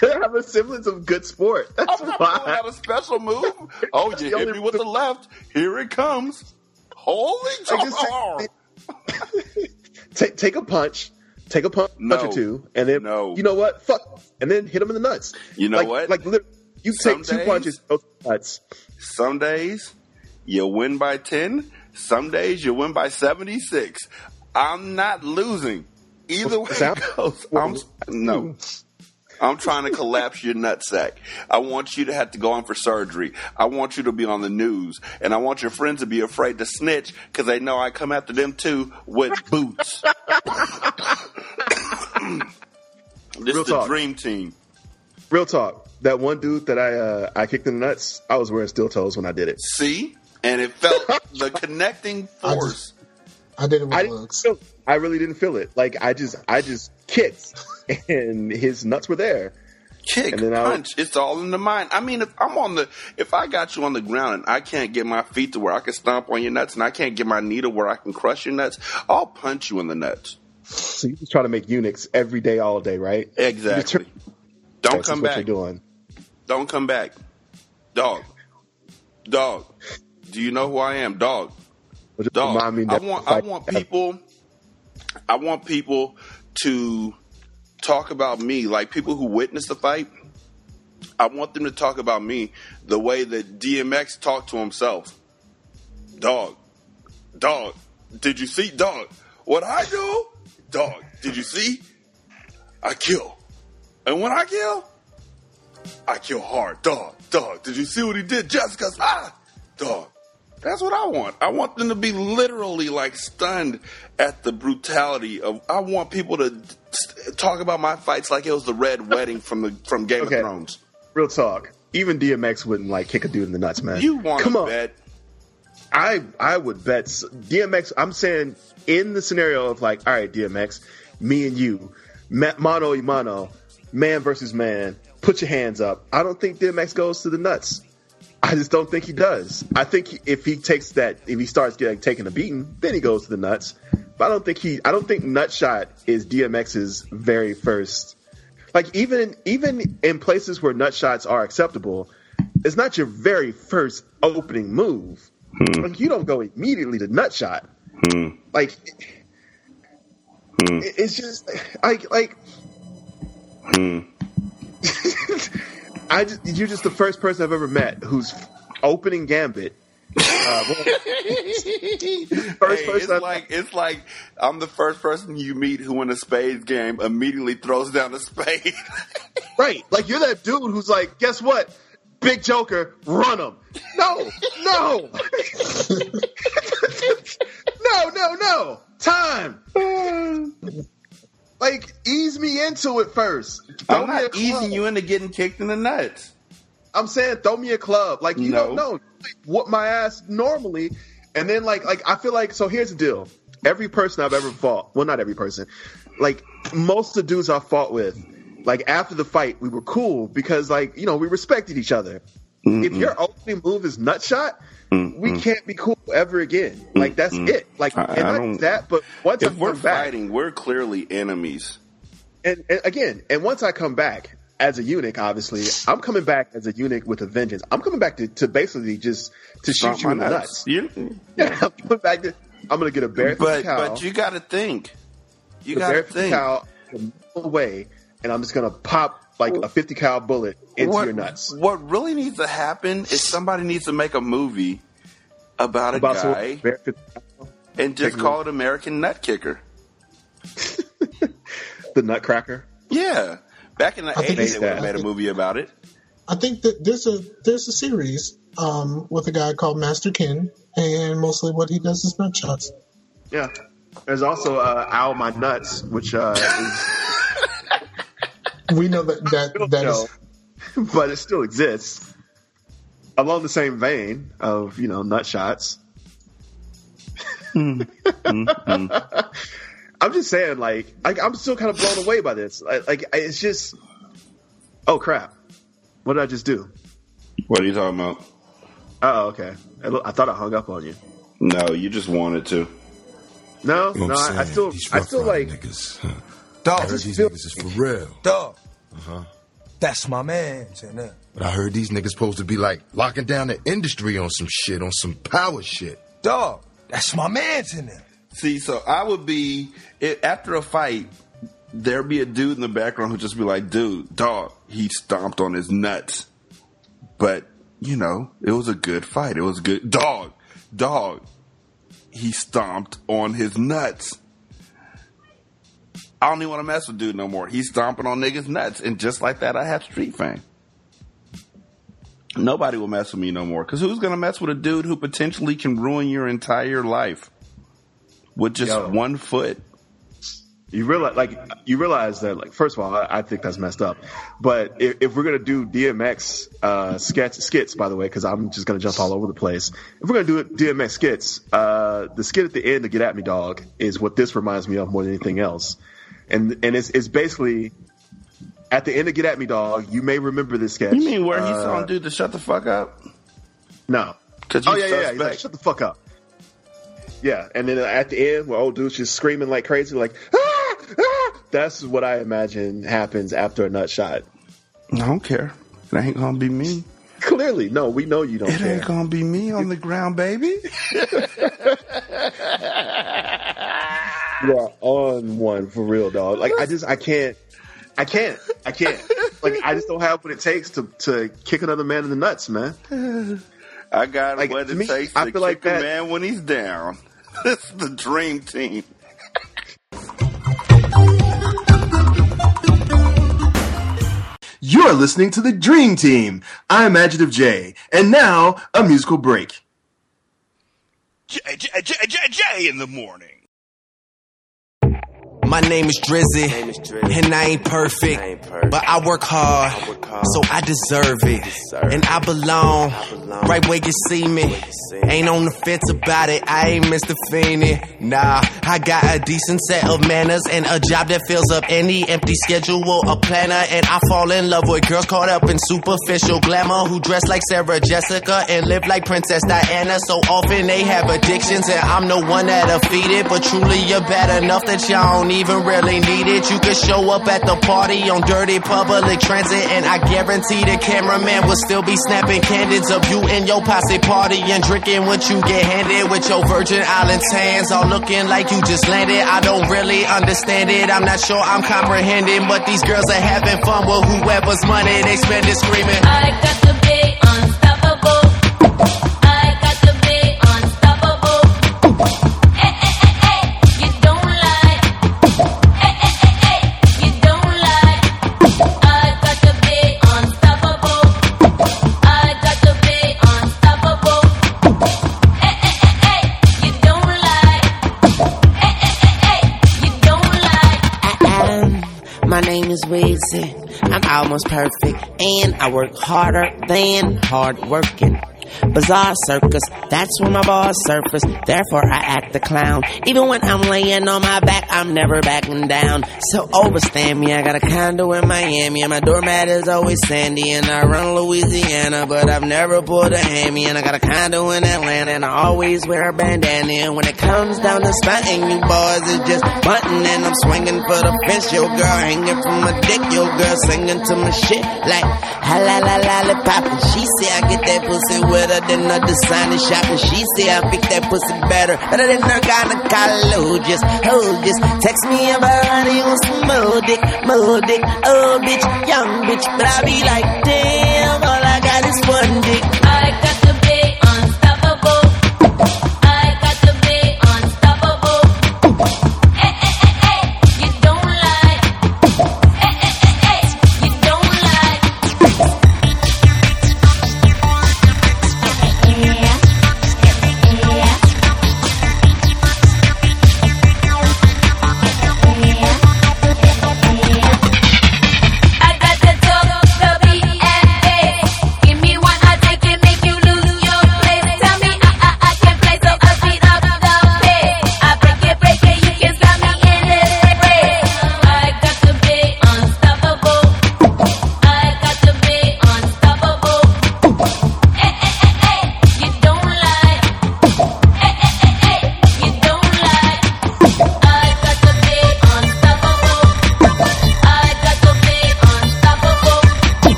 S5: They have a semblance of good sport. Oh, That's
S3: I'm not
S5: why.
S3: pulling out a special move. Oh, you hit me with the left. Here it comes. Holy jar.
S5: Take take a punch, take a punch,
S3: No.
S5: punch or two, and then
S3: No.
S5: you know what? Fuck, and then hit him in the nuts.
S3: You know
S5: like,
S3: what?
S5: Like you
S3: Some
S5: take two punches, nuts.
S3: Some days you win by 10. Some days you win by 76. I'm not losing. Either way
S5: Sound-
S3: it goes. I'm, no. I'm trying to collapse your nutsack. I want you to have to go in for surgery. I want you to be on the news. And I want your friends to be afraid to snitch because they know I come after them too with boots. this
S5: Real
S3: is the
S5: talk.
S3: dream team.
S5: Real talk. That one dude that I uh, I kicked in the nuts, I was wearing steel toes when I did it.
S3: See? And it felt the connecting force.
S4: I did it with
S5: I didn't feel, I really didn't feel it. Like I just I just kicked, and his nuts were there.
S3: kick,
S5: And then I-
S3: punch. It's all in the mind. I mean, if I'm on the, if I got you on the ground and I can't get my feet to where I can stomp on your nuts and I can't get my knee to where I can crush your nuts, I'll punch you in the nuts.
S5: So you just try to make eunuchs every day, all day, right?
S3: Exactly. Don't
S5: That's
S3: come
S5: what
S3: back.
S5: you're doing.
S3: Don't come back. Dog. Dog. Do you know who I am? Dog. Dog. I want I want people I want people to talk about me, like people who witnessed the fight. I want them to talk about me the way that DMX talked to himself. Dog. Dog. Did you see? Dog. What I do? Dog. Did you see? I kill. And when I kill, I kill hard. Dog. Dog. Did you see what he did? Jessica's ah dog. That's what I want. I want them to be literally like stunned at the brutality of. I want people to talk about my fights like it was the Red Wedding from the from Game
S5: Okay.
S3: of Thrones.
S5: Real talk. Even DMX wouldn't like kick a dude in the nuts, man.
S3: You want
S5: Come
S3: to
S5: on.
S3: bet?
S5: I I would bet DMX. I'm saying in the scenario of like, all right, DMX, me and you, mano y mano, man versus man. Put your hands up. I don't think DMX goes to the nuts. I just don't think he does. I think if he takes that, if he starts getting taking a beating, then he goes to the nuts. But I don't think he. I don't think nutshot is DMX's very first. Like even even in places where nut shots are acceptable, it's not your very first opening move. Hmm. Like you don't go immediately to nut shot. Hmm. Like hmm. it- it's just like like I just you're just the first person I've ever met who's opening gambit. Uh, well,
S3: Hey, it's like it's like I'm the first person you meet who in a spades game immediately throws down a spade.
S5: right, like you're that dude who's like, guess what? Big Joker, run him. No, no, no, no, no. Time. Like ease me into it first. Throw
S3: I'm not easing you into getting kicked in the nuts.
S5: I'm saying throw me a club. Like you
S3: No.
S5: don't know what my ass normally, and then like like I feel like so. Here's the deal. Every person I've ever fought, well, not every person, like most of the dudes I fought with, like after the fight, we were cool because like you know we respected each other. If your opening move is nut shot, we can't be cool ever again. Like that's it. Like
S3: I-
S5: and
S3: I
S5: not that, but once
S3: If
S5: I
S3: we're
S5: back,
S3: fighting, we're clearly enemies.
S5: and, and again, and once I come back as a eunuch, obviously, I'm coming back as a eunuch with a vengeance. I'm coming back to, to basically just to
S3: Stomp
S5: shoot you in the
S3: nuts. You-
S5: Yeah, I'm coming back to. I'm gonna get a bare
S3: but
S5: cow.
S3: but you got to think. You got to think.
S5: cow away, and I'm just gonna pop like a 50 cal bullet into
S3: what,
S5: your nuts.
S3: What really needs to happen is somebody needs to make a movie about a
S5: About
S3: guy
S5: with bare 50
S3: and just
S5: Take
S3: call it American Nut Kicker.
S5: the Nutcracker.
S3: Yeah, back in the
S4: I
S3: eighties,
S4: it's
S3: they would have made a movie about it.
S4: I think that there's a there's a series um, with a guy called Master Ken, and mostly what he does is nut shots.
S5: Yeah. There's also uh, Ow My Nuts, which uh, is
S4: We know that that that is
S5: no, but it still exists. Along the same vein of you know nut shots. Mm. I'm just saying, like, I, I'm still kind of blown away by this. Like, like, it's just, oh crap, what did I just do?
S3: What are you talking about?
S5: Oh, okay. I, I thought I hung up on you.
S3: No, you just wanted to.
S5: No,
S15: You know
S5: no,
S15: I'm
S5: I, I still, I still like.
S15: niggas. Huh.
S17: Dog,
S15: I heard these niggas is for real.
S17: dog,
S15: Uh-huh.
S17: that's my man.
S15: But I heard these niggas supposed to be like locking down the industry on some shit, on some power shit.
S17: Dog, that's my man's in there.
S3: See, so I would be it, after a fight. There'd be a dude in the background who'd just be like, "Dude, dog, he stomped on his nuts." But you know, it was a good fight. It was good. Dog, dog, he stomped on his nuts. I don't even want to mess with dude no more. He's stomping on niggas' nuts, and just like that, I have street fame. Nobody will mess with me no more. Because who's gonna mess with a dude who potentially can ruin your entire life with just
S5: Yo.
S3: one foot?
S5: You realize, like, you realize that, like, first of all, I, I think that's messed up. But if, if we're gonna do DMX uh, sketch skits, by the way, because I'm just gonna jump all over the place. If we're gonna do DMX skits, uh, the skit at the end to "Get at Me, Dog" is what this reminds me of more than anything else. And and it's it's basically at the end of "Get at Me, Dog." You may remember this sketch.
S3: You mean where he's
S5: Uh,
S3: telling dude to shut the fuck up?
S5: No.
S3: 'Cause
S5: oh yeah, yeah, yeah. He's
S3: suspect.
S5: like, shut the fuck up. Yeah, and then at the end, where old dude's just screaming like crazy, like ah, ah, that's what I imagine happens after a nut shot.
S3: I don't care. It ain't gonna be me.
S5: Clearly, no, we know you don't
S3: It
S5: care.
S3: ain't gonna be me on the ground, baby.
S5: You are on one for real, dog. Like I just, I can't, I can't, I can't. Like I just don't have what it takes to to kick another man in the nuts, man.
S3: I got
S5: Like,
S3: what
S5: to
S3: it
S5: me,
S3: takes
S5: I
S3: to
S5: feel like
S3: kick a
S5: that-
S3: man when he's down. This is the dream team.
S18: You are listening to the Dream Team. I'm Adjective J, and now a musical break.
S2: J, J, J, J, J in the morning.
S19: My name is Drizzy, and I ain't perfect, but I work hard, so I deserve it, and I belong right where you see me. Ain't on the fence about it, I ain't Mr. Feeney. Nah, I got a decent set of manners and a job that fills up any empty schedule, a planner, and I fall in love with girls caught up in superficial glamour who dress like Sarah Jessica and live like Princess Diana. So often they have addictions, and I'm the one that'll feed it. But truly, you're bad enough that y'all don't even really need it. You could show up at the party on dirty public transit, and I guarantee the cameraman will still be snapping candids of you and your posse party and drinking what you get handed with your Virgin Islands hands, all looking like you just landed. I don't really understand it. I'm not sure I'm comprehending, but these girls are having fun with whoever's money they spend it screaming.
S10: I got to be unstoppable.
S20: Weezy. I'm almost perfect, and I work harder than hard working. Bizarre circus, that's when my balls surface. Therefore, I act the clown. Even when I'm laying on my back, I'm never backing down. So overstand me, I got a condo in Miami, and my doormat is always sandy. And I run Louisiana, but I've never pulled a hammy. And I got a condo in Atlanta, and I always wear a bandana. And when it comes down to stunting, you boys is just bunting, and I'm swinging for the fence. Your girl hanging from my dick, your girl singing to my shit like ha la la lollipop. And she say I get that pussy wetter than a designer shop, and she say I pick that pussy better, better than her gynecologist. Oh, just ho, just text me about honey on some more dick, more dick. Oh, bitch, young bitch, but I be like, damn, all I got is one dick.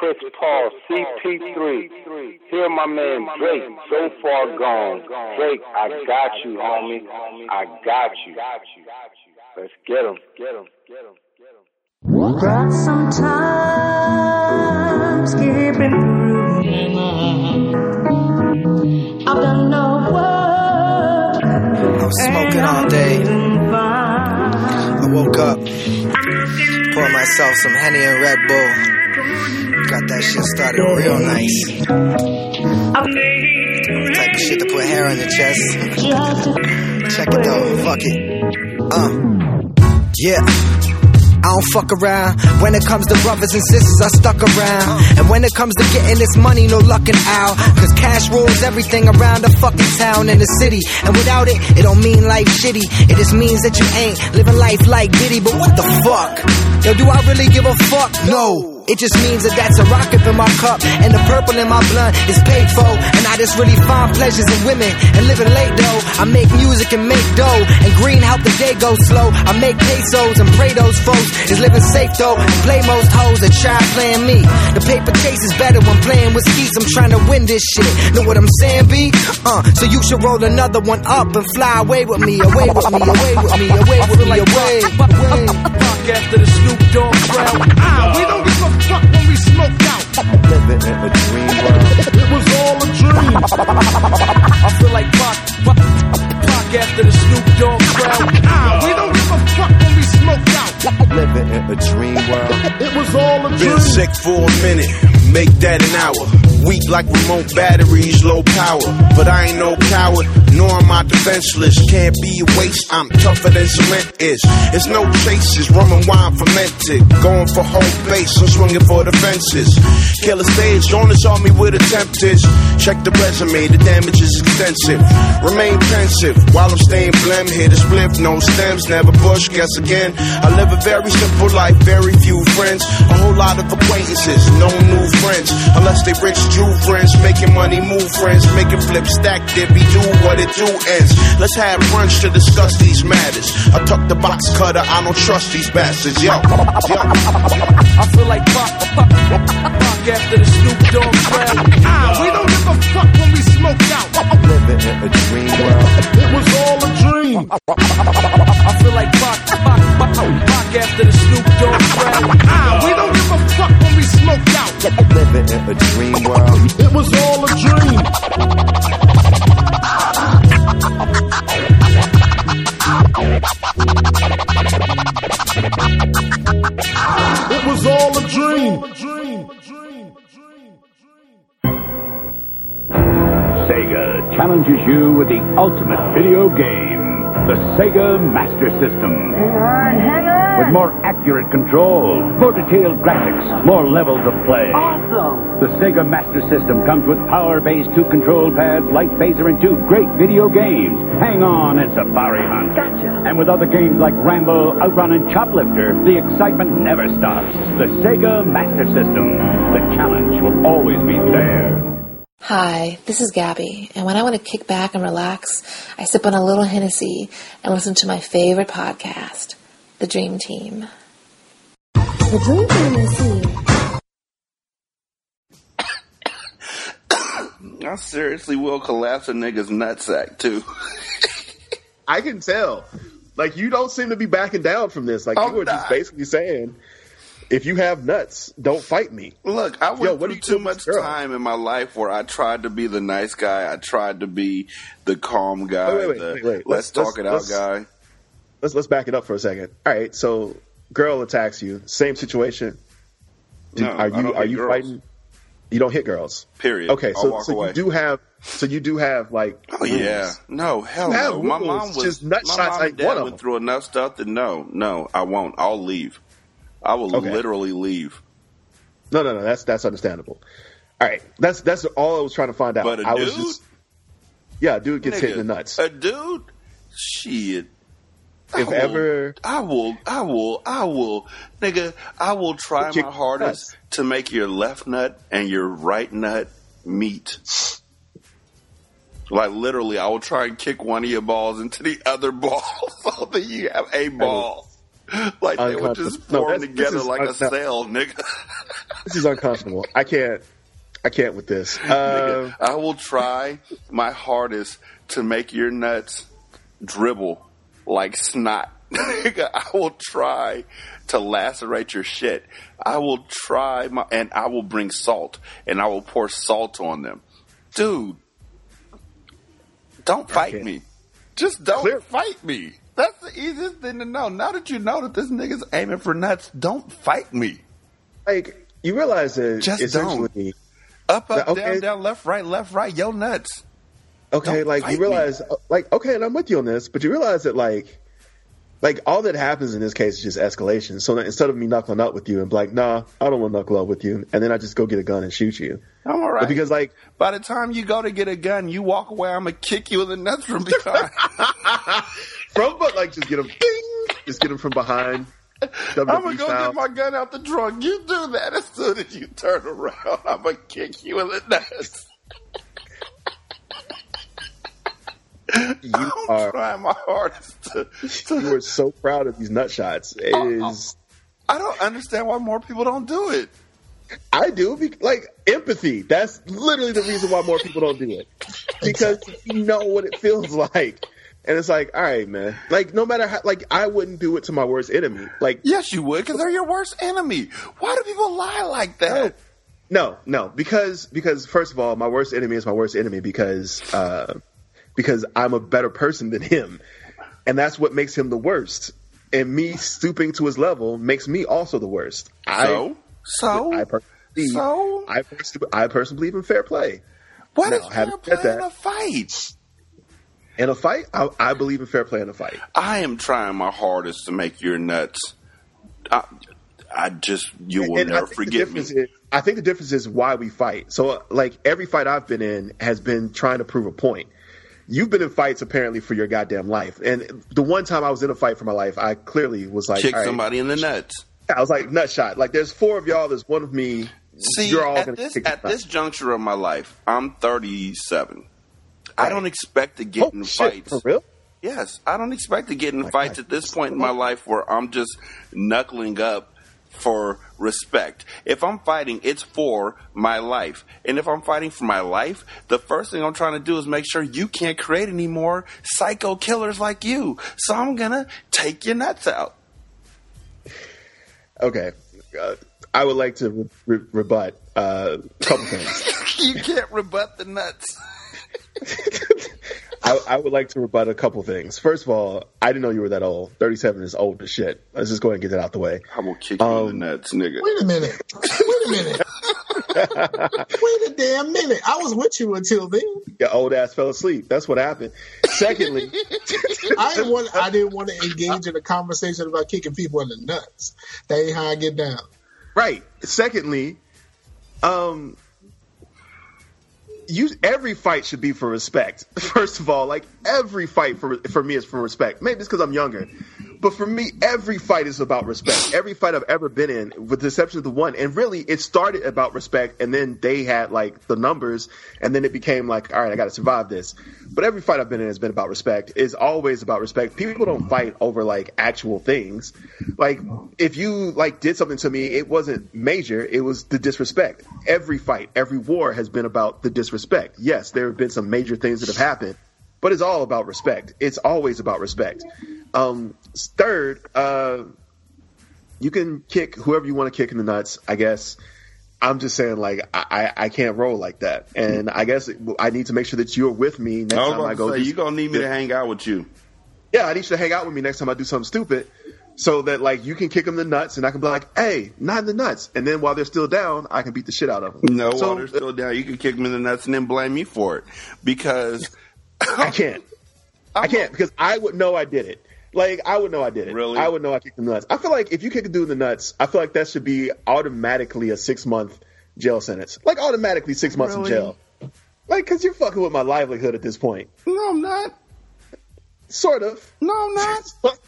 S21: Chris Paul, CP3. Here, my man Drake, so far gone. Drake, I got you, homie. I got you. Let's get him. Get him. Get him.
S10: But sometimes keeping through. I've done no work.
S22: I was smoking all day. I woke up, poured myself some Henny and Red Bull. Got that shit started real nice. Type of shit to put hair on your chest. Check it though, fuck it. Uh, yeah. I don't fuck around. When it comes to brothers and sisters, I stuck around. And when it comes to getting this money, no luckin' out. Cause cash rules everything around the fucking town and the city. And without it, it don't mean life shitty. It just means that you ain't living life like Diddy. But what the fuck? Yo, do I really give a fuck? No. It just means that that's a rocket in my cup. And the purple in my blunt is paid for. And I just really find pleasures in women and living late though. I make music and make dough. And green help the day go slow. I make pesos and pray those folks is living safe though. And play most hoes that try playing me. The paper chase is better when playing with skis. I'm trying to win this shit. Know what I'm saying, B? Uh, so you should roll another one up and fly away with me. Away with me, away with me, away with me, away.
S2: Fuck after the Snoop Dogg crowd. Ah, we don't give smoked out.
S22: Living in a dream world.
S2: It was all a dream. I feel like Pac, Pac, Pac after the Snoop Dogg crowd. Ah, we don't give a fuck when we smoked out.
S22: Living in a dream world.
S2: It was all a dream.
S23: Been sick for a minute, make that an hour. Weak like remote batteries, low power. But I ain't no coward, nor am I defenseless. Can't be a waste, I'm tougher than cement is. It's no chases, rum and wine fermented. Going for home base, I'm swinging for the fences. Kill a stage, don't assault me with attempted. Check the resume, the damage is extensive. Remain pensive while I'm staying blim. Hit a spliff, no stems, never bush. Guess again, I live a very simple life, very few friends. A whole lot of acquaintances, no new friends. Unless they rich Jew friends, making money, move friends, making flip stack, be do what it do ends. Let's have brunch to discuss these matters. I tuck the box cutter, I don't trust these bastards. Yo, yo.
S2: I feel like Pac, Pac, Pac after the Snoop Dogg crowd. Ah, we don't give a fuck when we smoked out.
S22: Living in a dream world.
S2: It was all a dream. I feel like Pac, Pac, Pac, Pac after the Snoop Dogg crowd. Ah, we smoked.
S22: Living in a dream world.
S2: It was all a dream. It was all a dream.
S24: Sega.
S25: Sega challenges you with the ultimate video game, the Sega Master System. With more accurate control, more detailed graphics, more levels of play.
S26: Awesome!
S25: The Sega Master System comes with Power Base two control pads, light phaser, and two great video games. Hang on and Safari Hunt.
S26: Gotcha.
S25: And with other games like Rambo, Outrun, and Choplifter, the excitement never stops. The Sega Master System. The challenge will always be there.
S27: Hi, this is Gabby, and when I want to kick back and relax, I sip on a little Hennessy and listen to my favorite podcast, The Dream Team.
S8: The Dream Team is here.
S3: I seriously will collapse a nigga's nutsack too.
S5: I can tell. Like you don't seem to be backing down from this. Like
S3: I'm
S5: you were just basically saying, if you have nuts, don't fight me.
S3: Look, I went
S5: Yo, what
S3: through too much time in my life where I tried to be the nice guy. I tried to be the calm guy.
S5: Wait, wait, wait,
S3: the
S5: wait, wait.
S3: Let's,
S5: Let's-
S3: talk it
S5: let's-
S3: out guy.
S5: Let's let's back it up for a second. All right, so girl attacks you, same situation. Do-
S3: No,
S5: are you are you
S3: girls.
S5: fighting? You don't hit girls.
S3: Period.
S5: Okay, so so
S3: away.
S5: you do have so you do have like
S3: Oh yeah, no, hell no. My mom was
S5: just nut
S3: my
S5: shots
S3: mom
S5: ain't
S3: and dad
S5: one of
S3: went
S5: them.
S3: through enough stuff that no, no, I won't. I'll leave. I will
S5: Okay.
S3: literally leave.
S5: No, no, no. That's that's understandable. All right, that's that's all I was trying to find out.
S3: But a
S5: I was
S3: dude?
S5: just yeah, a dude gets hit in the nuts.
S3: A dude, shit.
S5: If
S3: I will-
S5: ever-
S3: I will, I will, I will, nigga, I will try my hardest to make your left nut and your right nut meet. Like literally, I will try and kick one of your balls into the other ball so that you have a ball. Like they would just
S5: Unconscious. No,
S3: form together like a
S5: un- no.
S3: cell, nigga.
S5: This is unconscionable. I can't. I can't with this. Uh,
S3: Nigga, I will try my hardest to make your nuts dribble like snot. I will try to lacerate your shit. I will try my, and I will bring salt and I will pour salt on them. Dude, don't fight me. Just don't fight me. That's the easiest thing to know. Now that you know that this nigga's aiming for nuts, don't fight me.
S5: like you realize that
S3: Just
S5: essentially,
S3: Up, up,
S5: Okay.
S3: down, down, left, right, left, right, yo nuts.
S5: Okay,
S3: Don't
S5: like you realize, uh, like okay, and I'm with you on this, but you realize that like, like all that happens in this case is just escalation. So that instead of me knuckling up with you and be like, nah, I don't want to knuckle up with you, and then I just go get a gun and shoot you.
S3: I'm all right.
S5: Because like
S3: By the time you go to get a gun, you walk away. I'm gonna kick you in the nuts from behind.
S5: from but like just get him, ding, just get him from behind.
S3: I'm gonna go
S5: style.
S3: get my gun out the trunk. You do that as soon as you turn around. I'm gonna kick you in the nuts.
S5: You
S3: I'm
S5: are
S3: trying my hardest to.
S5: you are so proud of these nut shots. It is.
S3: I don't understand why more people don't do it.
S5: I do be- like empathy. That's literally the reason why more people don't do it because you know what it feels like, and it's like, all right, man. Like no matter how, like I wouldn't do it to my worst enemy. Like
S3: Yes, you would, because they're your worst enemy. Why do people lie like that?
S5: no, no, because because first of all, my worst enemy is my worst enemy because uh, because I'm a better person than him, and that's what makes him the worst. And me stooping to his level makes me also the worst.
S3: So? So?
S5: I personally believe,
S3: So?
S5: I personally, I personally believe in fair play.
S3: What
S5: Now,
S3: is fair
S5: having
S3: play
S5: that-
S3: in a fight?
S5: In a fight, I, I believe in fair play in a fight.
S3: I am trying my hardest to make your nuts. I, I just you will
S5: And I
S3: never
S5: think
S3: forget me.
S5: Is, I think the difference is why we fight. So, uh, like every fight I've been in has been trying to prove a point. You've been in fights apparently for your goddamn life, and the one time I was in a fight for my life, I clearly was like,
S3: Kick
S5: right.
S3: somebody in the nuts.
S5: I was like nut shot. Like there's four of y'all, there's one of me.
S3: See,
S5: you're all
S3: at
S5: gonna
S3: this at this juncture of my life, I'm 37. I don't expect to get oh, in
S5: Oh, shit,
S3: fights.
S5: for real?
S3: Yes, I don't expect to get in fights at this point in my life where I'm just knuckling up for respect. If I'm fighting, it's for my life. And if I'm fighting for my life, the first thing I'm trying to do is make sure you can't create any more psycho killers like you. So I'm gonna take your nuts out.
S5: Okay, uh, I would like to re- re- rebut uh, a couple things.
S3: you can't rebut the nuts.
S5: I, I would like to rebut a couple things. First of all, I didn't know you were that old. 37 is old as shit. Let's just go ahead and get that out the way.
S3: I will kick you
S5: Um,
S3: in the nuts, nigga.
S4: Wait a minute. Wait a minute. Wait a damn minute. I was with you until then.
S5: Your old ass fell asleep. That's what happened. Secondly,
S4: I didn't want. I didn't want to engage in a conversation about kicking people in the nuts. That ain't how I get down.
S5: Right. Secondly, um, you every fight should be for respect. First of all, like every fight for for me is for respect. Maybe it's because I'm younger, but for me, every fight is about respect. Every fight I've ever been in, with the exception of the one, and really, it started about respect, and then they had like the numbers, and then it became like, all right, I got to survive this. But every fight I've been in has been about respect. It's always about respect. People don't fight over like actual things. Like if you like did something to me, it wasn't major. It was the disrespect. Every fight, every war has been about the disrespect. Yes, there have been some major things that have happened, but it's all about respect. It's always about respect. Um, third, uh, you can kick whoever you want to kick in the nuts. I guess. I'm just saying, like I, I I can't roll like that, and I guess I need to make sure that you're with me next
S3: I
S5: time I
S3: to
S5: go.
S3: say, you gonna need me to hang out with you.
S5: yeah, I need you to hang out with me next time I do something stupid, so that like you can kick them in the nuts, and I can be like, "Hey, not in the nuts," and then while they're still down, I can beat the shit out of them.
S3: No,
S5: so,
S3: while they're still down, you can kick them in the nuts and then blame me for it because
S5: I can't. I can't because I would know I did it. Like I would know I did it.
S3: Really?
S5: I would know I kicked the nuts. I feel like if you kick a dude in the nuts, I feel like that should be automatically a six month jail sentence. Like automatically six months
S3: Really?
S5: in jail. Like, cause you're fucking with my livelihood at this point.
S3: No, I'm not.
S5: Sort of.
S3: No, I'm not.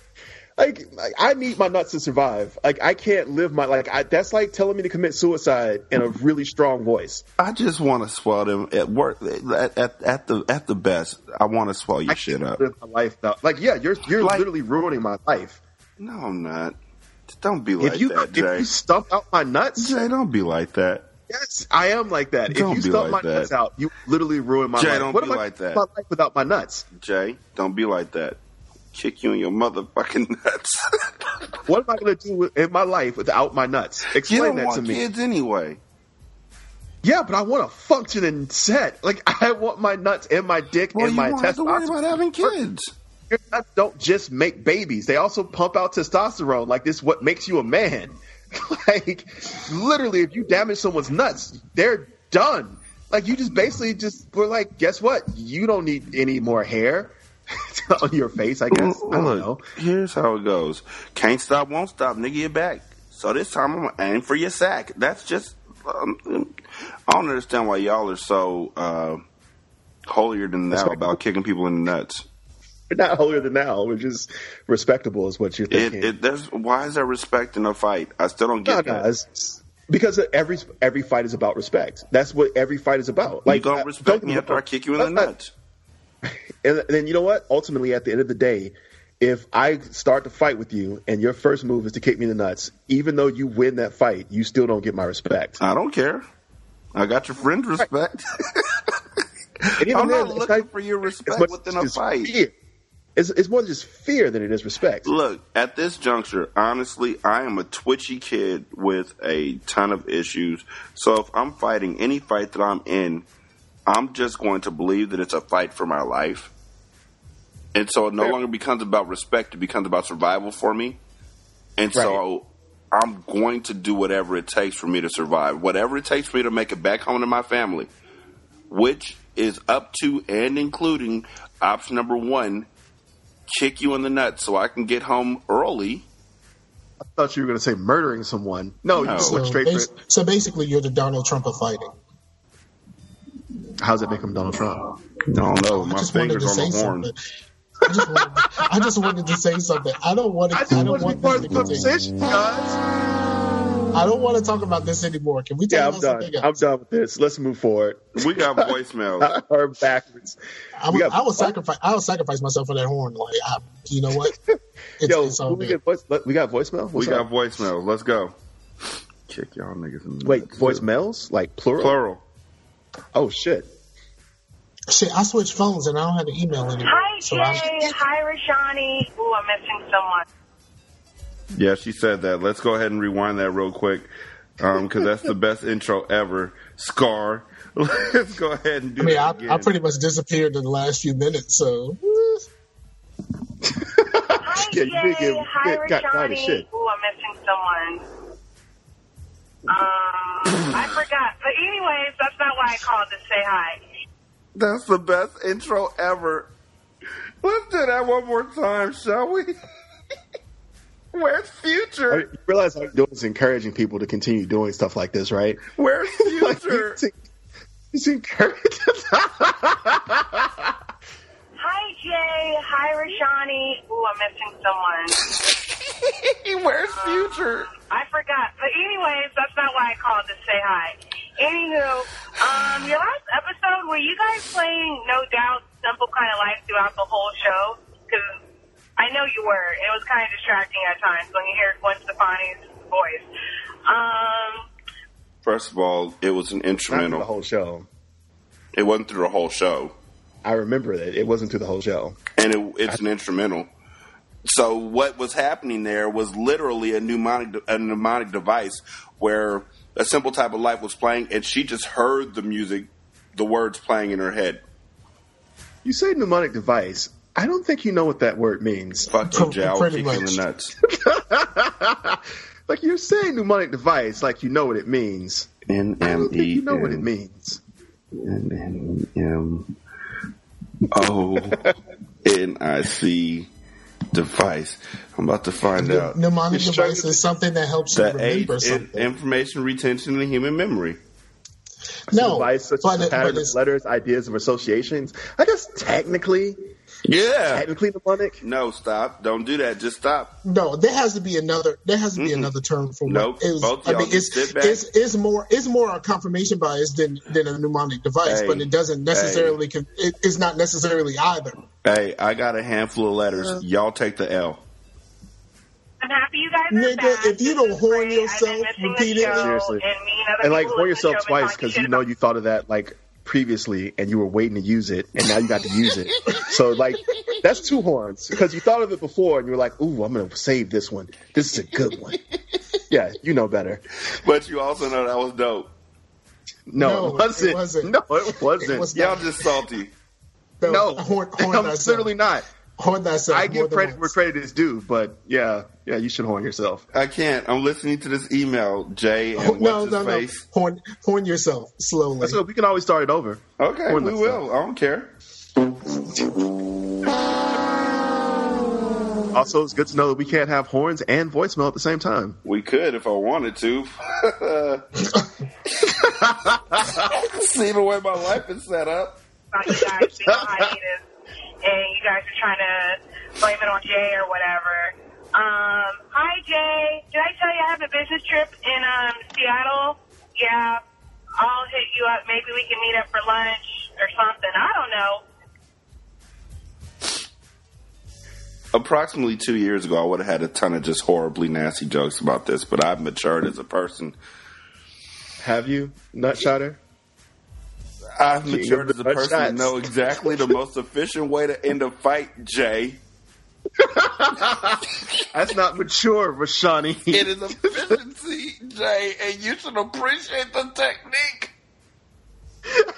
S5: like, like, I need my nuts to survive. Like I can't live my like. I, that's like telling me to commit suicide in a really strong voice.
S3: I just want to swell them at work at, at, at the at the best. I want to swell your shit up.
S5: Live my life though. Like, yeah, you're you're literally ruining my life.
S3: No, I'm not. Don't be like
S5: if you
S3: that,
S5: if you stump out my nuts,
S3: Jay, don't be like that.
S5: Yes, I am like that.
S3: Don't
S5: if you stump
S3: like
S5: my
S3: that.
S5: nuts out, you literally ruin my
S3: Jay,
S5: life.
S3: don't
S5: what
S3: be
S5: am
S3: like
S5: gonna
S3: that.
S5: My life without my nuts.
S3: Jay, don't be like that. Kick you in your motherfucking nuts.
S5: What am I going to do with, in my life without my nuts?
S3: you
S5: Explain that to me.
S3: kids anyway.
S5: Yeah, but I want a functioning set. Like I want my nuts and my dick
S3: Well,
S5: and
S3: you
S5: my
S3: have to worry about having kids.
S5: Your nuts don't just make babies; they also pump out testosterone. Like this, what makes you a man? like literally, if you damage someone's nuts, they're done. Like you just basically just were like, guess what? You don't need any more hair on your face. I guess I don't know.
S3: here's how it goes. Can't stop, won't stop, nigga, you're back. So this time I'm gonna aim for your sack. That's just, um, I don't understand why y'all are so uh, holier than thou about kicking people in the nuts.
S5: We're not holier than thou. We're just respectable, is what you're thinking.
S3: it, there's, why is there respect in a fight? I still don't get
S5: no,
S3: that.
S5: it's, because every every fight is about respect. That's what every fight is about.
S3: you gonna
S5: uh,
S3: respect
S5: don't
S3: me after I kick you in the
S5: Let's not- And then you know what? Ultimately, at the end of the day, if I start to fight with you and your first move is to kick me in the nuts, even though you win that fight, you still don't get my respect.
S3: I don't care. I got your friend's respect.
S5: Even
S3: I'm not
S5: it's
S3: looking
S5: not-
S3: for your respect within a fight.
S5: fear. It's, it's more just fear than it is respect.
S3: Look, at this juncture, honestly, I am a twitchy kid with a ton of issues. So if I'm fighting any fight that I'm in, I'm just going to believe that it's a fight for my life. And so it no longer becomes about respect, it becomes about survival for me. And so I'm going to do whatever it takes for me to survive, whatever it takes for me to make it back home to my family, which is up to and including option number one kick you in the nuts so I can get home early.
S5: I thought you were going to say murdering someone. No,
S3: No.
S5: you just
S4: So,
S5: went straight for
S4: bas-
S5: it.
S4: so basically, you're the Donald Trump of fighting.
S5: How's that make him Donald Trump?
S3: I don't know.
S4: I
S3: My
S4: just wanted
S3: fingers
S4: to
S3: on
S4: say
S3: the horn.
S4: something. I just, wanted, I just wanted to say something. I don't want to. I, don't want to be part of this to continue. I don't want to talk about this anymore. Can we talk
S5: Yeah, I'm
S4: about
S5: done.
S4: something
S5: I'm
S4: else?
S5: done with this. Let's move forward.
S3: We got voicemails.
S5: or backwards.
S4: I
S5: We
S4: will,
S5: got-
S4: I will sacrifice. I will sacrifice myself for that horn. Like, I, you know what? It's,
S5: Yo,
S4: it's all
S5: we,
S4: good.
S5: get voice, let- we got voicemail?
S3: we
S5: What's
S3: got
S5: up?
S3: voicemails. Let's go. Kick y'all niggas in the
S5: Wait,
S3: nuts.
S5: voicemails? Like plural?
S3: Plural.
S5: Oh, shit.
S4: Shit, I switched phones and I don't have the email anymore.
S26: Hi,
S4: so
S26: Jay.
S4: I'm,
S26: Hi, Rashanii. Ooh, I'm missing someone.
S3: Yeah, she said that. Let's go ahead and rewind that real quick because that's the best intro ever. Scar. Let's go ahead and do
S4: I mean,
S3: that
S4: I,
S3: again.
S4: I pretty much disappeared in the last few minutes. So
S26: Hi,
S5: Yeah, you did
S26: Jay.
S5: get-
S26: Hi,
S5: get- got quite shit.
S26: Ooh, I'm missing someone. Um, I forgot. But anyways, that's not why I called to say hi.
S3: That's the best intro ever. Let's do that one more time, shall we? Where's Future?
S5: You realize all you're doing is encouraging people to continue doing stuff like this, right?
S3: Where's Future?
S5: It's encouraging.
S26: Hi, Jay. Hi, Rashanii. Ooh, I'm missing someone.
S3: Where's Future?
S26: I forgot. But anyways, that's not why I called to say hi. Anywho, um, your last episode, were you guys playing No Doubt, Simple Kind of Life throughout the whole show? Because I know you were. It was kind of distracting at times when you hear Gwen Stefani's voice. Um,
S3: First of all, it was an
S5: Not
S3: instrumental.
S5: the whole show.
S3: It wasn't through the whole show.
S5: I remember that it wasn't through the whole show.
S3: and it, it's an instrumental. So what was happening there was literally a mnemonic a mnemonic device where a simple type of life was playing, and she just heard the music, the words playing in her head.
S5: You say mnemonic device. I don't think you know what that word means.
S3: Fuck you, Jay. I
S5: Pretty
S3: kick in the nuts.
S5: Like you're saying mnemonic device, like you know what it means.
S3: N
S5: I
S3: M
S5: don't think
S3: E
S5: you know what it means.
S3: N M O N I C device. I'm about to find out.
S4: Mnemonic
S5: You're
S4: device is something that helps you remember
S3: in,
S4: something.
S3: information retention and human memory.
S4: No,
S5: device such
S4: but
S5: as a pattern
S4: but
S5: of
S4: it's-
S5: letters, ideas, of associations. I guess technically,
S3: Yeah.
S5: technically mnemonic.
S3: No, stop. Don't do that. Just stop.
S4: No, there has to be another. There has to be another term for
S3: Nope.
S4: what is.
S3: Both
S4: I
S3: y'all
S4: mean, it's,
S3: sit back.
S4: it's it's more it's more a confirmation bias than than a mnemonic device,
S3: Hey.
S4: but it doesn't necessarily. Con- it, it's not necessarily either.
S3: Hey, I got a handful of letters. Uh-huh. Y'all take the L.
S26: I'm happy you guys are
S4: Nigga,
S26: back.
S4: if you don't horn yourself
S26: missing the
S4: repeatedly,
S5: Seriously.
S26: and and
S5: like horn yourself
S26: the show and
S5: twice because you know you thought of that like previously and you were waiting to use it and now you got to use it. So like that's two horns because you thought of it before and you were like, "Ooh, I'm gonna save this one. This is a good one." Yeah, you know better.
S3: But you also know that was dope.
S5: No,
S4: No,
S5: it, wasn't.
S4: it wasn't.
S5: No, it wasn't.
S4: It was
S3: Y'all just salty.
S5: no,
S4: horn, horn
S5: I'm
S4: thyself.
S5: literally not.
S4: Horn thyself.
S5: I
S4: more
S5: give
S4: than
S5: credit where credit is due, but yeah, yeah, you should horn yourself.
S3: I can't. I'm listening to this email, Jay, and
S4: Oh, no, no, no.
S3: face.
S4: Horn, horn yourself slowly.
S5: That's what we can always start it over.
S3: Okay,
S5: Horn
S3: we
S5: myself.
S3: will. I don't care.
S5: Also, it's good to know that we can't have horns and voicemail at the same time.
S3: We could if I wanted to. See the way my life is set up.
S26: And you guys are trying to blame it on Jay or whatever. Um, hi Jay, did I tell you I have a business trip in um, Seattle? Yeah, I'll hit you up. Maybe we can meet up for lunch or something. I don't know.
S3: Approximately two years ago, I would have had a ton of just horribly nasty jokes about this, but I've matured as a person.
S5: Have you, Nutshotter?
S3: I've matured as a
S5: the
S3: person to know exactly the most efficient way to end a fight, Jay.
S5: That's not mature, Rashanii.
S3: It is efficiency, Jay, and you should appreciate the technique.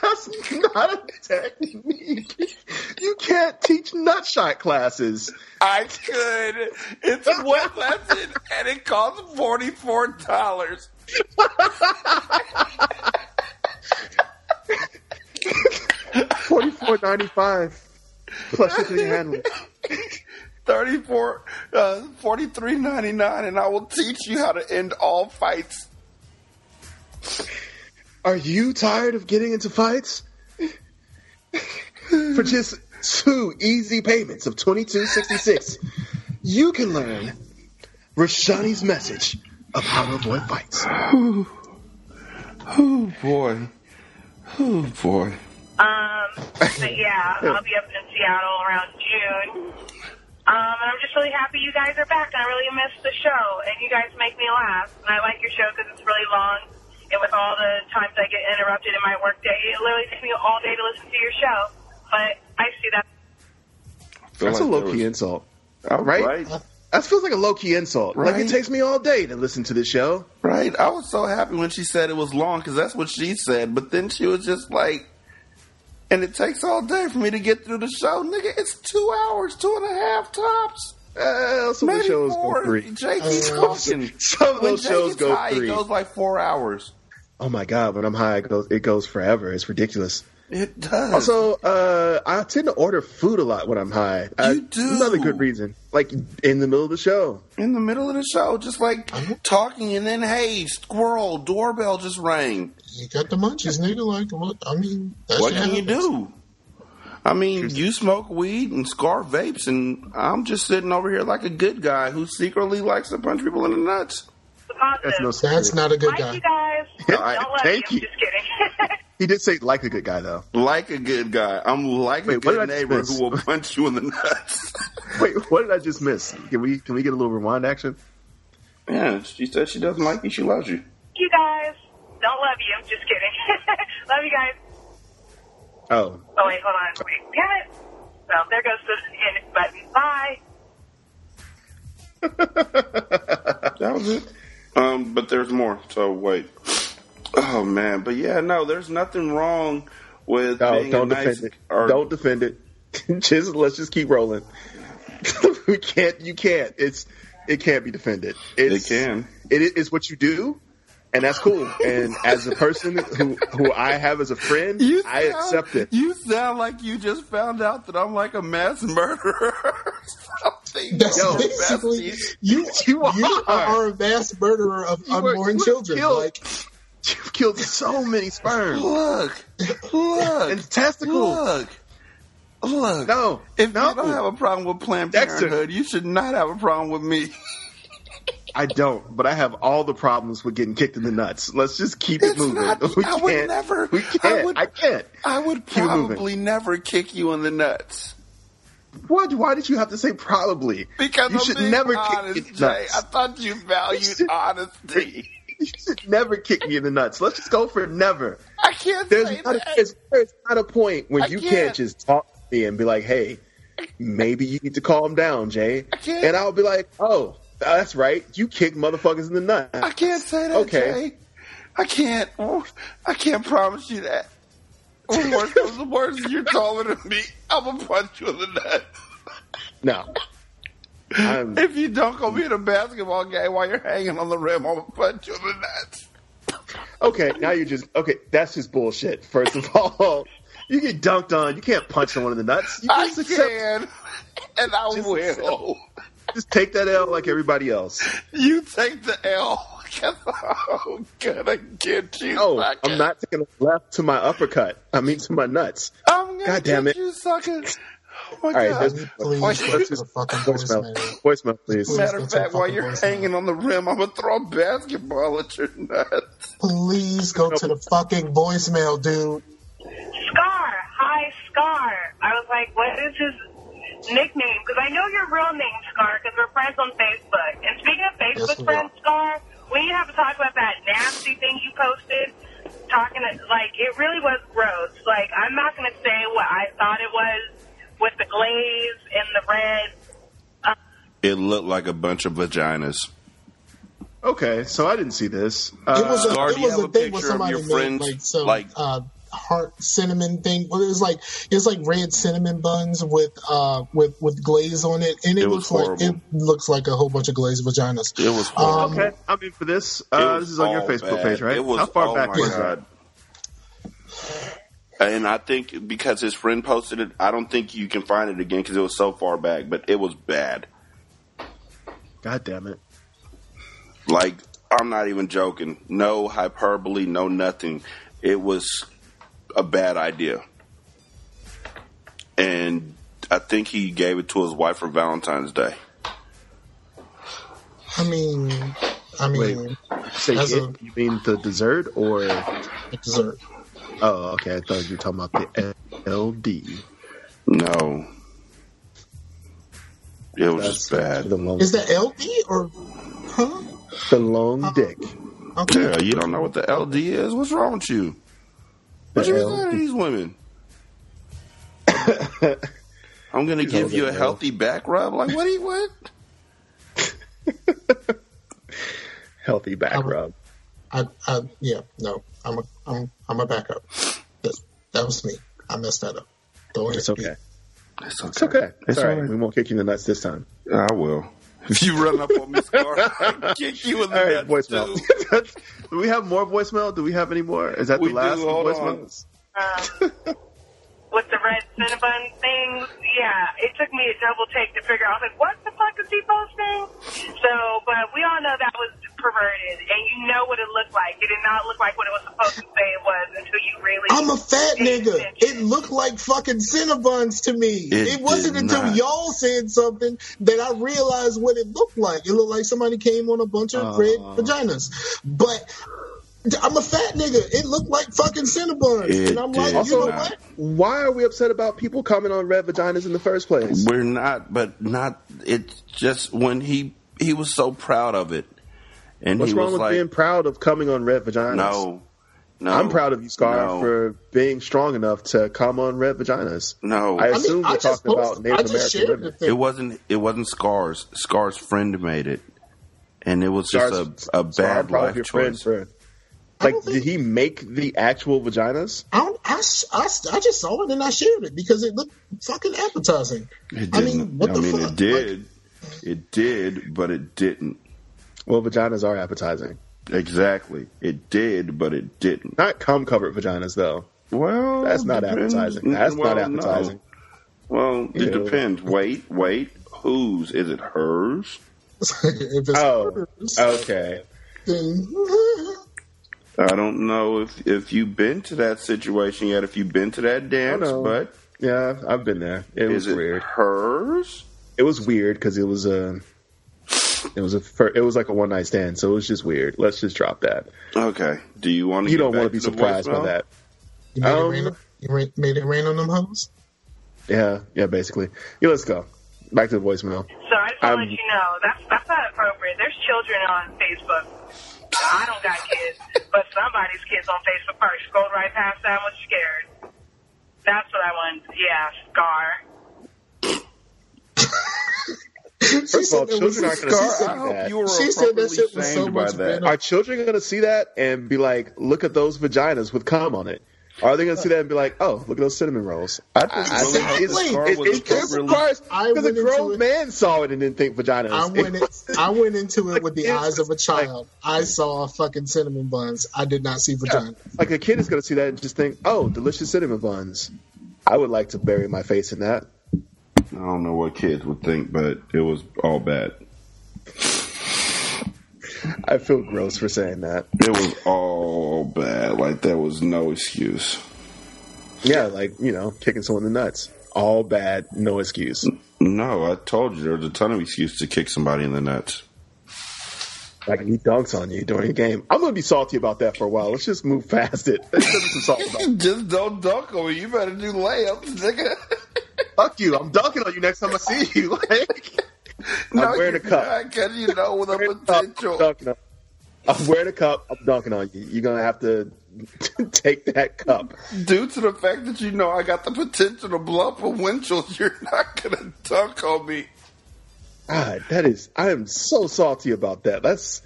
S5: That's not a technique. You can't teach nutshot classes.
S3: I could. It's one lesson, and it costs forty four dollars.
S5: Forty four ninety five plus shipping and handling.
S3: 34 uh 43.99 and I will teach you how to end all fights.
S5: Are you tired of getting into fights? For just two easy payments of twenty two sixty six, you can learn Rashanii's message of how to avoid fights.
S3: Oh boy. Oh boy.
S26: Um, but yeah, I'll be up in Seattle around June. Um, and I'm just really happy you guys are back. I really missed the show, and you guys make me laugh. And I like your show because it's really long, and with all the times I get interrupted in my workday, it literally takes me all day to listen to your show. But I see that.
S3: Feel
S5: That's
S3: like
S5: a low key
S3: was-
S5: insult,
S3: Oh,
S5: right?
S3: right.
S5: That feels like a low key insult.
S3: Right?
S5: Like it takes me all day to listen to the show.
S3: Right. I was so happy when she said it was long because that's what she said. But then she was just like, and it takes all day for me to get through the show. Nigga, it's two hours, two and a half tops.
S5: Uh, some of the
S3: Maybe
S5: shows
S3: four.
S5: go three.
S3: Jay keeps talking.
S5: some of
S3: When
S5: those
S3: Jay
S5: shows go
S3: high,
S5: three.
S3: It goes like four hours.
S5: Oh my god, when I'm high, it goes it goes forever. It's ridiculous.
S3: It does.
S5: Also, uh, I tend to order food a lot when I'm high. You
S3: do.
S5: Another good reason, like in the middle of the show.
S3: in the middle of the show, just like talking, and then hey, squirrel doorbell just rang.
S4: You got the munchies, nigga. Like, what? I mean, that
S3: what
S4: shit
S3: can you do? I mean, you smoke weed and Scar vapes, and I'm just sitting over here like a good guy who secretly likes to punch people in the nuts.
S5: That's no.
S4: That's not a good
S26: Like
S4: guy.
S26: you guys.
S5: Yeah,
S26: Don't love
S5: thank
S26: you.
S5: you.
S26: Just kidding.
S5: He did say like a good guy though.
S3: Like a good guy. I'm like a
S5: Wait, what
S3: good
S5: did I just
S3: neighbor who will punch you in the nuts.
S5: Wait, what did I just miss? Can we can we get a little rewind action?
S3: yeah, she said she doesn't like you. She loves you.
S26: you guys. Don't love you. I'm Just kidding. love you guys.
S5: Oh,
S26: Oh wait, hold on. Wait, damn it. Well, there goes the end button. Bye.
S3: That was it. Um, but there's more. So wait. Oh man, but yeah, no, there's nothing wrong with
S5: no,
S3: being
S5: don't
S3: a nice.
S5: defend it.
S3: Or,
S5: Don't defend it. just let's just keep rolling. we can't. You can't. It's it can't be defended. It's,
S3: It can.
S5: It is what you do, and that's cool. And as a person who who I have as a friend, I
S3: sound-
S5: accept it.
S3: You sound like you just found out that I'm like a mass murderer. something.
S4: That's
S3: Yo,
S4: basically you.
S5: You
S4: You
S5: are.
S4: are a mass murderer of
S5: You were-
S4: unborn
S5: you were
S4: children.
S5: killed.
S4: Like
S5: You've killed so many sperm
S3: Look, look,
S5: and testicles.
S3: look, look.
S5: No,
S3: If
S5: no.
S3: you don't have a problem with Planned
S5: Dexter.
S3: Parenthood, you should not have a problem with me.
S5: I don't, but I have all the problems with getting kicked in the nuts. Let's just keep it moving.
S3: not-
S5: we
S3: I would
S5: can't.
S3: never-
S5: We
S3: I
S5: can't.
S3: would-
S5: I can't.
S3: I would
S5: Keep it moving.
S3: probably never kick you in the nuts.
S5: What? Why did you have to say probably?
S3: Because
S5: you
S3: I'm
S5: should never
S3: honest,
S5: kick in the
S3: Jay.
S5: nuts.
S3: I thought you valued honesty.
S5: You should never kick me in the nuts. Let's just go for never.
S3: I can't
S5: There's
S3: say
S5: not, a,
S3: that.
S5: there's, there's not a point when
S3: I
S5: you
S3: can't.
S5: can't. just talk to me and be like, "Hey, maybe you need to calm down, Jay." And I'll be like, "Oh, that's right. You kick motherfuckers in the nuts."
S3: I can't say that,
S5: Okay.
S3: Jay. I can't. I can't promise you that. When worse comes to worse, you're taller than me. I'm gonna punch you in the nuts.
S5: No. I'm,
S3: If you dunk on me in a basketball game while you're hanging on the rim, I'm gonna punch you in the nuts.
S5: okay, now you're just okay. That's just bullshit. First of all, you get dunked on. You can't punch someone in the nuts. You
S3: I
S5: just accept-
S3: can, and I
S5: Just
S3: will.
S5: Just take that L like everybody else.
S3: You take the L, I'm gonna get you.
S5: No. I'm not taking a left to my uppercut. I mean to my nuts.
S3: I'm gonna
S5: God damn it.
S3: you, sucker. Oh my
S5: All right,
S3: god.
S5: let's,
S4: Please
S5: let's
S4: go
S5: just
S4: fucking
S5: voicemail.
S4: voicemail.
S5: Voicemail, please.
S4: Please.
S3: Matter of fact, while you're
S4: voicemail.
S3: hanging on the rim, I'm gonna throw a basketball at your nuts.
S4: please go to the fucking voicemail, dude.
S26: Scar. Hi, Scar. I was like, what is his nickname? Because I know your real name, Scar, because we're friends on Facebook. And speaking of Facebook
S4: we
S26: friends, Scar, we need to have to talk about that nasty thing you posted. Talking to, like, it really was gross. Like, I'm not going to say what I thought it was with the glaze and the red.
S3: It looked like a bunch of vaginas.
S5: Okay, so I didn't see this.
S4: It
S5: Uh,
S4: was a,
S3: Scar,
S4: it was a
S3: a
S4: thing where
S3: picture of
S4: somebody
S3: your
S4: made
S3: friends,
S4: like some
S3: like-
S4: uh, heart cinnamon thing. Well, it was like it was like red cinnamon buns with uh with with glaze on it, and it,
S3: It
S4: looks like it looks like a whole bunch of glazed vaginas.
S3: It was
S4: Um,
S5: okay, I'm in for this. Uh, this is on your Facebook
S3: bad.
S5: page, right?
S3: It was,
S5: How far
S3: oh
S5: back
S3: my
S5: was that?
S3: God. And I think because his friend posted it, I don't think you can find it again because it was so far back. But it was bad.
S5: God damn it!
S3: Like I'm not even joking. No hyperbole. No nothing. It was a bad idea. And I think he gave it to his wife for Valentine's Day.
S4: I mean, I mean,
S5: Say it,
S4: a-
S5: you mean the dessert or?
S4: the dessert.
S5: Oh, okay. I thought you were talking about the LD.
S3: No. It was
S5: That's
S3: just bad.
S5: the long,
S4: Is that LD or huh?
S5: the long uh-huh. dick.
S4: Okay.
S3: Yeah, you don't know what the LD is? What's wrong with you? What you
S5: The
S3: saying to these women? I'm gonna give you a
S5: now.
S3: healthy back rub. Like, what do you want?
S5: Healthy back
S4: I'm-
S5: rub.
S4: I, I yeah no I'm a I'm I'm a backup. That, that was me. I messed that up. Go ahead.
S5: It's okay.
S3: It's okay.
S5: It's okay. It's
S3: It's
S5: all right.
S3: all right.
S5: We won't kick you in the nuts this time.
S3: I will. If you run up on me, Scar, I'll kick you in the
S5: All right,
S3: nuts,
S5: voicemail. do we have more voicemail? Do we have any more? Is that
S3: We
S5: the last
S3: do, hold
S26: Um, with the red Cinnabon things, yeah, it took me a double take to figure out. I was like, what the fuck is he posting? So, but we all know that was perverted, and you know what it looked like. It did not look like what it was supposed to say it was until you really.
S4: I'm a fat nigga. It looked like fucking Cinnabons to me.
S3: It
S4: It, wasn't until
S3: not.
S4: y'all said something that I realized what it looked like. It looked like somebody came on a bunch of
S5: Uh.
S4: red vaginas. But I'm a fat nigga. It looked like fucking Cinnabons.
S3: It
S4: and I'm like,
S3: did
S4: you know what?
S5: Why are we upset about people coming on red vaginas in the first place?
S3: We're not, but not. It's just when he he was so proud of it, and
S5: What's
S3: he
S5: wrong
S3: was
S5: with
S3: like,
S5: being proud of coming on red vaginas?
S3: "No, no."
S5: I'm proud of you, Scar,
S3: no,
S5: for being strong enough to come on red vaginas.
S3: No,
S5: I assume we're talking about Native American women.
S3: It wasn't. It wasn't Scars. Scar's friend made it, and it was just a, a bad
S5: proud of
S3: life
S5: your friend
S3: choice.
S5: for- Like, did he make the actual vaginas?
S4: I, don't, I, s- I s- I just saw it and I shared it because it looked fucking appetizing.
S3: It
S4: I
S3: didn't.
S4: mean, what
S3: I
S4: the
S3: mean,
S4: fuck?
S3: it did. it did, but it didn't.
S5: Well, vaginas are appetizing.
S3: Exactly. It did, but it didn't.
S5: Not cum covered vaginas, though.
S3: Well,
S5: That's not
S3: depends.
S5: appetizing. That's
S3: Well,
S5: not appetizing.
S3: No. Well, it
S5: Ew.
S3: depends. Wait, wait. Whose is it? Hers?
S4: if it's
S5: Oh,
S4: hers,
S5: okay.
S4: then
S3: I don't know if if you've been to that situation yet. If you've been to that dance,
S5: oh,
S3: but
S5: Yeah, I've been there. It was
S3: it
S5: weird.
S3: hers?
S5: It was weird because it was a, it was a, fir- it was like a one night stand, so it was just weird. Let's just drop that.
S3: Okay. Do you want to?
S5: You
S3: get
S5: don't want to be surprised by that.
S4: you made,
S5: Um,
S4: it rain, you made it rain on them hoes?
S5: Yeah, yeah, basically. Yeah, let's go back to the voicemail.
S26: So I just want to let you know that's that's not appropriate. There's children on Facebook. I don't got kids, but somebody's kids on Facebook probably scrolled right past that and was scared. That's what I want. Yeah, Scar.
S5: First of all,
S4: said it was
S5: children aren't going to
S4: Scar,
S5: see
S4: I hope
S5: that.
S3: you were
S4: She said that shit was so
S3: by
S4: much
S3: that.
S4: better.
S5: Are children going to see that and be like, "Look at those vaginas with cum on it"? Or are they going to see that and be like, "Oh, look at those cinnamon rolls"?
S3: I think
S5: I
S3: really
S5: think
S3: hope
S5: it's,
S3: the
S5: it, it, it
S3: really-
S5: because a grown
S4: it-
S5: man saw it and didn't think vaginas.
S4: I went, in, I went into it with the eyes of a
S5: it's
S4: child. I saw fucking cinnamon buns. I did not see vagina.
S5: like a kid is going to see that and just think, "Oh, delicious cinnamon buns." I would like to bury my face in that.
S3: I don't know what kids would think, but it was all bad.
S5: I feel gross for saying that.
S3: It was all bad. Like there was no excuse.
S5: Yeah, like you know, kicking someone in the nuts. All bad, no excuse.
S3: No, I told you there's a ton of excuses to kick somebody in the nuts.
S5: Like he dunks on you during a game. I'm gonna be salty about that for a while. Let's just move past it. Let's just be some salt about it.
S3: Just don't dunk on me. You better do layups, nigga.
S5: Fuck you. I'm dunking on you next time I see you. Like I'm wearing a cup.
S3: Because you know with a
S5: I'm
S3: potential.
S5: dunking on- I'm wearing a cup. I'm dunking on you. You're gonna have to take that cup.
S3: Due to the fact that you know I got the potential to blow up a windshield, you're not gonna dunk on me.
S5: God, that is. I am so salty about that. That's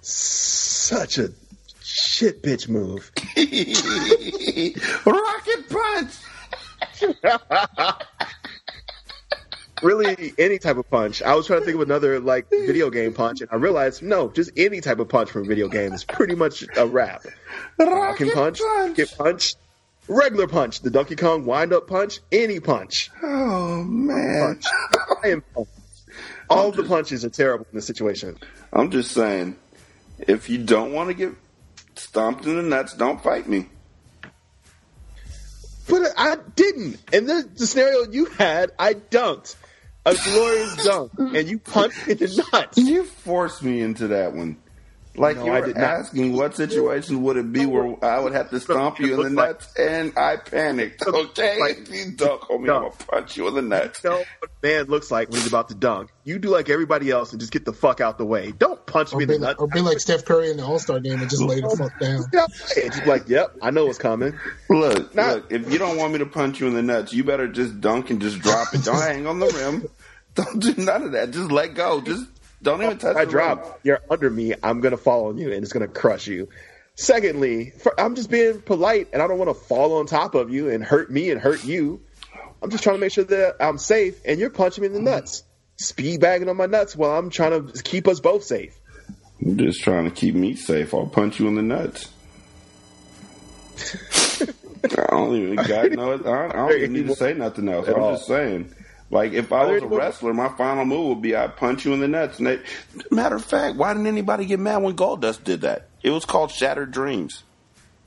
S5: such a shit bitch move.
S3: Rocket punch.
S5: Really any type of punch. I was trying to think of another like video game punch, and I realized no, just any type of punch from a video game is pretty much a wrap. Rocking punch, get punch, regular punch, the Donkey Kong wind up punch, any punch.
S3: Oh man.
S5: Punch. I am punch. All the punches are terrible in this situation.
S3: I'm just saying, if you don't want to get stomped in the nuts, don't fight me.
S5: But I didn't. In the, the scenario you had, I dunked a glorious dunk, and you punched in the nuts.
S3: You forced me into that one. Like
S5: No,
S3: you
S5: I
S3: were
S5: not.
S3: asking, what situation would it be where I would have to stomp you in the
S5: Looks like-
S3: nuts, and I panicked. Okay,
S5: like-
S3: if you dunk on me, I'm gonna punch you in the nuts.
S5: You know what a man looks like when he's about to dunk. You do like everybody else and just get the fuck out the way. Don't punch
S4: Or
S5: me in the
S4: like,
S5: nuts.
S4: or be like Steph Curry in the All Star game and just lay the fuck down.
S5: Yeah, just like, yep, I know what's coming.
S3: Look,
S5: Not-
S3: look. If you don't want me to punch you in the nuts, you better just dunk and just drop it. Don't hang on the rim. Don't do none of that. Just let go. Just don't even touch
S5: I drop, you're under me. I'm gonna fall on you and it's gonna crush you. Secondly, for, I'm just being polite and I don't want to fall on top of you and hurt me and hurt you. I'm just trying to make sure that I'm safe and you're punching me in the mm-hmm. nuts. speed bagging on my nuts while I'm trying to keep us both safe.
S3: I'm just trying to keep me safe. I'll punch you in the nuts. I don't even got no. I, I don't even need to say nothing else. I'm
S5: all.
S3: just saying. Like if I was a wrestler, my final move would be I'd punch you in the nuts. And they, matter of fact, why didn't anybody get mad when Goldust did that? It was called Shattered Dreams.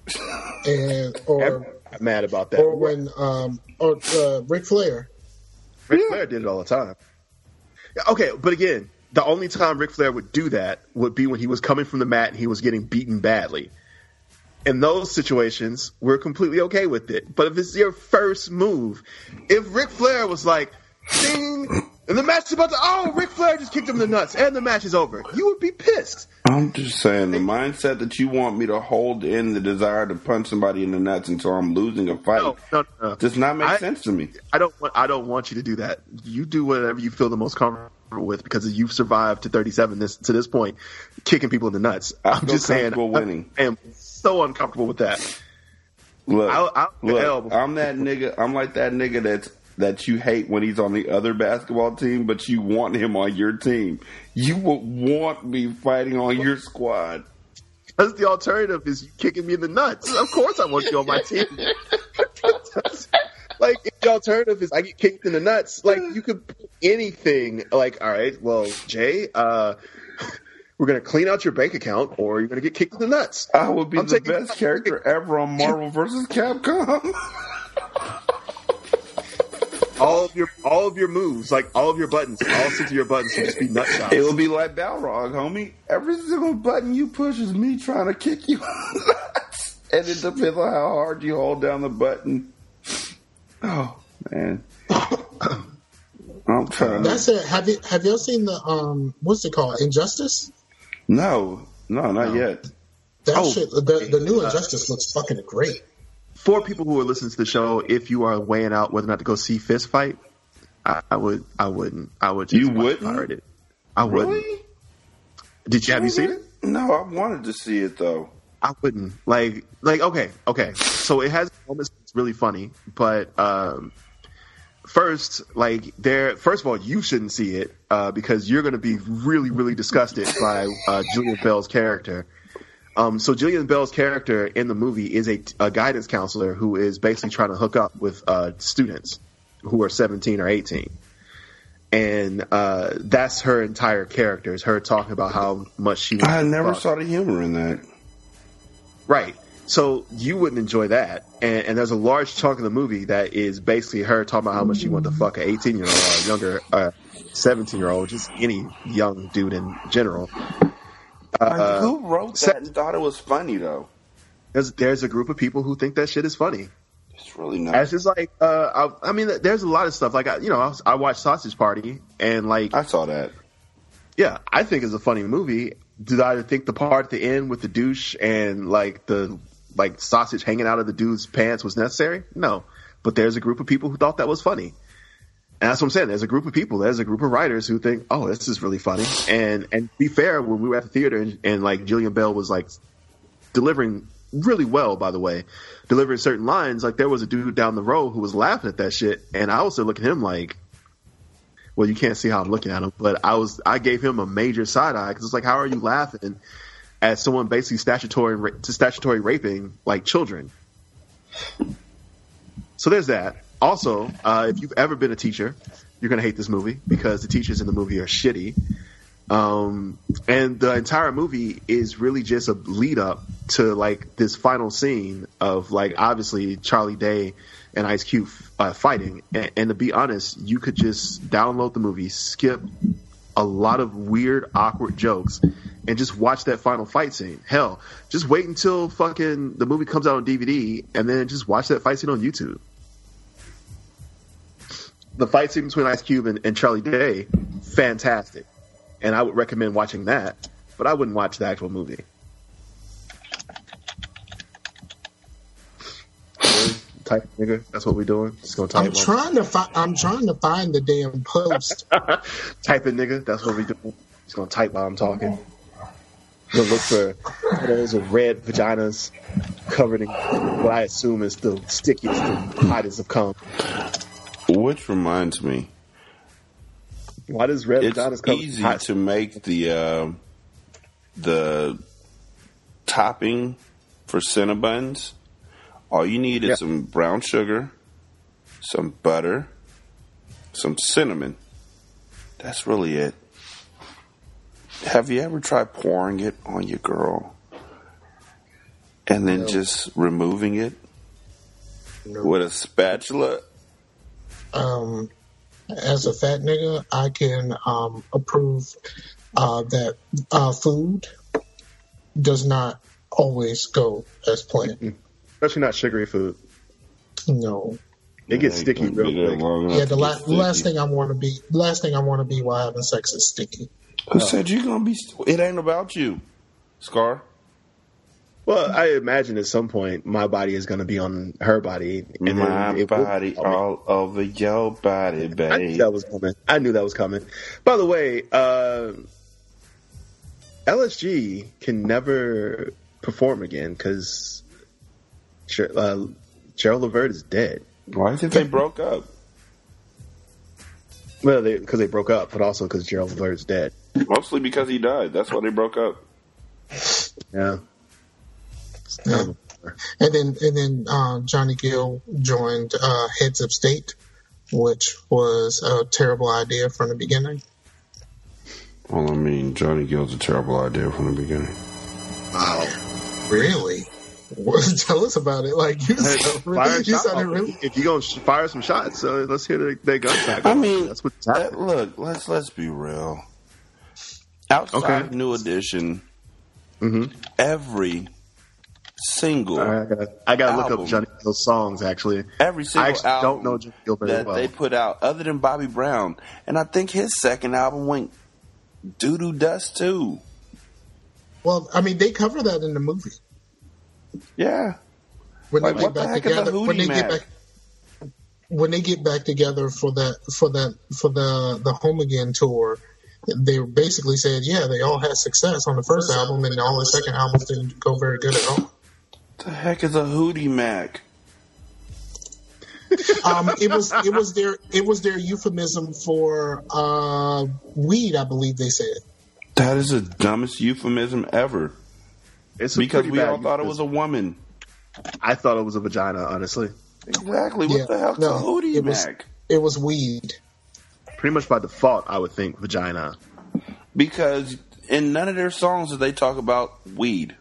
S4: and or
S5: I'm mad about that.
S4: or when um or uh, Ric Flair.
S5: Ric Flair did it all the time. Okay, but again, the only time Ric Flair would do that would be when he was coming from the mat and he was getting beaten badly. In those situations, we're completely okay with it. But if it's your first move, if Ric Flair was like, ding, and the match is about to, oh, Ric Flair just kicked him in the nuts and the match is over, you would be pissed.
S3: I'm just saying the mindset that you want me to hold in the desire to punch somebody in the nuts until I'm losing a fight
S5: No, no, no.
S3: does not make
S5: I-
S3: sense to me.
S5: I don't want. I don't want you to do that. You do whatever you feel the most comfortable with because you've survived to 37 this to this point, kicking people in the nuts.
S3: I
S5: I'm just saying,
S3: winning.
S5: I am so uncomfortable with that.
S3: Look,
S5: I'll- I'll
S3: look, I'm that nigga. I'm like that nigga that's that you hate when he's on the other basketball team, but you want him on your team. You would want me fighting on your squad.
S5: Because the alternative is you kicking me in the nuts. Of course, I want you on my team. like if the alternative is I get kicked in the nuts, like you could put anything. Like, all right, well, Jay, uh, we're gonna clean out your bank account, or you're gonna get kicked in the nuts.
S3: I would be
S5: I'm
S3: the best character ever on Marvel versus Capcom.
S5: all of your all of your moves, like all of your buttons, all six of your buttons will just be nut shots.
S3: It will be like Balrog, homie. Every single button you push is me trying to kick you in the nuts. And it depends on how hard you hold down the button. Oh, man. I'm trying to.
S4: That's it. Have you have y'all seen the um what's it called? Injustice?
S3: No, no, not yet.
S4: That
S5: Oh.
S4: shit the the new Injustice looks fucking great.
S5: For people who are listening to the show, if you are weighing out whether or not to go see Fist Fight, I, I would, I wouldn't, I would. Just
S3: You wouldn't?
S5: Pirated. I wouldn't.
S3: Really?
S5: Did you have you seen it?
S3: No, I wanted to see it though.
S5: I wouldn't. Like, like okay, okay. So it has moments that's really funny, but um, first, like, there. First of all, you shouldn't see it uh, because you're going to be really, really disgusted by uh, Jillian Bell's character. Um, so Jillian Bell's character in the movie is a, a guidance counselor who is basically trying to hook up with uh, students who are 17 or 18. And uh, that's her entire character is her talking about how much she.
S3: I never saw the humor in that.
S5: Right. So you wouldn't enjoy that. And, and there's a large chunk of the movie that is basically her talking about how much she wanted to fuck an 18 year old or younger, uh, 17 year old, just any young dude in general. Uh,
S3: Who wrote that and thought it was funny though?
S5: there's, there's a group of people who think that shit is funny.
S3: It's really not.
S5: It's just like, uh, I, I mean, there's a lot of stuff. Like, I, you know, I, was- I watched Sausage Party and like,
S3: I saw that.
S5: yeah, I think it's a funny movie. Did I think the part at the end with the douche and like the like sausage hanging out of the dude's pants was necessary? No, but there's a group of people who thought that was funny, and that's what I'm saying. There's a group of people, there's a group of writers who think, oh, this is really funny. And and be fair, when we were at the theater and, and like Jillian Bell was like delivering really well, by the way, delivering certain lines. Like there was a dude down the row who was laughing at that shit, and I also looking at him like, well, you can't see how I'm looking at him, but I was I gave him a major side eye because it's like, how are you laughing at someone basically statutory to statutory raping like children? So there's that. Also, uh, if you've ever been a teacher, you're gonna hate this movie because the teachers in the movie are shitty. Um, and the entire movie is really just a lead up to like this final scene of like obviously Charlie Day and Ice Cube uh, fighting. And, and to be honest, you could just download the movie, skip a lot of weird, awkward jokes, and just watch that final fight scene. Hell, just wait until fucking the movie comes out on DVD and then just watch that fight scene on YouTube. The fight scene between Ice Cube and, and Charlie Day, fantastic and I would recommend watching that, but I wouldn't watch the actual movie. Type nigga, that's what we're doing. Just gonna type.
S4: I'm trying to find. I'm trying to find the damn post.
S5: type it, nigga. That's what we doing. Just gonna type while I'm talking. Gonna look for photos of red vaginas covered in what I assume is the stickiest and hottest of cum.
S3: Which reminds me,
S5: Why does red
S3: it's
S5: come
S3: easy
S5: hot?
S3: to make the uh, the topping for Cinnabons. All you need is some brown sugar, some butter, some cinnamon. That's really it. Have you ever tried pouring it on your girl and then
S4: No.
S3: just removing it
S4: No.
S3: with a spatula?
S4: Um, as a fat nigga, I can um, approve uh, that uh, food does not always go as planned.
S5: Especially not sugary food.
S4: No.
S5: It gets sticky real quick.
S4: Yeah, the la- last thing I want to be, last thing I want to be while having sex is sticky.
S3: Who said you're gonna be? St- it ain't about you, Scar.
S5: Well, I imagine at some point my body is going to be on her body, and
S3: My
S5: then it will-
S3: body all over your body,
S5: I knew
S3: babe.
S5: that was coming. I knew that was coming. By the way, uh, LSG can never perform again because uh, Gerald Levert is dead.
S3: Why is it they broke up?
S5: Well, because they, broke up, but also because Gerald Levert is dead.
S3: Mostly because he died. That's why they broke up.
S5: Yeah.
S4: Yeah. And then and then uh, Johnny Gill joined uh, Heads of State, which was a terrible idea from the beginning.
S3: Well, I mean, Johnny Gill's a terrible idea from the beginning.
S4: Wow. Really? Well, tell us about it. Like you,
S5: Hey,
S4: sound really, you sounded really.
S5: If you're going to fire some shots, so let's hear the, their gunshot.
S3: I mean,
S5: that's what's
S3: uh,
S5: happening.
S3: look, let's let's be real. Outside
S5: Okay.
S3: of New Edition,
S5: Mm-hmm.
S3: every single
S5: All right, I gotta, I gotta look up Johnny Gill's songs. Actually,
S3: every single
S5: I actually
S3: album
S5: don't know Johnny Gill very
S3: that
S5: well.
S3: they put out, other than Bobby Brown, and I think his second album went doo doo dust too.
S4: Well, I mean, they cover that in the movie
S3: Yeah,
S4: when
S3: Like,
S4: they get back
S3: heck is a
S4: together. When
S3: hootie
S4: they get back, when they get back together for that for that for the the Home Again tour, they basically said, yeah, they all had success on the first album, and all the second albums didn't go very good at all.
S3: The heck is a hootie mac?
S4: Um, it was it was their it was their euphemism for uh, weed, I believe they said.
S3: That is the dumbest euphemism ever.
S5: It's
S3: because we
S5: bad
S3: all thought it was a woman.
S5: I thought it was a vagina, honestly.
S3: Exactly. What
S4: Yeah,
S3: the hell's
S4: no,
S3: a hootie
S4: it was-
S3: mac?
S4: It was weed.
S5: Pretty much by default, I would think vagina.
S3: Because in none of their songs did they talk about weed.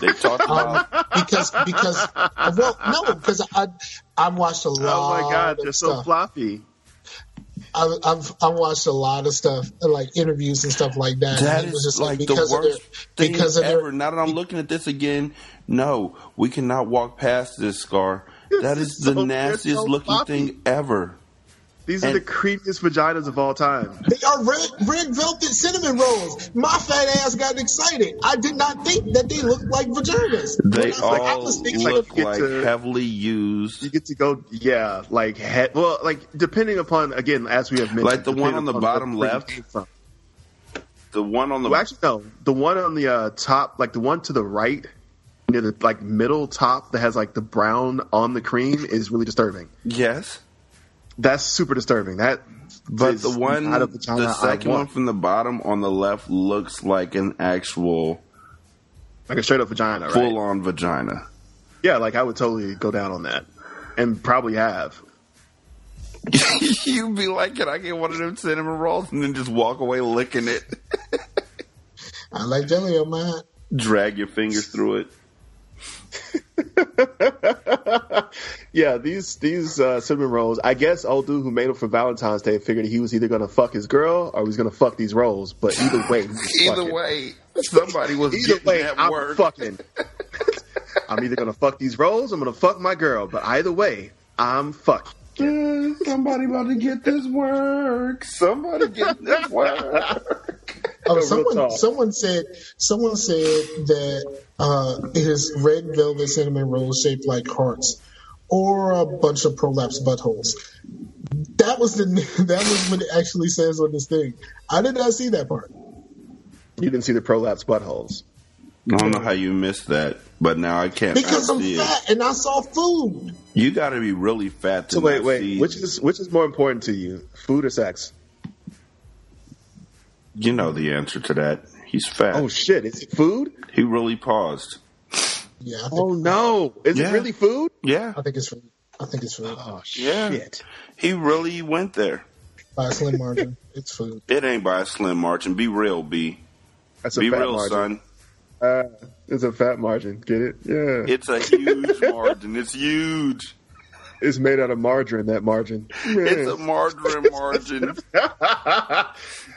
S3: They talked
S4: Um, because because well no because I I watched a lot.
S5: Oh my god, they're so
S4: stuff.
S5: floppy.
S4: I, I've I watched a lot of stuff like interviews and stuff like that.
S3: that
S4: and it was just
S3: like the
S4: because of their-
S3: worst thing
S4: because of their-
S3: ever. Now that I'm looking at this again, no, we cannot walk past this scar. That is
S5: so-
S3: the
S5: they're
S3: nastiest
S5: so
S3: looking
S5: floppy.
S3: thing ever.
S5: These are the creepiest vaginas of all time.
S4: They are red, red velvet cinnamon rolls. My fat ass got excited. I did not think that they looked like vaginas.
S3: They
S4: When I- I
S3: all
S4: was thinking
S3: look
S5: you get
S3: like
S5: to-
S3: heavily used.
S5: You get to go, yeah, like he- well, like depending upon again, as we have mentioned,
S3: Like the one on the bottom left? The one on the
S5: Well, actually, no, the one on the uh, top, like the one to the right, near the like middle top that has like the brown on the cream is really disturbing.
S3: yes,
S5: That's super disturbing. That,
S3: but the one,
S5: not a vagina
S3: the second one from the bottom on the left looks like an actual
S5: like a straight up vagina, right?
S3: full on vagina.
S5: Yeah, like I would totally go down on that, and probably have.
S3: You'd be like, "Can I get one of them cinnamon rolls?" and then just walk away licking it.
S4: I like jelly on mine.
S3: Drag your fingers through it.
S5: Yeah, these these uh, cinnamon rolls. I guess old dude who made them for Valentine's Day figured he was either gonna fuck his girl or he was gonna fuck these rolls. But either way,
S3: Either way, somebody was
S5: either way,
S3: that
S5: I'm
S3: work.
S5: fucking. I'm either gonna fuck these rolls. I'm gonna fuck my girl. But either way, I'm fucking.
S3: Uh, Somebody about to get this work. Somebody get this work.
S4: Oh,
S5: real
S4: someone someone said someone said that uh, his red velvet cinnamon rolls shaped like hearts, or a bunch of prolapsed buttholes. That was the that was what it actually says on this thing. I did not see that part.
S5: You didn't see the prolapse buttholes.
S3: I don't know how you missed that, but now I can't
S4: Because I'm
S3: see it.
S4: fat and I saw food.
S3: You got to be really fat to
S5: So wait,
S3: not
S5: wait.
S3: see.
S5: Which is which is more important to you, food or sex?
S3: You know the answer to that. He's fat.
S5: Oh shit! Is it food?
S3: He really paused.
S4: Yeah. Think,
S5: Oh no! Is
S3: Yeah.
S5: it really food?
S3: Yeah.
S4: I think it's food. I think it's food.
S5: Oh
S3: Yeah.
S5: shit!
S3: He really went there.
S4: By a slim margin, it's food.
S3: It ain't by a slim margin. Be real, B.
S5: That's a
S3: Be
S5: fat
S3: real,
S5: margin.
S3: son.
S5: Uh, it's a fat margin. Get it? Yeah.
S3: It's a huge margin. It's huge.
S5: It's made out of margarine. That margin.
S3: It's a margarine margin.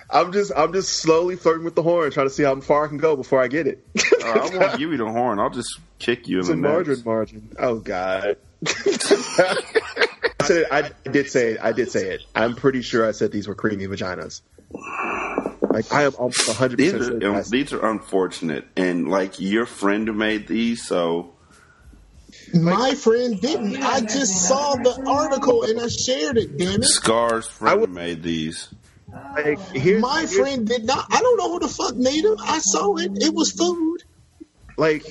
S5: I'm just I'm just slowly flirting with the horn, trying to see how far I can go before I get it.
S3: Uh, I won't give you the horn. I'll just kick you
S5: it's
S3: in
S5: a
S3: the nuts.
S5: margin. Oh god. I said it, I did say it. I did say it. I'm pretty sure I said these were creamy vaginas. Like I am almost 100
S3: These are
S5: sure.
S3: um, these are unfortunate, and like your friend made these, so
S4: My friend didn't. I just saw the article and I shared it. Damn it!
S3: Scar's friend made these.
S5: Like, oh. here's,
S4: My
S5: here's-
S4: friend did not. I don't know who the fuck made them. I saw it. It was food.
S5: like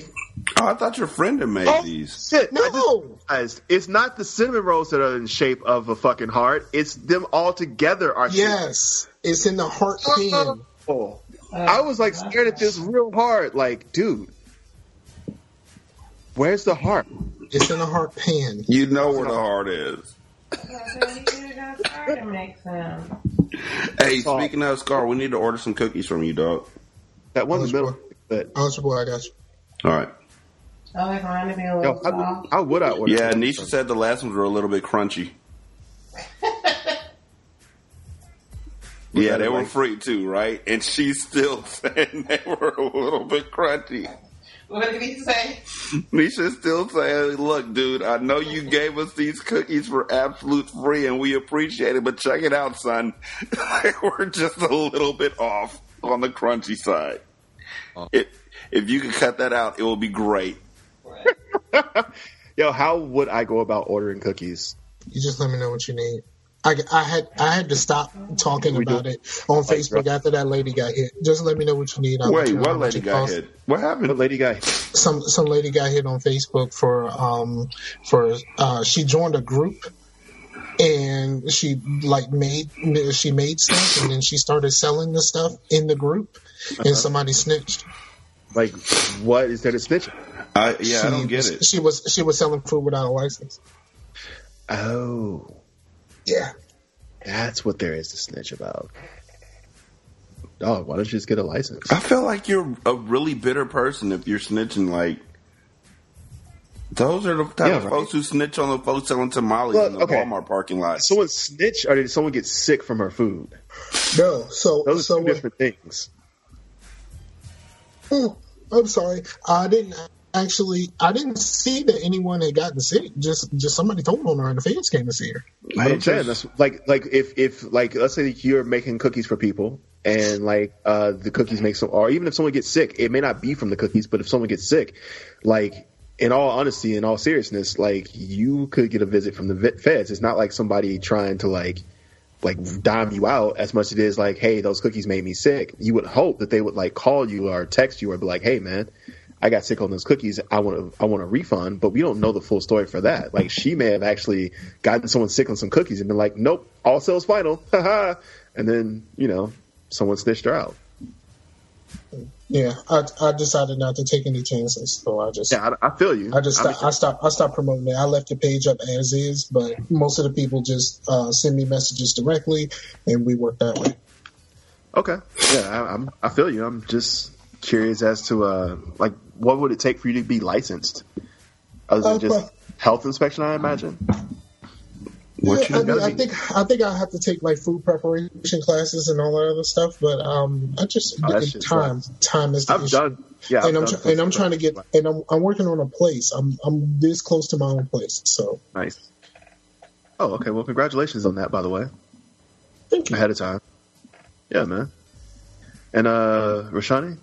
S3: Oh, I thought your friend had made
S5: Oh,
S3: these.
S5: Shit, I just
S4: No.
S5: realized it's not the cinnamon rolls that are in shape of a fucking heart. It's them all together are shaped
S4: Yes, it's in the heart pan.
S5: Oh, I was like staring at this real hard, like, dude, where's the heart?
S4: It's in the heart pan.
S3: You know where the heart is. Hey, speaking of Scar, we need to order some cookies from you, dog.
S5: That one in the middle, but
S4: it's your. I got you.
S3: All right.
S28: Oh, it's going to be a
S5: yo,
S28: little
S5: how,
S28: soft.
S5: how would I order?
S3: Yeah,
S5: that?
S3: Nisha said the last ones were a little bit crunchy. yeah, they were free too, right? And she's still saying they were a little bit crunchy.
S28: What did he say?
S3: Nisha's still saying, look, dude, I know you gave us these cookies for absolute free and we appreciate it, but check it out, son. We're just a little bit off on the crunchy side. Uh-huh. If, if you could cut that out, it will be great.
S5: Yo, how would I go about ordering cookies?
S4: You just let me know what you need. I, I had I had to stop talking about it on Facebook after that lady got hit. Just let me know what you need. I'll
S3: Wait, what lady got
S4: costs.
S3: hit? What happened?
S5: What lady got hit?
S4: Some some lady got hit on Facebook for um for uh she joined a group and she like made she made stuff and then she started selling the stuff in the group and
S5: Uh-huh.
S4: somebody snitched.
S5: Like, what is that to snitch?
S3: I, yeah, I don't get it.
S4: She was she was selling food without a license.
S5: Oh,
S4: Yeah.
S5: that's what there is to snitch about. Dog, why don't you just get a license?
S3: I feel like you're a really bitter person if you're snitching. Like those are the type
S5: Yeah,
S3: of
S5: right.
S3: folks who snitch on the folks selling tamales
S5: Well,
S3: in the
S5: okay.
S3: Walmart parking lot.
S5: Someone snitch, or did someone get sick from her food?
S4: No, so
S5: Those are
S4: so
S5: two
S4: what-
S5: different things.
S4: Oh, I'm sorry. I didn't actually. I didn't see that anyone had gotten sick. Just, just somebody told on her, and the fans came to see her.
S5: But I'm saying that's like like if if like let's say you're making cookies for people and like uh the cookies make some or even if someone gets sick, it may not be from the cookies, but if someone gets sick, like in all honesty, in all seriousness, like you could get a visit from the feds. It's not like somebody trying to like like dime you out as much as it is like, hey, those cookies made me sick. You would hope that they would like call you or text you or be like, hey man, I got sick on those cookies. I want to I want a refund, but we don't know the full story for that. Like she may have actually gotten someone sick on some cookies and been like, nope, all sales final, haha. and then you know someone snitched her out.
S4: Yeah, I, I decided not to take any chances, so I just.
S5: Yeah, I, I feel you.
S4: I just
S5: I
S4: stopped, I stopped. I stopped promoting it. I left the page up as is, but most of the people just uh, send me messages directly, and we work that way.
S5: Okay, yeah, I, I'm I feel you. I'm just curious as to uh like what would it take for you to be licensed, other than
S4: Uh,
S5: just health inspection? I imagine.
S3: What
S4: Yeah, I, mean, I think I think I have to take like food preparation classes and all that other stuff, but um, I just
S5: Oh, that shit's
S4: time time is the
S5: I've
S4: issue.
S5: done- yeah,
S4: and
S5: I've
S4: I'm
S5: done
S4: try- and I'm trying to get and I'm I'm working on a place. I'm I'm this close to my own place, so
S5: Nice. Oh, okay. Well, congratulations on that, by the way.
S4: Thank you.
S5: Ahead of time. Yeah, man. And uh Rashanii,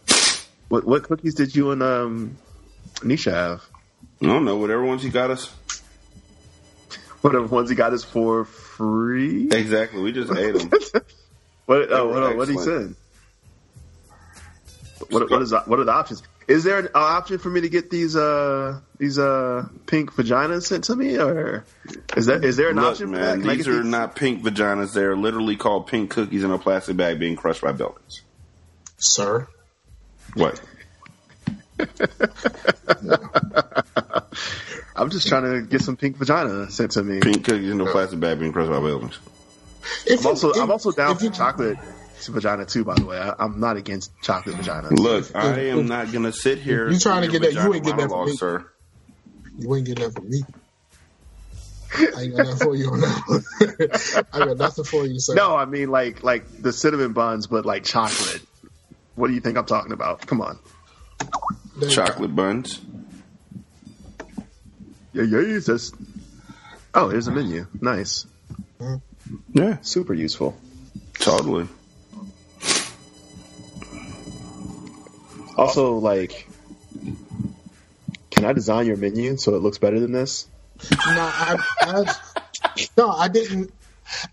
S5: what what cookies did you and um Nisha have?
S3: I don't know. Whatever ones he got us.
S5: Whatever ones he got us for free.
S3: Exactly. We just ate them.
S5: What?
S3: They
S5: Oh,
S3: were
S5: hold on. What he
S3: excellent.
S5: say? What, what is what are the options? Is there an option for me to get these uh these uh pink vaginas sent to me, or is that is there an
S3: Look,
S5: option for that?
S3: man,
S5: Can I
S3: these are not pink vaginas. They're literally called pink cookies in a plastic bag being crushed by buildings.
S4: Sir.
S3: What?
S5: I'm just trying to get some pink vagina sent to me.
S3: Pink cookies and no plastic bag being crushed by buildings.
S5: I'm also I'm also down for chocolate vagina too. By the way, I, I'm not against chocolate vagina.
S3: Look, I am not gonna sit here.
S4: You trying to get that- you ain't getting that from
S3: monologue,
S4: me.
S3: sir.
S4: You ain't getting that from me. I ain't got nothing for you on that. I got nothing for you, sir.
S5: No, I mean like like the cinnamon buns, but like chocolate. What do you think I'm talking about? Come on.
S3: Chocolate buns.
S5: Yeah, yeah. That's. Oh, here's a menu. Nice.
S3: Yeah.
S5: Super useful.
S3: Totally.
S5: Also, like, can I design your menu so it looks better than this?
S4: No, I, I no, I didn't.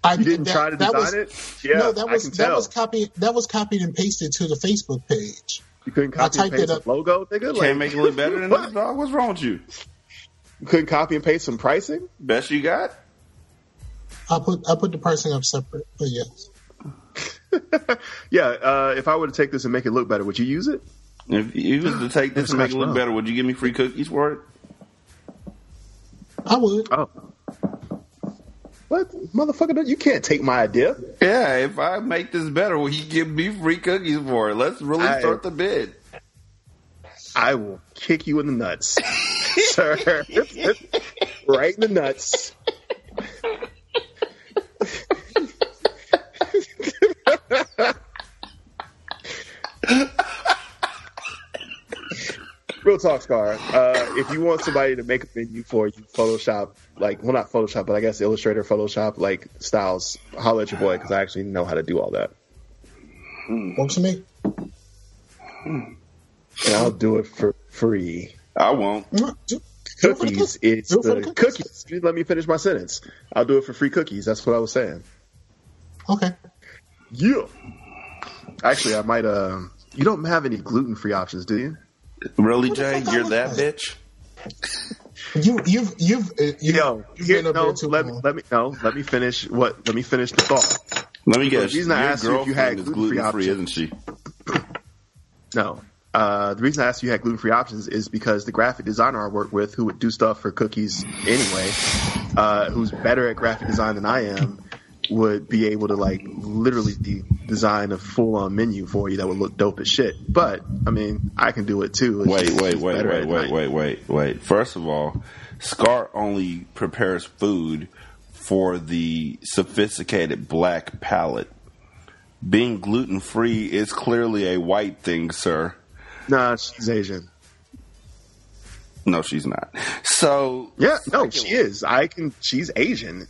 S4: I
S5: You didn't
S4: that,
S5: try to
S4: that
S5: design
S4: was,
S5: it? Yeah,
S4: no, that
S5: I
S4: was
S5: can
S4: that was copied. That was copied and pasted to the Facebook page.
S5: You couldn't
S4: I
S5: copy and
S4: typed
S5: paste
S4: it
S5: the
S4: up.
S5: logo, nigga.
S3: Can't make it look better than this, dog. What's wrong with you?
S5: You couldn't copy and paste some pricing.
S3: Best you got?
S4: I put I put the pricing up separate, but yes,
S5: Yeah. Uh, if I were to take this and make it look better, would you use it?
S3: If you was to take this and make it look better, would you give me free cookies for it?
S4: I would.
S5: Oh. What, motherfucker? You can't take my idea.
S3: Yeah, if I make this better, will you give me free cookies for it? Let's really
S5: I-
S3: start the bid.
S5: I will kick you in the nuts, sir. right in the nuts. Real talk, Scar. Uh, if you want somebody to make a menu for you, Photoshop, like, well, not Photoshop, but I guess Illustrator, Photoshop, like styles, holla at your boy because I actually know how to do all that.
S4: works for me.
S5: And I'll do it for free.
S3: I won't.
S5: Cookies. It's
S4: Do it for
S5: the
S4: the
S5: cookies. You Let me finish my sentence. I'll do it for free cookies. That's what I was saying.
S4: Okay.
S5: Yeah. Actually, I might. Um, you don't have any gluten free options, do you?
S3: Really, Jay? You're that bitch?
S4: You you've you've uh, you,
S5: Yo,
S4: you've
S5: here,
S4: been up
S5: no,
S4: there too
S5: let me let me no, let me finish what. Let me finish the thought.
S3: Let me
S5: The
S3: guess.
S5: reason I
S3: Your
S5: asked you if you had
S3: girlfriend
S5: gluten-free
S3: gluten free,
S5: options-
S3: isn't she?
S5: No. Uh, the reason I asked you had gluten free options is because the graphic designer I work with, who would do stuff for cookies anyway, uh, who's better at graphic design than I am, would be able to like literally de- design a full on menu for you that would look dope as shit. But I mean, I can do it too. It's
S3: Wait,
S5: just-
S3: wait, wait, wait, wait, wait, wait, wait. First of all, Scar only prepares food for the sophisticated black palate. Being gluten free is clearly a white thing, sir.
S5: Nah, she's Asian.
S3: No, she's not. So
S5: Yeah, no, she is. I can. She's Asian.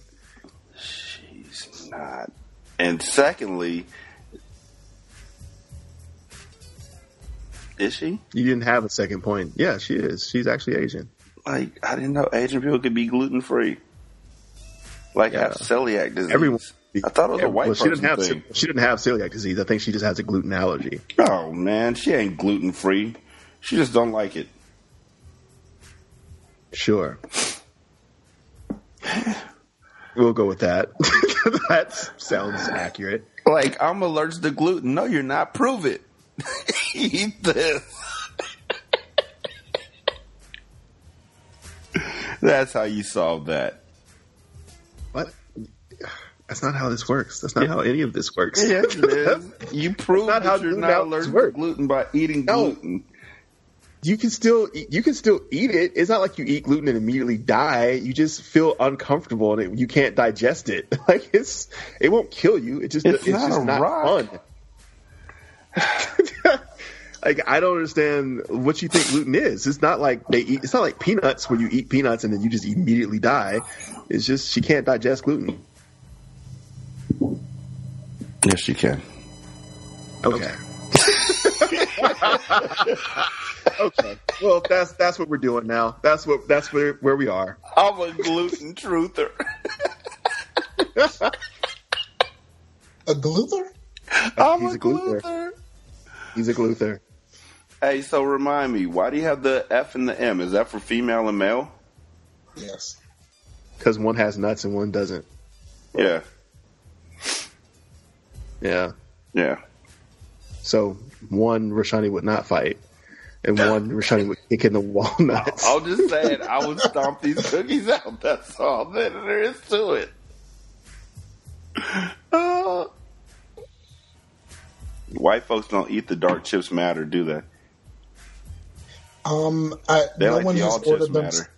S3: And secondly, is she?
S5: You didn't have a second point. Yeah, she is. She's actually Asian.
S3: Like I didn't know Asian people could be gluten free. Like have celiac disease.
S5: Everyone.
S3: I thought it was a white
S5: well, she
S3: person
S5: didn't have
S3: thing.
S5: she didn't have celiac disease. I think she just has a gluten allergy.
S3: Oh man, she ain't gluten free. She just don't like it.
S5: Sure. We'll go with that. that sounds accurate.
S3: Like I'm allergic to gluten. No, you're not. Prove it. Eat this. That's how you solve that.
S5: What? That's not how this works. That's not how any of this works.
S3: Yes, it is. You prove that you're not allergic to gluten by eating
S5: No.
S3: gluten.
S5: You can still eat- you can still eat it. It's not like you eat gluten and immediately die. You just feel uncomfortable and it, you can't digest it. Like it's it won't kill you. It just
S3: It's
S5: it's,
S3: not
S5: just not
S3: rock.
S5: fun. like I don't understand what you think gluten is. It's not like they eat. It's not like peanuts where you eat peanuts and then you just immediately die. It's just she can't digest gluten.
S3: Yes, she can.
S5: Okay. okay. Well, that's that's what we're doing now. That's what that's where where we are.
S3: I'm a gluten truther.
S4: A gluther?
S3: Uh, I'm
S5: He's
S3: a
S5: a gluther.
S3: gluther.
S5: He's a gluther.
S3: Hey, so remind me, why do you have the F and the M? Is that for female and male?
S4: Yes.
S5: Because one has nuts and one doesn't.
S3: Yeah.
S5: Yeah.
S3: Yeah.
S5: So one Rashanii would not fight, and one Rashanii would kick in the walnuts.
S3: I'm just saying, I would stomp these cookies out. That's all that there is to it. Uh, white folks don't eat the dark chips matter, do they?
S4: Um, I,
S3: They
S4: no
S3: like
S4: one
S3: the
S4: has
S3: all chips
S4: ordered them.
S3: matter.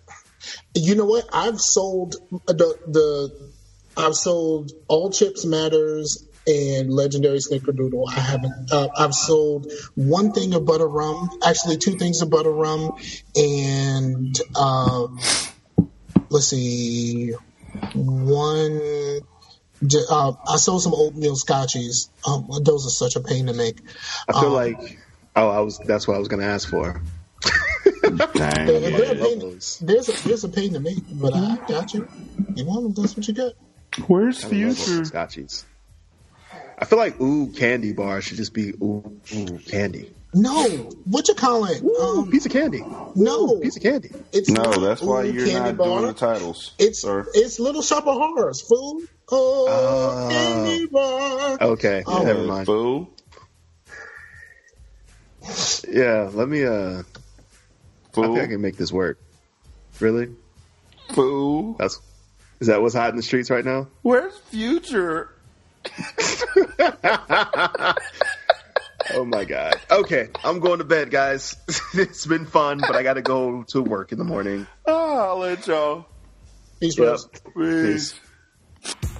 S4: You know what? I've sold the the I've sold all chips matters and legendary snickerdoodle. I haven't. Uh, I've sold one thing of butter rum, actually two things of butter rum, and um, let's see, one. Uh, I sold some oatmeal scotchies. Um, those are such a pain to make.
S5: I feel
S4: Um,
S5: like oh, I was that's what I was going to ask for.
S3: Dang.
S4: They're- they're a
S5: I love
S4: pain- there's a there's a pain to make, but I got you. You want them? That's what you got.
S3: Where's
S5: I love Scotchies. I feel like ooh candy bar should just be ooh, ooh candy.
S4: No, what you call it? Um,
S5: piece of candy.
S4: No,
S5: piece of candy.
S4: It's
S3: No,
S4: not
S3: that's why you're
S4: Candy
S3: not
S4: Bar.
S3: doing the titles.
S4: It's
S3: sir.
S4: it's Little Shop of Horrors, fool. Oh,
S5: Oh.
S4: candy bar.
S5: Okay,
S4: Oh.
S5: never mind.
S3: Fool.
S5: Yeah, let me. uh I think I can make this work. Really?
S3: Fool.
S5: That's is that what's hot in the streets right now?
S3: Where's Future?
S5: Oh my god. Okay, I'm going to bed, guys. it's been fun, but I got to go to work in the morning.
S3: Oh, I'll let y'all.
S4: Peace,
S5: Yep.
S3: Peace.
S5: Peace.